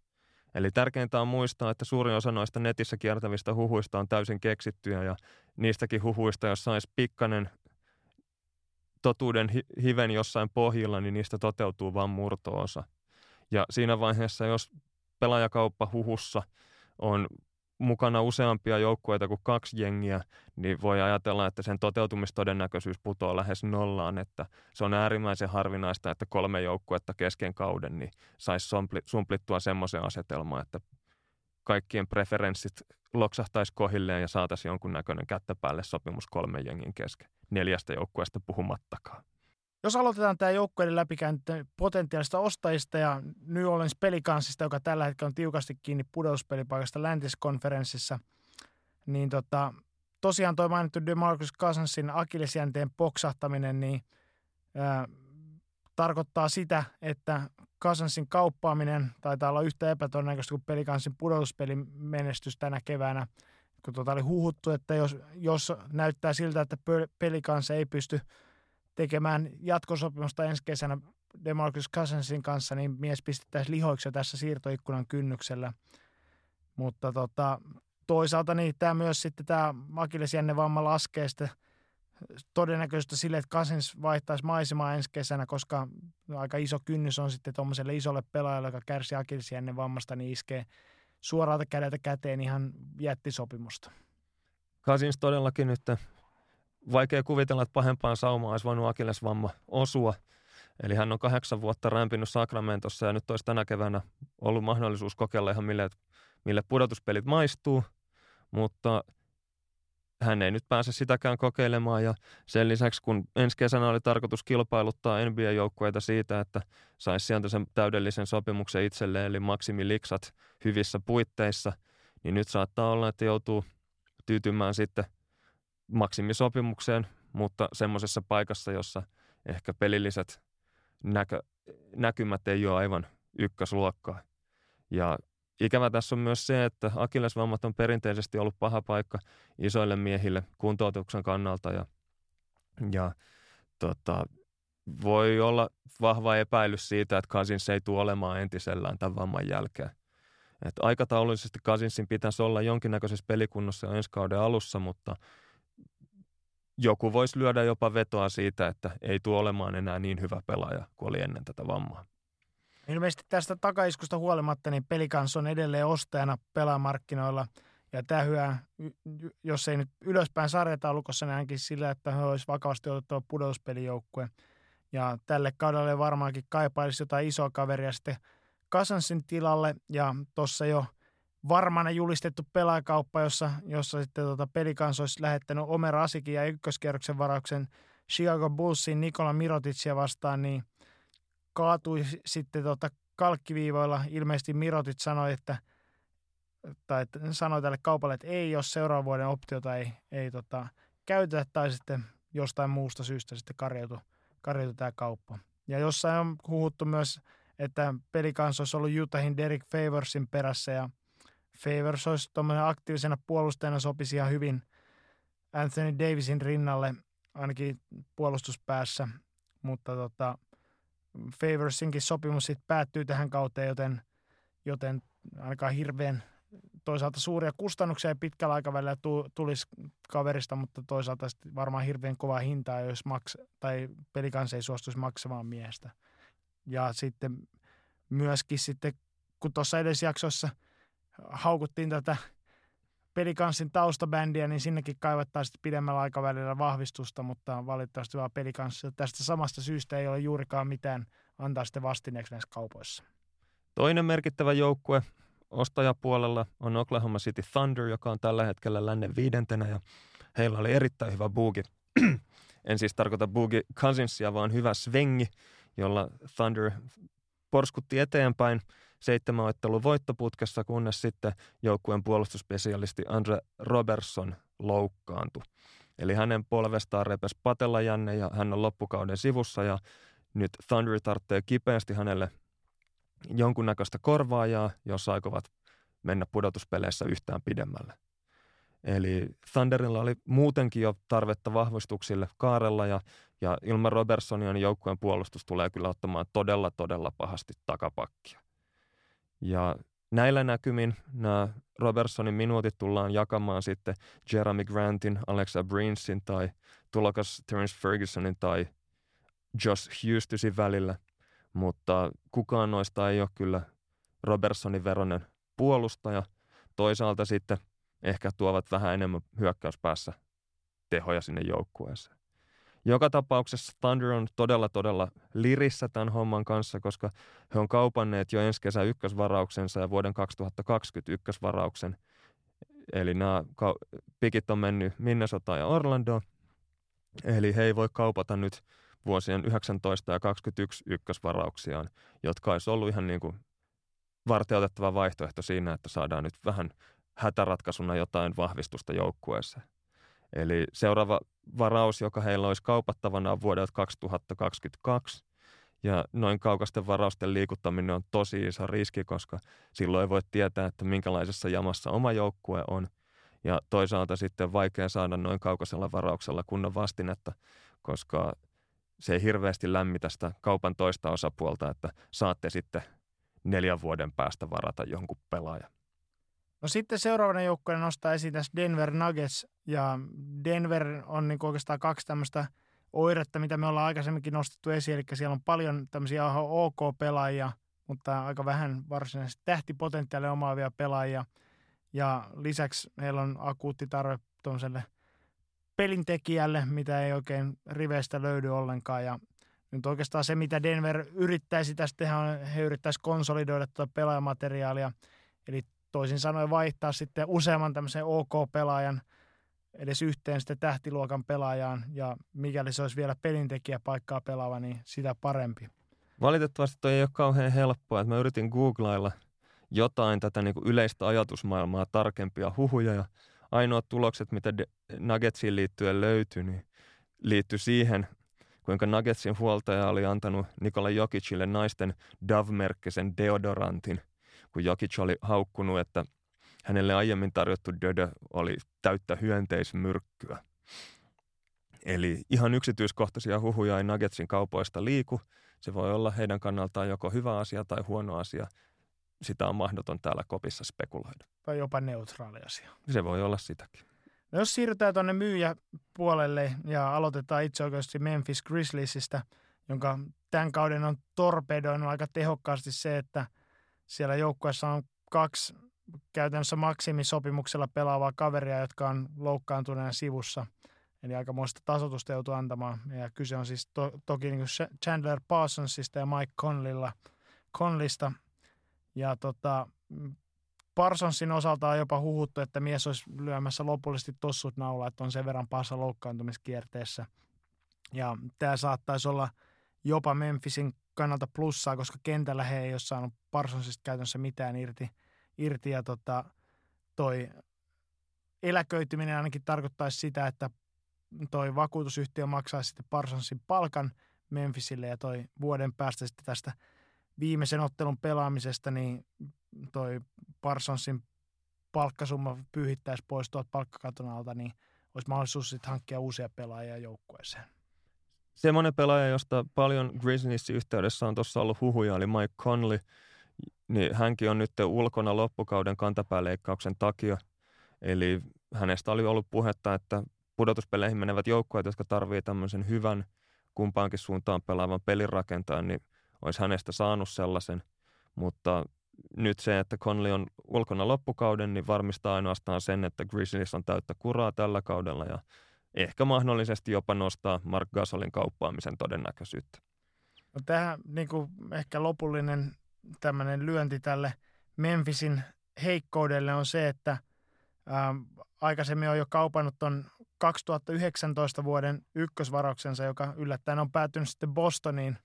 Eli tärkeintä on muistaa, että suurin osa noista netissä kiertävistä huhuista on täysin keksittyjä ja niistäkin huhuista, jos saisi pikkanen totuuden hiven jossain pohjilla, niin niistä toteutuu vain murtoosa. Ja siinä vaiheessa, jos pelaajakauppa huhussa on mukana useampia joukkueita kuin kaksi jengiä, niin voi ajatella, että sen toteutumistodennäköisyys putoaa lähes nollaan, että se on äärimmäisen harvinaista, että kolme joukkuetta kesken kauden niin saisi sumplittua semmoisen asetelmaan, että kaikkien preferenssit loksahtaisi kohilleen ja saataisiin jonkunnäköinen kättä päälle sopimus kolmen jengin kesken, neljästä joukkueesta puhumattakaan. Jos aloitetaan tämä joukkueiden läpikäynti potentiaalista ostajista ja New Orleans pelikansista, joka tällä hetkellä on tiukasti kiinni pudotuspelipaikasta läntiskonferenssissa, niin tota, tosiaan tuo mainittu DeMarcus Cousinsin akillesjänteen poksahtaminen, niin ää, tarkoittaa sitä, että Cousinsin kauppaaminen taitaa olla yhtä epätodennäköistä kuin pelikansin pudotuspelin menestys tänä keväänä, kun tuota oli huhuttu, että jos, jos näyttää siltä, että pelikansa ei pysty – tekemään jatkosopimusta ensi kesänä Demarcus Cousinsin kanssa, niin mies pistettäisiin lihoiksi tässä siirtoikkunan kynnyksellä. Mutta tota, toisaalta niin tämä myös sitten tämä akillesjänne vamma laskee sitten todennäköisesti sille, että Cousins vaihtaisi maisemaa ensi kesänä, koska aika iso kynnys on sitten tuommoiselle isolle pelaajalle, joka kärsii akillesjänne vammasta, niin iskee suoraalta kädeltä käteen ihan jättisopimusta. Cousins todellakin nyt vaikea kuvitella, että pahempaan saumaan olisi voinut akillesvamma osua. Eli hän on kahdeksan vuotta rämpinyt Sacramentossa ja nyt olisi tänä keväänä ollut mahdollisuus kokeilla ihan mille, mille pudotuspelit maistuu, mutta hän ei nyt pääse sitäkään kokeilemaan ja sen lisäksi kun ensi kesänä oli tarkoitus kilpailuttaa NBA-joukkueita siitä, että saisi sieltä sen täydellisen sopimuksen itselleen eli maksimiliksat hyvissä puitteissa, niin nyt saattaa olla, että joutuu tyytymään sitten – maksimisopimukseen, mutta semmoisessa paikassa, jossa ehkä pelilliset näkö, näkymät ei ole aivan ykkösluokkaa. Ja ikävä tässä on myös se, että akillesvammat on perinteisesti ollut paha paikka isoille miehille kuntoutuksen kannalta ja, ja tota, voi olla vahva epäilys siitä, että Cousins ei tule olemaan entisellään tämän vamman jälkeen. Et aikataulullisesti Cousinsin pitäisi olla jonkinnäköisessä pelikunnossa ensi kauden alussa, mutta – joku voisi lyödä jopa vetoa siitä, että ei tule olemaan enää niin hyvä pelaaja kuin oli ennen tätä vammaa. Ilmeisesti tästä takaiskusta huolimatta, niin pelikans on edelleen ostajana pelaamarkkinoilla. Ja tämä hyvä, jos ei nyt ylöspäin sarjataulukossa, niin ainakin sillä, että he olisi vakavasti otettava pudotuspelijoukkue. Ja tälle kaudelle varmaankin kaipaisi jotain isoa kaveria sitten Kasansin tilalle. Ja tuossa jo – varmana julistettu pelaajakauppa, jossa, jossa sitten tota pelikans olisi lähettänyt Omer Asikin ja ykköskierroksen varauksen Chicago Bullsin Nikola Miroticia vastaan, niin kaatui sitten tota kalkkiviivoilla. Ilmeisesti Mirotic sanoi, että tai sanoi tälle kaupalle, että ei, jos seuraavan vuoden optiota ei, ei tota, käytetä tai sitten jostain muusta syystä sitten karjoutu, karjoutu tämä kauppa. Ja jossain on huhuttu myös, että pelikans olisi ollut Utahin Derek Favorsin perässä ja Favors olisi aktiivisena puolustajana sopisi ihan hyvin Anthony Davisin rinnalle, ainakin puolustuspäässä, mutta tota, Favorsinkin sopimus sitten päättyy tähän kauteen, joten, joten ainakaan hirveän toisaalta suuria kustannuksia pitkällä aikavälillä tulisi kaverista, mutta toisaalta varmaan hirveän kova hintaa, jos maks- tai pelikans ei suostuisi maksamaan miestä. Ja sitten myöskin sitten, kun tuossa edes jaksossa – haukuttiin tätä pelikanssin taustabändiä, niin sinnekin kaivattaisiin pidemmällä aikavälillä vahvistusta, mutta valitettavasti vaan pelikanssi. Tästä samasta syystä ei ole juurikaan mitään antaa sitten vastineeksi näissä kaupoissa. Toinen merkittävä joukkue ostajapuolella on Oklahoma City Thunder, joka on tällä hetkellä lännen viidentenä ja heillä oli erittäin hyvä buugi. (clears throat) en siis tarkoita buugi Cousinsia, vaan hyvä svengi, jolla Thunder porskutti eteenpäin – seitsemän ottelun voittoputkessa, kunnes sitten joukkueen puolustusspesialisti Andre Robertson loukkaantui. Eli hänen polvestaan repes patella Janne ja hän on loppukauden sivussa ja nyt Thunder tarvitsee kipeästi hänelle jonkunnäköistä korvaajaa, jos aikovat mennä pudotuspeleissä yhtään pidemmälle. Eli Thunderilla oli muutenkin jo tarvetta vahvistuksille kaarella ja, ja ilman Robertsonia niin joukkueen puolustus tulee kyllä ottamaan todella, todella pahasti takapakkia. Ja näillä näkymin nämä Robertsonin minuutit tullaan jakamaan sitten Jeremy Grantin, Alexa Brinsin tai tulokas Terence Fergusonin tai Josh Houstonin välillä, mutta kukaan noista ei ole kyllä Robertsonin veronen puolustaja. Toisaalta sitten ehkä tuovat vähän enemmän hyökkäyspäässä tehoja sinne joukkueeseen. Joka tapauksessa Thunder on todella, todella lirissä tämän homman kanssa, koska he on kaupanneet jo ensi kesän ykkösvarauksensa ja vuoden 2020 ykkösvarauksen. Eli nämä pikit on mennyt Minnesota ja Orlando. Eli he ei voi kaupata nyt vuosien 19 ja 21 ykkösvarauksiaan, jotka olisi ollut ihan niin kuin varteutettava vaihtoehto siinä, että saadaan nyt vähän hätäratkaisuna jotain vahvistusta joukkueeseen. Eli seuraava varaus, joka heillä olisi kaupattavana on vuodelta 2022. Ja noin kaukasten varausten liikuttaminen on tosi iso riski, koska silloin ei voi tietää, että minkälaisessa jamassa oma joukkue on. Ja toisaalta sitten vaikea saada noin kaukaisella varauksella kunnon vastinetta, koska se ei hirveästi lämmitä sitä kaupan toista osapuolta, että saatte sitten neljän vuoden päästä varata jonkun pelaajan. No sitten seuraavana joukkueena nostaa esiin tässä Denver Nuggets, ja Denver on niin oikeastaan kaksi tämmöistä oiretta, mitä me ollaan aikaisemminkin nostettu esiin, eli siellä on paljon tämmöisiä OK-pelaajia, mutta aika vähän varsinaisesti tähtipotentiaalia omaavia pelaajia, ja lisäksi heillä on akuutti tarve tuollaiselle pelintekijälle, mitä ei oikein riveistä löydy ollenkaan, ja nyt oikeastaan se, mitä Denver yrittäisi tästä tehdä, on, he yrittäisi konsolidoida tuota pelaajamateriaalia, eli toisin sanoen vaihtaa sitten useamman tämmöisen OK-pelaajan edes yhteen sitten tähtiluokan pelaajaan ja mikäli se olisi vielä pelintekijä paikkaa pelaava, niin sitä parempi. Valitettavasti toi ei ole kauhean helppoa, että mä yritin googlailla jotain tätä niin kuin yleistä ajatusmaailmaa tarkempia huhuja ja ainoat tulokset, mitä Nuggetsiin liittyen löytyi, niin liittyi siihen, kuinka Nuggetsin huoltaja oli antanut Nikola Jokicille naisten Dove-merkkisen deodorantin – kun Jokic oli haukkunut, että hänelle aiemmin tarjottu dödö oli täyttä hyönteismyrkkyä. Eli ihan yksityiskohtaisia huhuja ei Nuggetsin kaupoista liiku. Se voi olla heidän kannaltaan joko hyvä asia tai huono asia. Sitä on mahdoton täällä kopissa spekuloida. Tai jopa neutraali asia. Se voi olla sitäkin. No jos siirrytään tuonne myyjäpuolelle ja aloitetaan itse oikeasti Memphis Grizzliesistä, jonka tämän kauden on torpedoinut aika tehokkaasti se, että – siellä joukkueessa on kaksi käytännössä maksimisopimuksella pelaavaa kaveria, jotka on loukkaantuneena sivussa. Eli aika muista tasotusta joutuu antamaan. Ja kyse on siis to, toki niin kuin Chandler Parsonsista ja Mike Conleylla, Conleysta. Ja tota, Parsonsin osalta on jopa huhuttu, että mies olisi lyömässä lopullisesti tossut naulaa, että on sen verran pahassa loukkaantumiskierteessä. Ja tämä saattaisi olla jopa Memphisin kannalta plussaa, koska kentällä he ei ole saanut Parsonsista käytännössä mitään irti, irti ja tota, toi eläköityminen ainakin tarkoittaisi sitä, että toi vakuutusyhtiö maksaisi sitten Parsonsin palkan Memphisille ja toi vuoden päästä sitten tästä viimeisen ottelun pelaamisesta, niin toi Parsonsin palkkasumma pyyhittäisi pois tuolta palkkakaton alta, niin olisi mahdollisuus sitten hankkia uusia pelaajia joukkueeseen. Semmoinen pelaaja, josta paljon Grizzliesin yhteydessä on tuossa ollut huhuja, oli Mike Conley. Niin hänkin on nyt ulkona loppukauden kantapääleikkauksen takia. Eli hänestä oli ollut puhetta, että pudotuspeleihin menevät joukkueet, jotka tarvitsevat tämmöisen hyvän kumpaankin suuntaan pelaavan pelirakentajan, niin olisi hänestä saanut sellaisen. Mutta nyt se, että Conley on ulkona loppukauden, niin varmistaa ainoastaan sen, että Grizzlies on täyttä kuraa tällä kaudella ja ehkä mahdollisesti jopa nostaa Mark Gasolin kauppaamisen todennäköisyyttä. No tähän niin kuin ehkä lopullinen tämmöinen lyönti tälle Memphisin heikkoudelle on se, että ää, aikaisemmin on jo kaupannut ton 2019 vuoden ykkösvarauksensa, joka yllättäen on päätynyt sitten Bostoniin,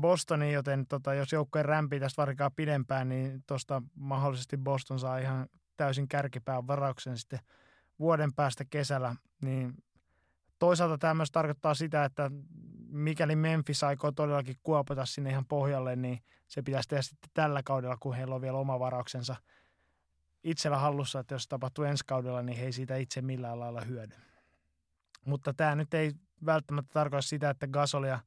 Bostoniin joten tota, jos joukkojen rämpii tästä varikaa pidempään, niin tuosta mahdollisesti Boston saa ihan täysin kärkipään varauksen sitten – vuoden päästä kesällä, niin toisaalta tämä myös tarkoittaa sitä, että mikäli Memphis aikoo todellakin kuopata sinne ihan pohjalle, niin se pitäisi tehdä sitten tällä kaudella, kun heillä on vielä oma varauksensa itsellä hallussa, että jos tapahtuu ensi kaudella, niin he ei siitä itse millään lailla hyödy. Mutta tämä nyt ei välttämättä tarkoita sitä, että Gasolia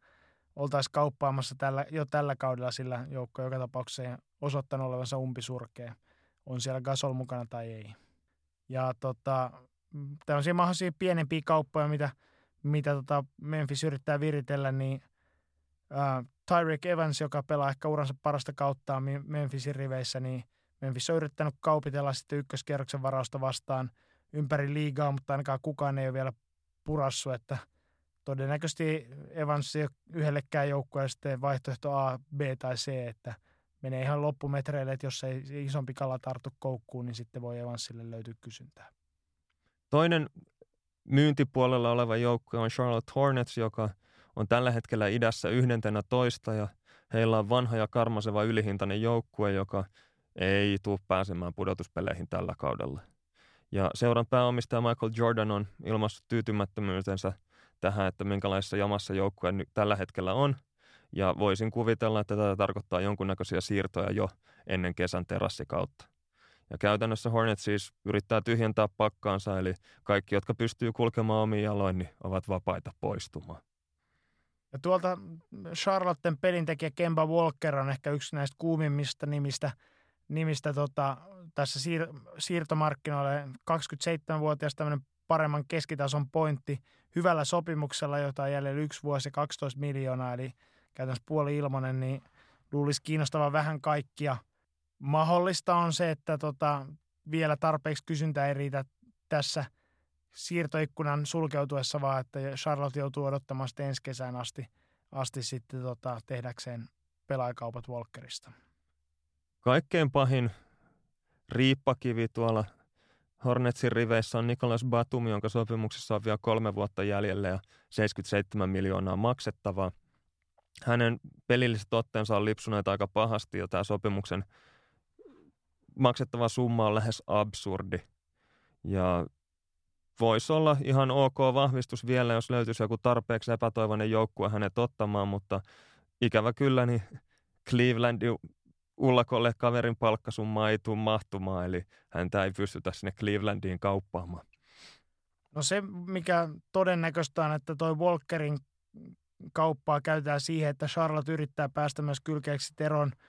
oltaisiin kauppaamassa tällä, jo tällä kaudella, sillä joukko joka tapauksessa ei osoittanut olevansa umpisurkea. On siellä Gasol mukana tai ei. Ja tota, tämmöisiä mahdollisia pienempiä kauppoja, mitä, mitä tota Memphis yrittää viritellä, niin äh, Tyreek Evans, joka pelaa ehkä uransa parasta kautta Memphisin riveissä, niin Memphis on yrittänyt kaupitella sitten ykköskierroksen varausta vastaan ympäri liigaa, mutta ainakaan kukaan ei ole vielä purassu, että todennäköisesti Evans ei ole yhdellekään joukkueelle sitten vaihtoehto A, B tai C, että menee ihan loppumetreille, että jos ei isompi kala tartu koukkuun, niin sitten voi Evansille löytyä kysyntää. Toinen myyntipuolella oleva joukkue on Charlotte Hornets, joka on tällä hetkellä idässä yhdentenä toista ja heillä on vanha ja karmaseva ylihintainen joukkue, joka ei tule pääsemään pudotuspeleihin tällä kaudella. Ja seuran pääomistaja Michael Jordan on ilmaissut tyytymättömyytensä tähän, että minkälaisessa jamassa joukkue nyt tällä hetkellä on. Ja voisin kuvitella, että tätä tarkoittaa jonkunnäköisiä siirtoja jo ennen kesän terassikautta. Ja käytännössä Hornet siis yrittää tyhjentää pakkaansa, eli kaikki, jotka pystyy kulkemaan omiin jaloin, niin ovat vapaita poistumaan. Ja tuolta Charlotten pelintekijä Kemba Walker on ehkä yksi näistä kuumimmista nimistä, nimistä tota, tässä siir- siirtomarkkinoille. 27-vuotias tämmöinen paremman keskitason pointti hyvällä sopimuksella, jota on jäljellä yksi vuosi 12 miljoonaa, eli käytännössä puoli ilmonen, niin luulisi kiinnostavan vähän kaikkia – Mahdollista on se, että tota, vielä tarpeeksi kysyntä ei riitä tässä siirtoikkunan sulkeutuessa, vaan että Charlotte joutuu odottamaan sitten ensi kesään asti, asti sitten tota, tehdäkseen pelaajakaupat Walkerista. Kaikkein pahin riippakivi tuolla Hornetsin riveissä on Nikolas Batum, jonka sopimuksessa on vielä kolme vuotta jäljellä ja 77 miljoonaa maksettavaa. Hänen pelilliset otteensa on lipsuneet aika pahasti ja tämä sopimuksen – maksettava summa on lähes absurdi. Ja voisi olla ihan ok vahvistus vielä, jos löytyisi joku tarpeeksi epätoivoinen joukkue hänet ottamaan, mutta ikävä kyllä, niin Clevelandin ullakolle kaverin palkkasumma ei tule mahtumaan, eli häntä ei pystytä sinne Clevelandiin kauppaamaan. No se, mikä todennäköistä on, että toi Walkerin kauppaa käytetään siihen, että Charlotte yrittää päästä myös kylkeeksi eroon –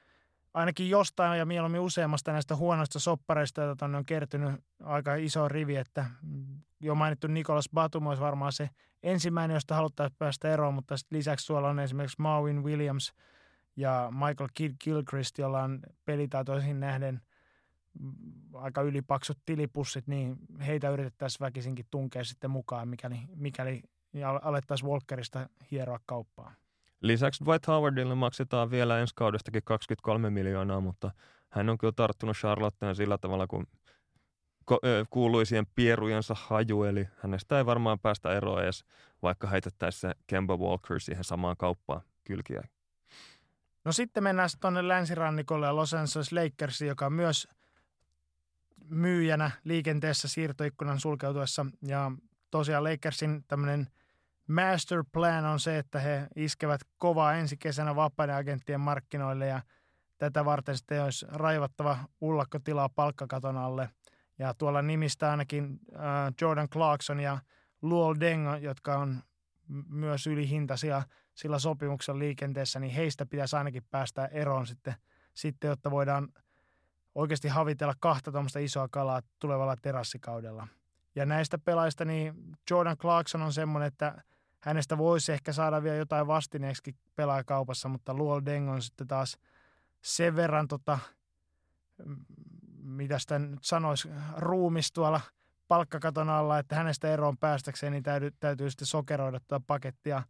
ainakin jostain ja mieluummin useammasta näistä huonoista soppareista, joita on kertynyt aika iso rivi, että jo mainittu Nikolas Batum olisi varmaan se ensimmäinen, josta haluttaisiin päästä eroon, mutta lisäksi sulla on esimerkiksi Marvin Williams ja Michael Kidd Gilchrist, jolla on pelitaitoisin nähden aika ylipaksut tilipussit, niin heitä yritettäisiin väkisinkin tunkea sitten mukaan, mikäli, mikäli alettaisiin Walkerista hieroa kauppaa. Lisäksi Dwight Howardille maksetaan vielä ensi kaudestakin 23 miljoonaa, mutta hän on kyllä tarttunut Charlotteen sillä tavalla, kun kuuluisien pierujensa haju, eli hänestä ei varmaan päästä eroon edes, vaikka heitettäisiin Kemba Walker siihen samaan kauppaan kylkiä. No sitten mennään tuonne länsirannikolle ja Los Angeles Lakers, joka myös myyjänä liikenteessä siirtoikkunan sulkeutuessa. Ja tosiaan Lakersin tämmöinen – master plan on se, että he iskevät kovaa ensi kesänä vapaiden agenttien markkinoille ja tätä varten sitten olisi raivattava ullakkotilaa palkkakaton alle. Ja tuolla nimistä ainakin äh, Jordan Clarkson ja Luol Deng, jotka on myös ylihintaisia sillä sopimuksen liikenteessä, niin heistä pitäisi ainakin päästä eroon sitten, sitten jotta voidaan oikeasti havitella kahta tuommoista isoa kalaa tulevalla terassikaudella. Ja näistä pelaajista niin Jordan Clarkson on semmoinen, että hänestä voisi ehkä saada vielä jotain vastineeksi pelaajakaupassa, mutta Luol Deng on sitten taas sen verran, tota, mitä sitä nyt sanoisi, ruumis tuolla palkkakaton alla, että hänestä eroon päästäkseen, niin täytyy, täytyy sitten sokeroida tuota pakettia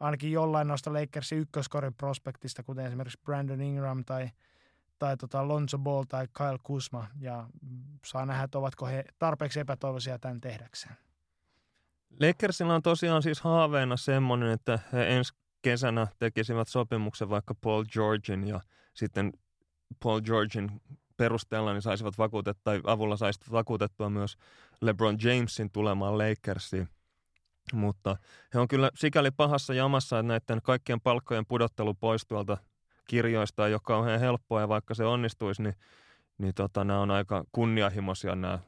ainakin jollain noista Lakersin ykköskorin prospektista, kuten esimerkiksi Brandon Ingram tai, tai tota Lonzo Ball tai Kyle Kuzma, ja saa nähdä, että ovatko he tarpeeksi epätoivoisia tämän tehdäkseen. Lakersilla on tosiaan siis haaveena semmoinen, että he ensi kesänä tekisivät sopimuksen vaikka Paul Georgin ja sitten Paul Georgin perusteella niin saisivat vakuutettua, tai avulla saisivat vakuutettua myös LeBron Jamesin tulemaan Lakersiin. Mutta he on kyllä sikäli pahassa jamassa, että näiden kaikkien palkkojen pudottelu pois tuolta kirjoista, joka on kauhean helppoa ja vaikka se onnistuisi, niin, niin tota, nämä on aika kunnianhimoisia nämä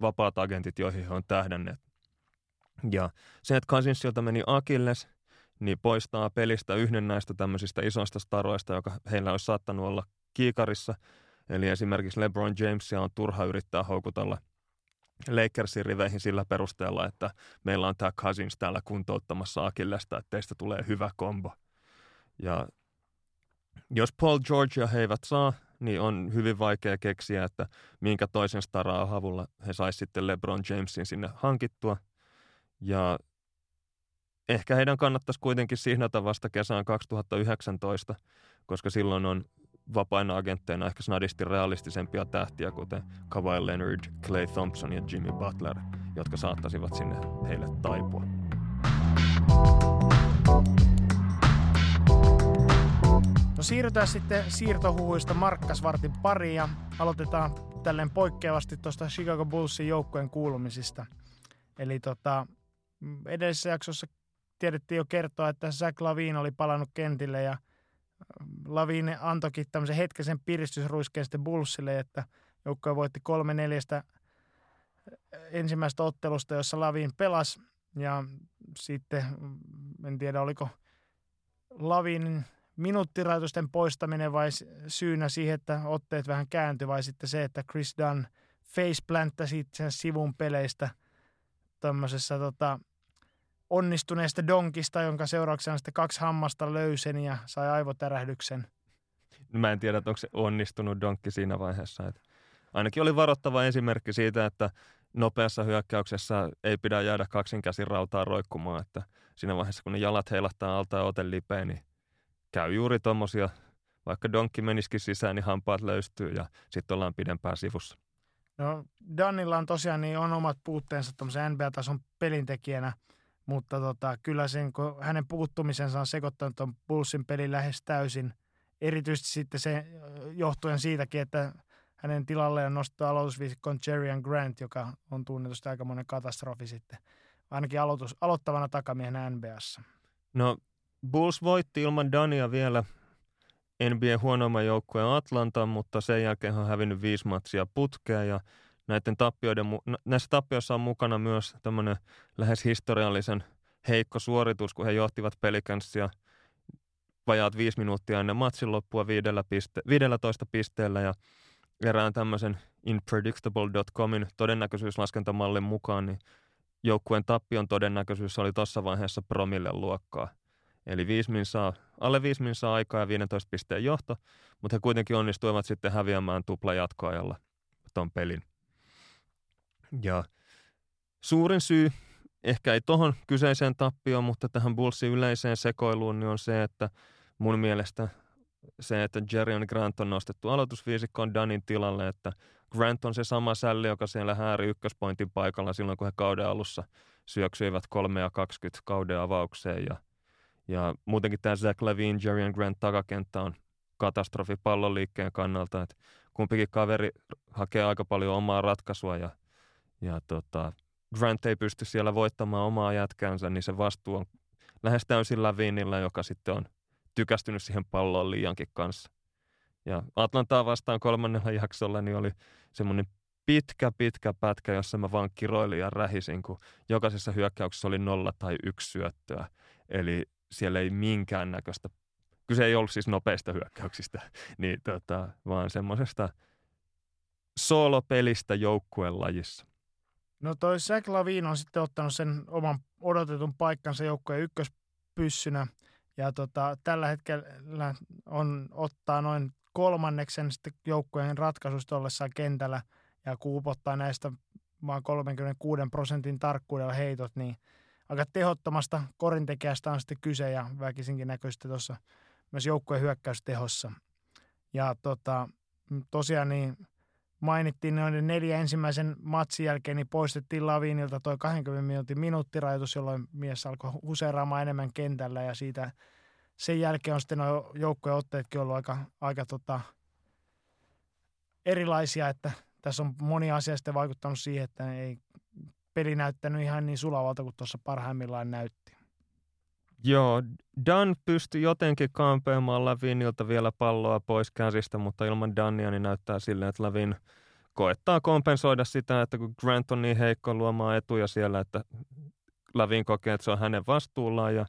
vapaat agentit, joihin he on tähdänneet. Ja se, että Cousinsilta meni Akilles, niin poistaa pelistä yhden näistä tämmöisistä isoista staroista, joka heillä olisi saattanut olla kiikarissa. Eli esimerkiksi LeBron Jamesia on turha yrittää houkutella Lakersin riveihin sillä perusteella, että meillä on tämä Cousins täällä kuntouttamassa Akillesta, että teistä tulee hyvä kombo. Ja jos Paul Georgia he eivät saa, niin on hyvin vaikea keksiä, että minkä toisen staraa avulla he saisivat sitten LeBron Jamesin sinne hankittua. Ja ehkä heidän kannattaisi kuitenkin sihnata vasta kesään 2019, koska silloin on vapaina agentteina ehkä snadisti realistisempia tähtiä, kuten Kawhi Leonard, Clay Thompson ja Jimmy Butler, jotka saattaisivat sinne heille taipua. No siirrytään sitten siirtohuhuista Markkasvartin pariin ja aloitetaan tälleen poikkeavasti tuosta Chicago Bullsin joukkojen kuulumisista. Eli tota, edellisessä jaksossa tiedettiin jo kertoa, että Zach Lavin oli palannut kentille ja Lavin antoikin tämmöisen hetkisen piristysruiskeen sitten Bullsille, että joukkue voitti kolme neljästä ensimmäistä ottelusta, jossa Lavin pelasi. Ja sitten en tiedä oliko Lavin minuuttirajoitusten poistaminen vai syynä siihen, että otteet vähän kääntyi vai sitten se, että Chris Dunn faceplanttasi sen sivun peleistä tämmöisessä tota, onnistuneesta donkista, jonka seurauksena sitten kaksi hammasta löyseni ja sai aivotärähdyksen. Mä en tiedä, onko se onnistunut donkki siinä vaiheessa. Että ainakin oli varoittava esimerkki siitä, että nopeassa hyökkäyksessä ei pidä jäädä kaksinkäsin rautaa roikkumaan, että siinä vaiheessa kun ne jalat heilahtaa alta ja ote lipeen, niin käy juuri tuommoisia, vaikka donkki menisikin sisään, niin hampaat löystyy ja sitten ollaan pidempään sivussa. No Danilla on tosiaan niin on omat puutteensa tuommoisen NBA-tason pelintekijänä – mutta tota, kyllä sen, kun hänen puuttumisensa on sekoittanut tuon Bullsin pelin lähes täysin. Erityisesti sitten se johtuen siitäkin, että hänen tilalleen nostettu aloitusviisikkoon Jerry Grant, joka on tunnetusti aikamoinen katastrofi sitten. Ainakin aloitus, aloittavana takamiehenä NBAssa. No Bulls voitti ilman Dania vielä NBA huonoimman joukkueen Atlantan, mutta sen jälkeen on hävinnyt viisi matsia putkeen ja – näiden tappioiden, näissä tappioissa on mukana myös tämmöinen lähes historiallisen heikko suoritus, kun he johtivat pelikanssia vajaat viisi minuuttia ennen matsin loppua viidellä piste, 15 pisteellä ja erään tämmöisen inpredictable.comin todennäköisyyslaskentammallin mukaan, niin joukkueen tappion todennäköisyys oli tuossa vaiheessa promille luokkaa. Eli viisi minsaa, alle viisi minsaa aikaa ja 15 pisteen johto, mutta he kuitenkin onnistuivat sitten häviämään tupla jatkoajalla ton pelin. Ja suurin syy, ehkä ei tuohon kyseiseen tappioon, mutta tähän Bullsin yleiseen sekoiluun, niin on se, että mun mielestä se, että Jerry Grant on nostettu aloitusviisikkoon Danin tilalle, että Grant on se sama sälli, joka siellä hääri ykköspointin paikalla silloin, kun he kauden alussa syöksyivät 3 ja 20 kauden avaukseen. Ja, ja muutenkin tämä Zach Levine, Jerry Grant takakenttä on katastrofi pallonliikkeen kannalta, että kumpikin kaveri hakee aika paljon omaa ratkaisua ja ja tota, Grant ei pysty siellä voittamaan omaa jätkänsä, niin se vastuu on lähes täysin Lavinilla, joka sitten on tykästynyt siihen palloon liiankin kanssa. Ja Atlantaa vastaan kolmannella jaksolla niin oli semmoinen pitkä, pitkä pätkä, jossa mä vaan kiroilin ja rähisin, kun jokaisessa hyökkäyksessä oli nolla tai yksi syöttöä. Eli siellä ei minkäännäköistä, kyse ei ollut siis nopeista hyökkäyksistä, (laughs) niin tota, vaan semmoisesta soolopelistä joukkueen lajissa. No toi Zach Lavin on sitten ottanut sen oman odotetun paikkansa joukkueen ykköspyssynä. Ja tota, tällä hetkellä on ottaa noin kolmanneksen sitten joukkueen ratkaisusta ollessaan kentällä ja kuupottaa näistä vaan 36 prosentin tarkkuudella heitot, niin aika tehottomasta korintekijästä on sitten kyse ja väkisinkin sitten tuossa myös joukkueen hyökkäystehossa. Ja tota, tosiaan niin mainittiin noiden neljä ensimmäisen matsin jälkeen, niin poistettiin Lavinilta toi 20 minuutin minuuttirajoitus, jolloin mies alkoi huseeraamaan enemmän kentällä ja siitä sen jälkeen on sitten nuo joukkojen otteetkin ollut aika, aika tota, erilaisia, että tässä on moni asia sitten vaikuttanut siihen, että ei peli näyttänyt ihan niin sulavalta kuin tuossa parhaimmillaan näytti. Joo, Dan pystyi jotenkin kampeamaan Lavinilta vielä palloa pois käsistä, mutta ilman Dania niin näyttää silleen, että Lavin koettaa kompensoida sitä, että kun Grant on niin heikko luomaan etuja siellä, että Lavin kokee, että se on hänen vastuullaan ja,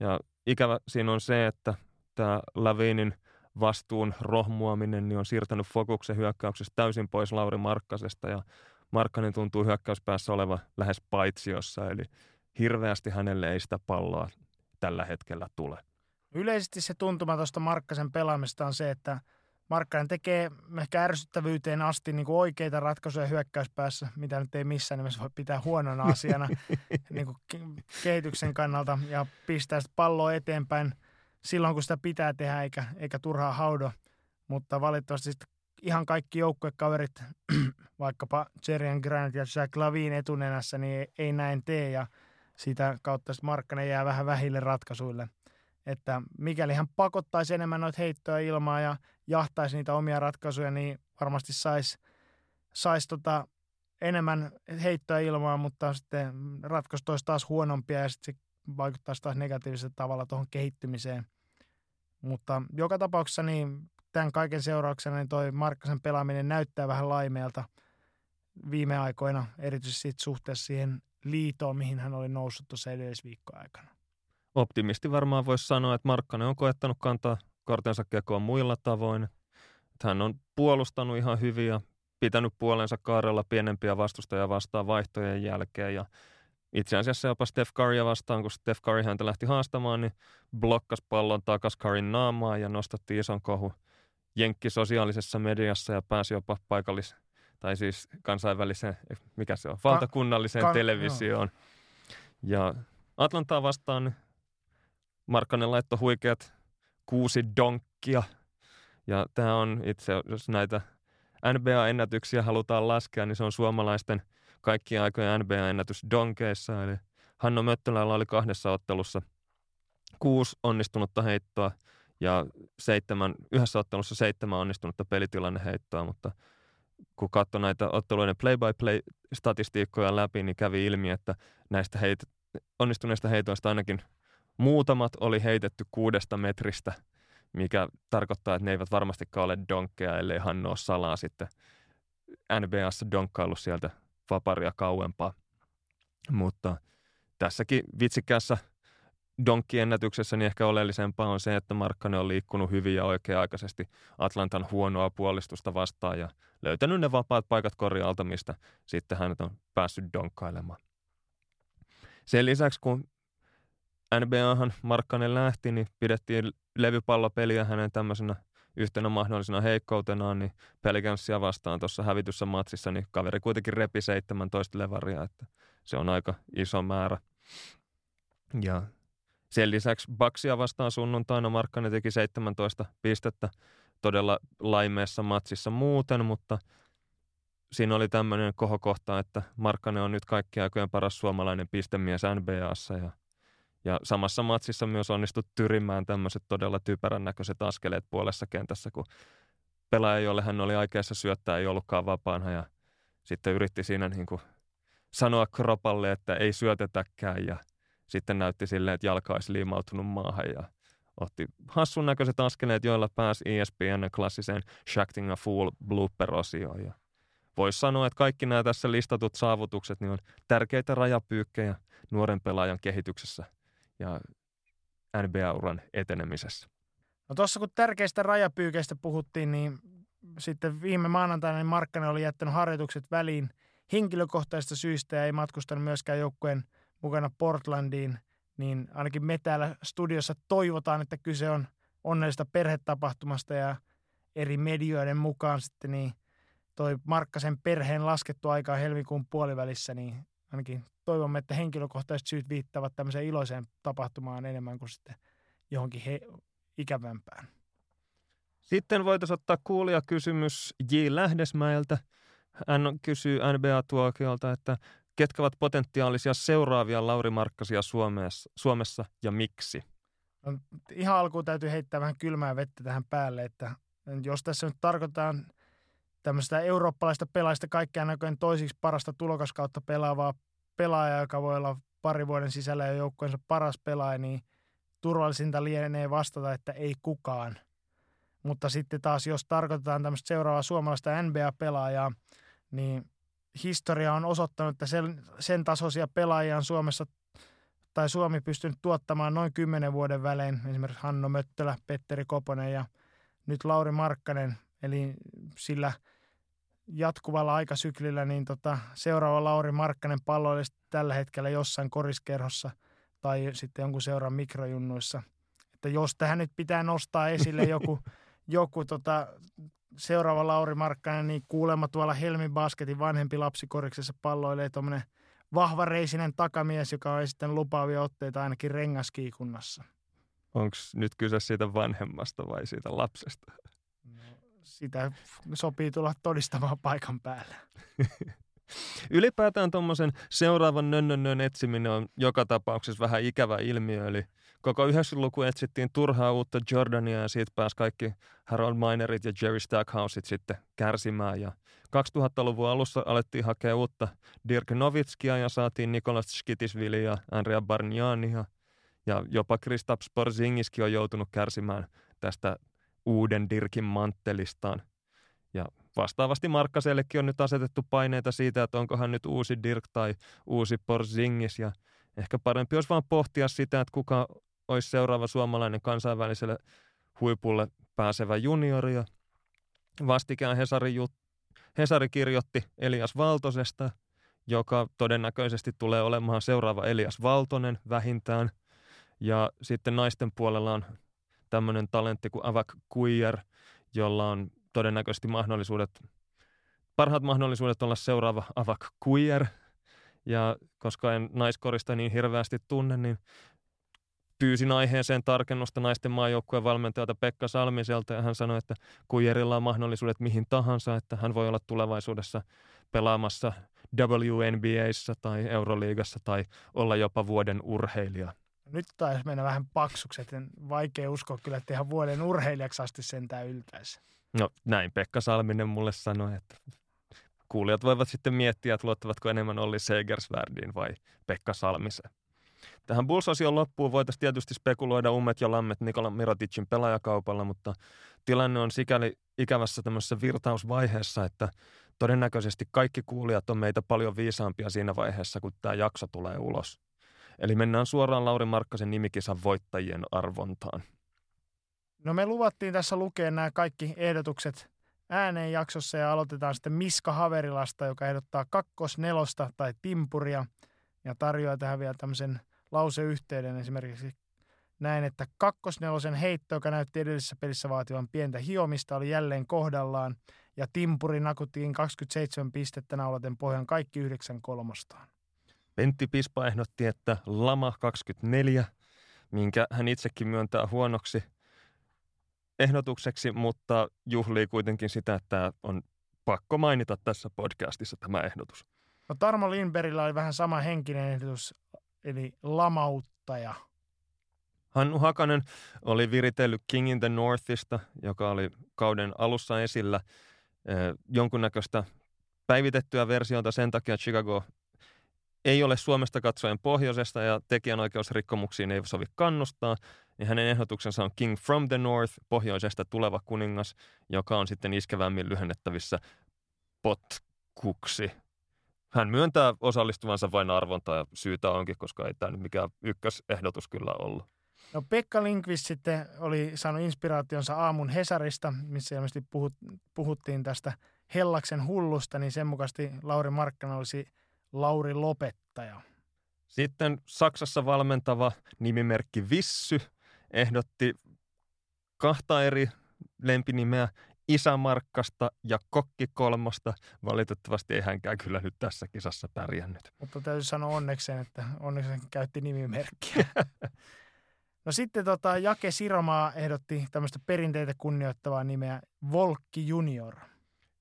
ja ikävä siinä on se, että tämä Lavinin vastuun rohmuaminen niin on siirtänyt fokuksen hyökkäyksessä täysin pois Lauri Markkasesta ja Markkanen tuntuu hyökkäyspäässä oleva lähes paitsiossa, eli hirveästi hänelle ei sitä palloa tällä hetkellä tule. Yleisesti se tuntuma tuosta Markkasen pelaamista on se, että Markkanen tekee ehkä ärsyttävyyteen asti niin kuin oikeita ratkaisuja hyökkäyspäässä, mitä nyt ei missään nimessä voi pitää huonona asiana (laughs) niin kuin kehityksen kannalta ja pistää sitä palloa eteenpäin silloin, kun sitä pitää tehdä eikä, eikä turhaa haudo. Mutta valitettavasti ihan kaikki joukkuekaverit, (clears throat) vaikkapa Jerian Grant ja Jack Lavin etunenässä, niin ei näin tee ja sitä kautta sitten Markkanen jää vähän vähille ratkaisuille. Että mikäli hän pakottaisi enemmän noita heittoja ilmaa ja jahtaisi niitä omia ratkaisuja, niin varmasti saisi sais tota enemmän heittoja ilmaa, mutta sitten ratkaisut olisi taas huonompia ja sitten se vaikuttaisi taas negatiivisella tavalla tuohon kehittymiseen. Mutta joka tapauksessa niin tämän kaiken seurauksena niin toi Markkasen pelaaminen näyttää vähän laimeelta viime aikoina, erityisesti suhteessa siihen liitoon, mihin hän oli noussut tuossa edellisviikkoa aikana. Optimisti varmaan voisi sanoa, että Markkanen on koettanut kantaa kortensa kekoa muilla tavoin. Hän on puolustanut ihan hyvin ja pitänyt puolensa kaarella pienempiä vastustajia vastaan vaihtojen jälkeen ja itse asiassa jopa Steph Currya vastaan, kun Steph Curry häntä lähti haastamaan, niin blokkas pallon takas Curryn naamaa ja nostatti ison kohu Jenkki sosiaalisessa mediassa ja pääsi jopa paikallis- tai siis kansainväliseen, mikä se on, valtakunnalliseen ka- televisioon. Ja Atlantaa vastaan Markkanen laittoi huikeat kuusi donkkia. Ja tämä on itse, jos näitä NBA-ennätyksiä halutaan laskea, niin se on suomalaisten kaikkien aikojen NBA-ennätys donkeissa. Eli Hanno Möttölällä oli kahdessa ottelussa kuusi onnistunutta heittoa ja seitsemän, yhdessä ottelussa seitsemän onnistunutta pelitilanneheittoa, mutta kun katsoi näitä otteluiden play-by-play-statistiikkoja läpi, niin kävi ilmi, että näistä heit, onnistuneista heitoista ainakin muutamat oli heitetty kuudesta metristä, mikä tarkoittaa, että ne eivät varmastikaan ole donkkeja, ellei Hanno ole salaa sitten NBAssa donkkaillut sieltä vaparia kauempaa. Mutta tässäkin vitsikässä donkkiennätyksessä niin ehkä oleellisempaa on se, että Markkanen on liikkunut hyvin ja oikea-aikaisesti Atlantan huonoa puolistusta vastaan ja löytänyt ne vapaat paikat korjaalta, mistä sitten hänet on päässyt donkkailemaan. Sen lisäksi, kun NBAhan Markkanen lähti, niin pidettiin levypallopeliä hänen tämmöisenä yhtenä mahdollisena heikkoutenaan, niin Pelicansia vastaan tuossa hävityssä matsissa, niin kaveri kuitenkin repi 17 levaria, että se on aika iso määrä. Ja sen lisäksi Baksia vastaan sunnuntaina Markkanen teki 17 pistettä todella laimeessa matsissa muuten, mutta siinä oli tämmöinen kohokohta, että Markkanen on nyt kaikki aikojen paras suomalainen pistemies NBAssa ja, ja samassa matsissa myös onnistut tyrimään tämmöiset todella typerän näköiset askeleet puolessa kentässä, kun pelaaja, jolle hän oli aikeassa syöttää, ei ollutkaan vapaana ja sitten yritti siinä niin kuin sanoa kropalle, että ei syötetäkään ja sitten näytti silleen, että jalka olisi liimautunut maahan ja otti hassun näköiset askeleet, joilla pääsi ESPN klassiseen Shacting a Fool blooper-osioon. Ja voisi sanoa, että kaikki nämä tässä listatut saavutukset niin on tärkeitä rajapyykkejä nuoren pelaajan kehityksessä ja NBA-uran etenemisessä. No tuossa kun tärkeistä rajapyykeistä puhuttiin, niin sitten viime maanantaina niin Markkanen oli jättänyt harjoitukset väliin henkilökohtaisista syistä ja ei matkustanut myöskään joukkueen – mukana Portlandiin, niin ainakin me täällä studiossa toivotaan, että kyse on onnellisesta perhetapahtumasta ja eri medioiden mukaan sitten niin toi Markkasen perheen laskettu aikaa helmikuun puolivälissä, niin ainakin toivomme, että henkilökohtaiset syyt viittavat tämmöiseen iloiseen tapahtumaan enemmän kuin sitten johonkin he, ikävämpään. Sitten voitaisiin ottaa kuulia kysymys J. Lähdesmäeltä. Hän kysyy NBA-tuokiolta, että ketkä ovat potentiaalisia seuraavia Lauri Markkasia Suomessa, Suomessa ja miksi? No, ihan alkuun täytyy heittää vähän kylmää vettä tähän päälle, että jos tässä nyt tarkoitetaan tämmöistä eurooppalaista pelaajista kaikkea näköjen toisiksi parasta tulokaskautta pelaavaa pelaaja, joka voi olla pari vuoden sisällä jo joukkueensa paras pelaaja, niin turvallisinta lienee vastata, että ei kukaan. Mutta sitten taas, jos tarkoitetaan tämmöistä seuraavaa suomalaista NBA-pelaajaa, niin historia on osoittanut, että sen, sen tasoisia pelaajia on Suomessa tai Suomi pystynyt tuottamaan noin kymmenen vuoden välein. Esimerkiksi Hanno Möttölä, Petteri Koponen ja nyt Lauri Markkanen. Eli sillä jatkuvalla aikasyklillä niin tota, seuraava Lauri Markkanen olisi tällä hetkellä jossain koriskerhossa tai sitten jonkun seuraan mikrojunnuissa. Että jos tähän nyt pitää nostaa esille joku, (laughs) joku tota, seuraava Lauri Markkanen, niin kuulemma tuolla Helmi Basketin vanhempi lapsikoriksessa palloilee tuommoinen vahvareisinen takamies, joka on sitten lupaavia otteita ainakin rengaskiikunnassa. Onko nyt kyse siitä vanhemmasta vai siitä lapsesta? No, sitä sopii tulla todistamaan paikan päällä. (laughs) Ylipäätään tuommoisen seuraavan nönnönnön etsiminen on joka tapauksessa vähän ikävä ilmiö, eli koko 90-luku etsittiin turhaa uutta Jordania ja siitä pääsi kaikki Harold Minerit ja Jerry Stackhouset sitten kärsimään. Ja 2000-luvun alussa alettiin hakea uutta Dirk Novitskia ja saatiin Nikolas Skitisvili ja Andrea Bargnania. Ja jopa Kristaps Porzingiskin on joutunut kärsimään tästä uuden Dirkin manttelistaan. Ja vastaavasti Markkasellekin on nyt asetettu paineita siitä, että onko hän nyt uusi Dirk tai uusi Porzingis. Ja ehkä parempi olisi vaan pohtia sitä, että kuka olisi seuraava suomalainen kansainväliselle huipulle pääsevä juniori. Ja vastikään Hesari, jut, Hesari kirjoitti Elias Valtosesta, joka todennäköisesti tulee olemaan seuraava Elias Valtonen vähintään. Ja sitten naisten puolella on tämmöinen talentti kuin Avak Kuijer, jolla on todennäköisesti mahdollisuudet, parhaat mahdollisuudet olla seuraava Avak Kuijer. Ja koska en naiskorista niin hirveästi tunne, niin pyysin aiheeseen tarkennusta naisten maajoukkueen valmentajalta Pekka Salmiselta ja hän sanoi, että Kuijerilla on mahdollisuudet mihin tahansa, että hän voi olla tulevaisuudessa pelaamassa WNBAissa tai Euroliigassa tai olla jopa vuoden urheilija. Nyt taisi mennä vähän paksuksi, että vaikea uskoa kyllä, että ihan vuoden urheilijaksi asti sentään yltäisi. No näin Pekka Salminen mulle sanoi, että kuulijat voivat sitten miettiä, että luottavatko enemmän Olli Segersvärdiin vai Pekka Salmiseen. Tähän Bulls-osion loppuun voitaisiin tietysti spekuloida ummet ja lammet Nikola Miroticin pelaajakaupalla, mutta tilanne on sikäli ikävässä tämmöisessä virtausvaiheessa, että todennäköisesti kaikki kuulijat on meitä paljon viisaampia siinä vaiheessa, kun tämä jakso tulee ulos. Eli mennään suoraan Lauri Markkasen nimikisan voittajien arvontaan. No me luvattiin tässä lukea nämä kaikki ehdotukset ääneen jaksossa ja aloitetaan sitten Miska Haverilasta, joka ehdottaa kakkos, nelosta tai timpuria ja tarjoaa tähän vielä tämmöisen lauseyhteyden esimerkiksi näin, että kakkosnelosen heitto, joka näytti edellisessä pelissä vaativan pientä hiomista, oli jälleen kohdallaan ja timpuri nakuttiin 27 pistettä naulaten pohjan kaikki yhdeksän kolmostaan. Pentti Pispa ehdotti, että lama 24, minkä hän itsekin myöntää huonoksi ehdotukseksi, mutta juhlii kuitenkin sitä, että on pakko mainita tässä podcastissa tämä ehdotus. No Tarmo Lindbergillä oli vähän sama henkinen ehdotus eli lamauttaja. Hannu Hakanen oli viritellyt King in the Northista, joka oli kauden alussa esillä, jonkunnäköistä päivitettyä versiota sen takia, Chicago ei ole Suomesta katsoen pohjoisesta ja tekijänoikeusrikkomuksiin ei sovi kannustaa, niin hänen ehdotuksensa on King from the North, pohjoisesta tuleva kuningas, joka on sitten iskevämmin lyhennettävissä potkuksi hän myöntää osallistuvansa vain arvontaan ja syytä onkin, koska ei tämä nyt mikään ykkösehdotus kyllä ollut. No Pekka Linkvist sitten oli saanut inspiraationsa aamun Hesarista, missä ilmeisesti puhut, puhuttiin tästä Hellaksen hullusta, niin sen mukaisesti Lauri Markkanen olisi Lauri Lopettaja. Sitten Saksassa valmentava nimimerkki Vissy ehdotti kahta eri lempinimeä isämarkkasta ja kokkikolmosta. Valitettavasti ei hänkään kyllä nyt tässä kisassa pärjännyt. Mutta täytyy sanoa onnekseen, että onneksi käytti nimimerkkiä. (laughs) No sitten tota, Jake Siromaa ehdotti tämmöistä perinteitä kunnioittavaa nimeä Volkki Junior.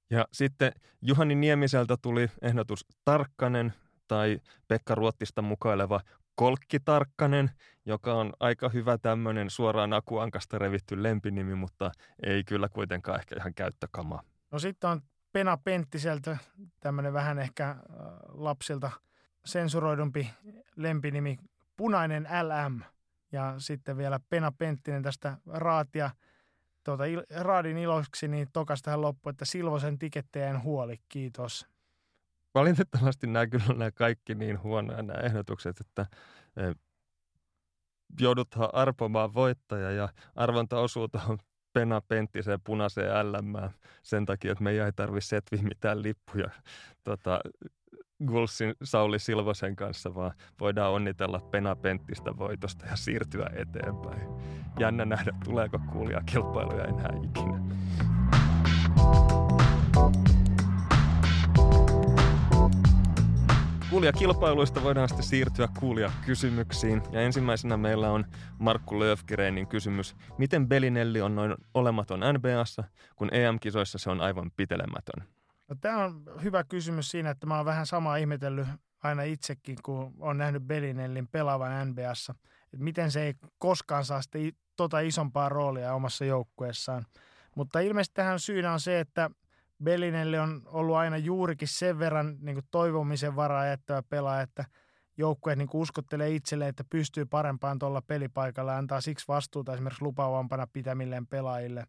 Ja sitten Juhani Niemiseltä tuli ehdotus Tarkkanen tai Pekka Ruottista mukaileva Kolkkitarkkanen, joka on aika hyvä tämmöinen suoraan akuankasta revitty lempinimi, mutta ei kyllä kuitenkaan ehkä ihan käyttökama. No sitten on Pena Penttiseltä, tämmöinen vähän ehkä äh, lapsilta sensuroidumpi lempinimi Punainen LM ja sitten vielä Pena Penttinen tästä raatia tuota, raadin iloksi, niin tokas tähän loppu, että Silvosen tikettejä huoli, kiitos. Valitettavasti nämä kyllä nämä kaikki niin huonoja nämä ehdotukset, että e, jouduthan arpomaan voittaja ja arvontaosuutta on Pena Penttiseen punaiseen LM sen takia, että me ei tarvitse setviä mitään lippuja tota, Gulsin Sauli Silvosen kanssa, vaan voidaan onnitella Pena Penttistä voitosta ja siirtyä eteenpäin. Jännä nähdä, tuleeko kuulia kilpailuja enää ikinä. Kuulijakilpailuista voidaan sitten siirtyä kuulijakysymyksiin. Ja ensimmäisenä meillä on Markku Löfgrenin kysymys. Miten Belinelli on noin olematon NBAssa, kun EM-kisoissa se on aivan pitelemätön? No, tämä on hyvä kysymys siinä, että mä oon vähän samaa ihmetellyt aina itsekin, kun on nähnyt Belinellin pelaavan NBAssa. Että miten se ei koskaan saa sitten tota isompaa roolia omassa joukkueessaan. Mutta ilmeisesti tähän syynä on se, että Bellinelli on ollut aina juurikin sen verran niin kuin toivomisen varaa jättävä pelaaja, että joukkueet niin uskottelee itselleen, että pystyy parempaan tuolla pelipaikalla ja antaa siksi vastuuta esimerkiksi lupaavampana pitämilleen pelaajille.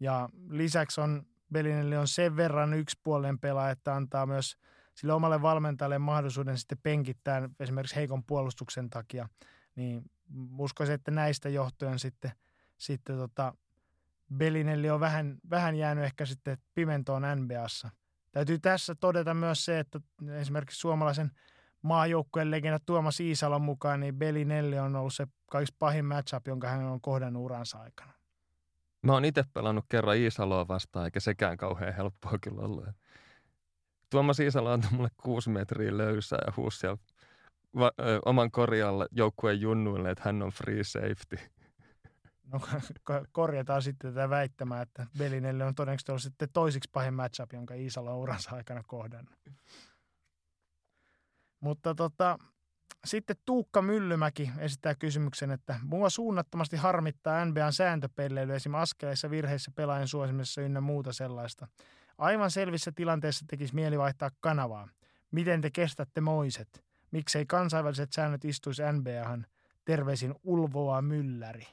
Ja lisäksi on Bellinelli on sen verran yksipuolinen pelaaja, että antaa myös sille omalle valmentajalle mahdollisuuden sitten penkittää esimerkiksi heikon puolustuksen takia. Niin uskoisin, että näistä johtuen sitten, sitten tota, Bellinelli on vähän, vähän jäänyt ehkä sitten pimentoon NBAssa. Täytyy tässä todeta myös se, että esimerkiksi suomalaisen maajoukkueen legenda Tuomas Iisalon mukaan, niin Bellinelli on ollut se kaikista pahin matchup, jonka hän on kohdannut uransa aikana. Mä oon itse pelannut kerran Iisaloa vastaan, eikä sekään kauhean helppoa kyllä ollut. Tuomas Iisalo antoi mulle kuusi metriä löysää ja huusi va- ö, oman korjalla joukkueen junnuille, että hän on free safety. No (laughs) korjataan sitten tätä väittämää, että Belinelle on todennäköisesti ollut sitten toisiksi pahin matchup, jonka Iisalo on uransa aikana kohdannut. Mutta tota, sitten Tuukka Myllymäki esittää kysymyksen, että mua suunnattomasti harmittaa NBAn sääntöpelleily esim. askeleissa, virheissä, pelaajan suosimisessa ynnä muuta sellaista. Aivan selvissä tilanteissa tekisi mieli vaihtaa kanavaa. Miten te kestätte moiset? Miksei kansainväliset säännöt istuisi NBAhan? Terveisin ulvoa mylläri.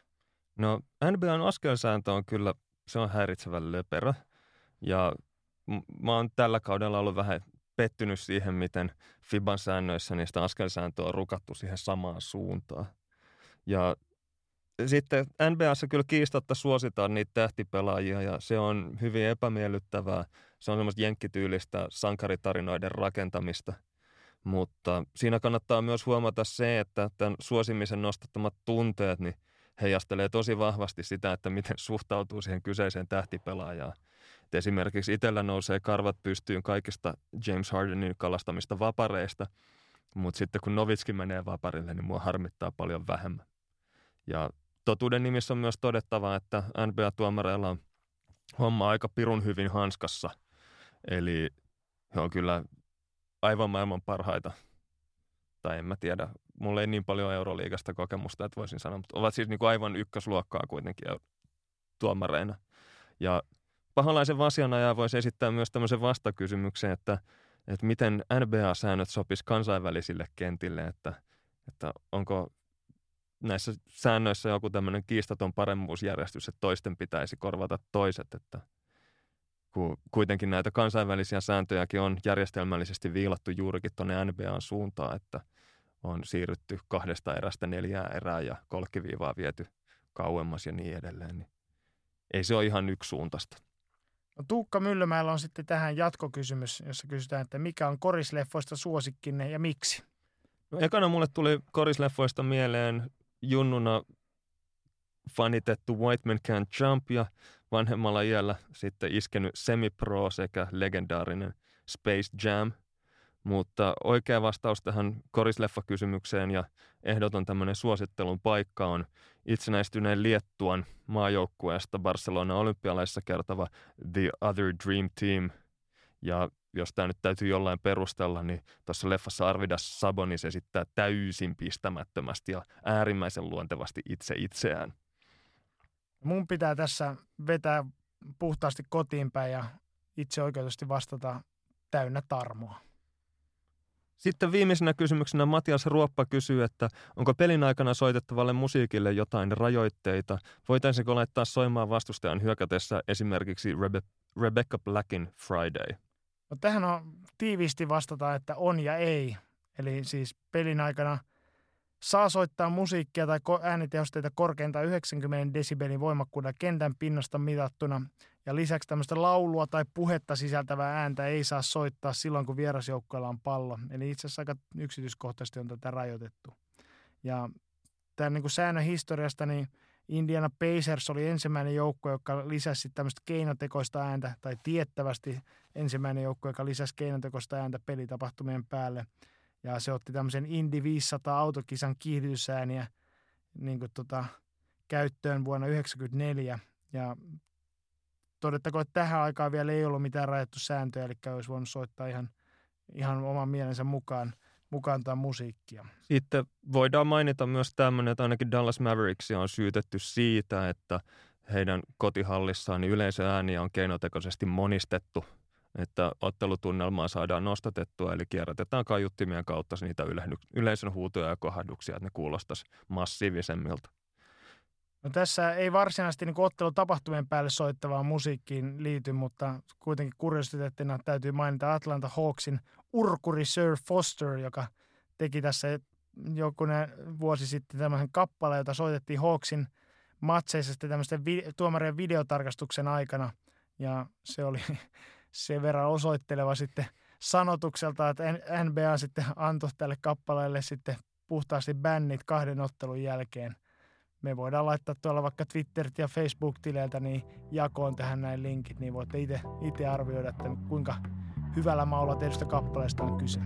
No NBAn askelsääntö on kyllä, se on häiritsevän löperö. Ja mä oon tällä kaudella ollut vähän pettynyt siihen, miten FIBAn säännöissä niistä askelsääntöä on rukattu siihen samaan suuntaan. Ja sitten NBAssa kyllä kiistatta suositaan niitä tähtipelaajia ja se on hyvin epämiellyttävää. Se on semmoista jenkkityylistä sankaritarinoiden rakentamista. Mutta siinä kannattaa myös huomata se, että tämän suosimisen nostattamat tunteet niin heijastelee tosi vahvasti sitä, että miten suhtautuu siihen kyseiseen tähtipelaajaan. Et esimerkiksi itsellä nousee karvat pystyyn kaikista James Hardenin kalastamista vapareista, mutta sitten kun Novitski menee vaparille, niin mua harmittaa paljon vähemmän. Ja totuuden nimissä on myös todettava, että NBA-tuomareilla on homma aika pirun hyvin hanskassa. Eli he on kyllä aivan maailman parhaita. Tai en mä tiedä, mulla ei niin paljon Euroliigasta kokemusta, että voisin sanoa, mutta ovat siis niin kuin aivan ykkösluokkaa kuitenkin tuomareina. Ja paholaisen vasianaja voisi esittää myös tämmöisen vastakysymyksen, että, että miten NBA-säännöt sopis kansainvälisille kentille, että, että onko näissä säännöissä joku tämmöinen kiistaton paremmuusjärjestys, että toisten pitäisi korvata toiset, että kuitenkin näitä kansainvälisiä sääntöjäkin on järjestelmällisesti viilattu juurikin tuonne NBAn suuntaan, että on siirrytty kahdesta erästä neljää erää ja kolkkiviivaa viety kauemmas ja niin edelleen, niin ei se ole ihan yksisuuntaista. No, Tuukka Myllymäellä on sitten tähän jatkokysymys, jossa kysytään, että mikä on korisleffoista suosikkinne ja miksi? No, ekana mulle tuli korisleffoista mieleen junnuna fanitettu White Man Can't Jump ja vanhemmalla iällä sitten iskenyt Semi-Pro sekä legendaarinen Space Jam – mutta oikea vastaus tähän korisleffa-kysymykseen ja ehdoton tämmöinen suosittelun paikka on itsenäistyneen Liettuan maajoukkueesta Barcelona olympialaisissa kertova The Other Dream Team. Ja jos tämä nyt täytyy jollain perustella, niin tuossa leffassa Arvidas Sabonis esittää täysin pistämättömästi ja äärimmäisen luontevasti itse itseään. Mun pitää tässä vetää puhtaasti kotiin päin ja itse oikeutusti vastata täynnä tarmoa. Sitten viimeisenä kysymyksenä Matias Ruoppa kysyy, että onko pelin aikana soitettavalle musiikille jotain rajoitteita? Voitaisiinko laittaa soimaan vastustajan hyökätessä esimerkiksi Rebe- Rebecca Blackin Friday? No, tähän on tiiviisti vastata, että on ja ei. Eli siis pelin aikana saa soittaa musiikkia tai äänitehosteita korkeintaan 90 desibelin voimakkuudella kentän pinnasta mitattuna – ja lisäksi tämmöistä laulua tai puhetta sisältävää ääntä ei saa soittaa silloin, kun vierasjoukkoilla on pallo. Eli itse asiassa aika yksityiskohtaisesti on tätä rajoitettu. Ja tämän niin kuin säännön historiasta, niin Indiana Pacers oli ensimmäinen joukko, joka lisäsi tämmöistä keinotekoista ääntä, tai tiettävästi ensimmäinen joukko, joka lisäsi keinotekoista ääntä pelitapahtumien päälle. Ja se otti tämmöisen Indy 500 autokisan kiihdytysääniä niin kuin tota, käyttöön vuonna 1994. Ja todettakoon, että tähän aikaan vielä ei ollut mitään rajattu sääntöjä, eli olisi voinut soittaa ihan, ihan oman mielensä mukaan, mukaan tai musiikkia. Sitten voidaan mainita myös tämmöinen, että ainakin Dallas Mavericks on syytetty siitä, että heidän kotihallissaan niin yleisöääniä on keinotekoisesti monistettu, että ottelutunnelmaa saadaan nostatettua, eli kierrätetään kaiuttimien kautta niitä yleisön huutoja ja kohduksia, että ne kuulostaisi massiivisemmilta. No tässä ei varsinaisesti niin ottelutapahtumien päälle soittavaan musiikkiin liity, mutta kuitenkin kuriositeettina täytyy mainita Atlanta Hawksin urkuri Sir Foster, joka teki tässä jokunen vuosi sitten tämmöisen kappaleen, jota soitettiin Hawksin matseissa sitten tämmöisten vi- tuomarien videotarkastuksen aikana. Ja se oli (laughs) sen verran osoitteleva sitten sanotukselta, että NBA sitten antoi tälle kappaleelle sitten puhtaasti bännit kahden ottelun jälkeen me voidaan laittaa tuolla vaikka Twitterit ja Facebook-tileiltä niin jakoon tähän näin linkit, niin voitte itse arvioida, että kuinka hyvällä maulla tehdystä kappaleesta on kyse.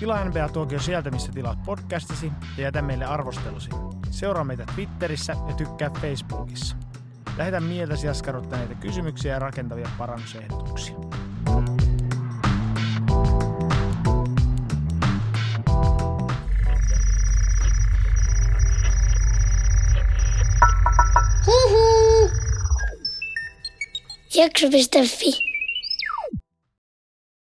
Tilaa NBA Tuokio sieltä, missä tilaat podcastisi ja jätä meille arvostelusi. Seuraa meitä Twitterissä ja tykkää Facebookissa. Lähetä mieltäsi askarruttaneita kysymyksiä ja rakentavia parannusehdotuksia. Jakso.fi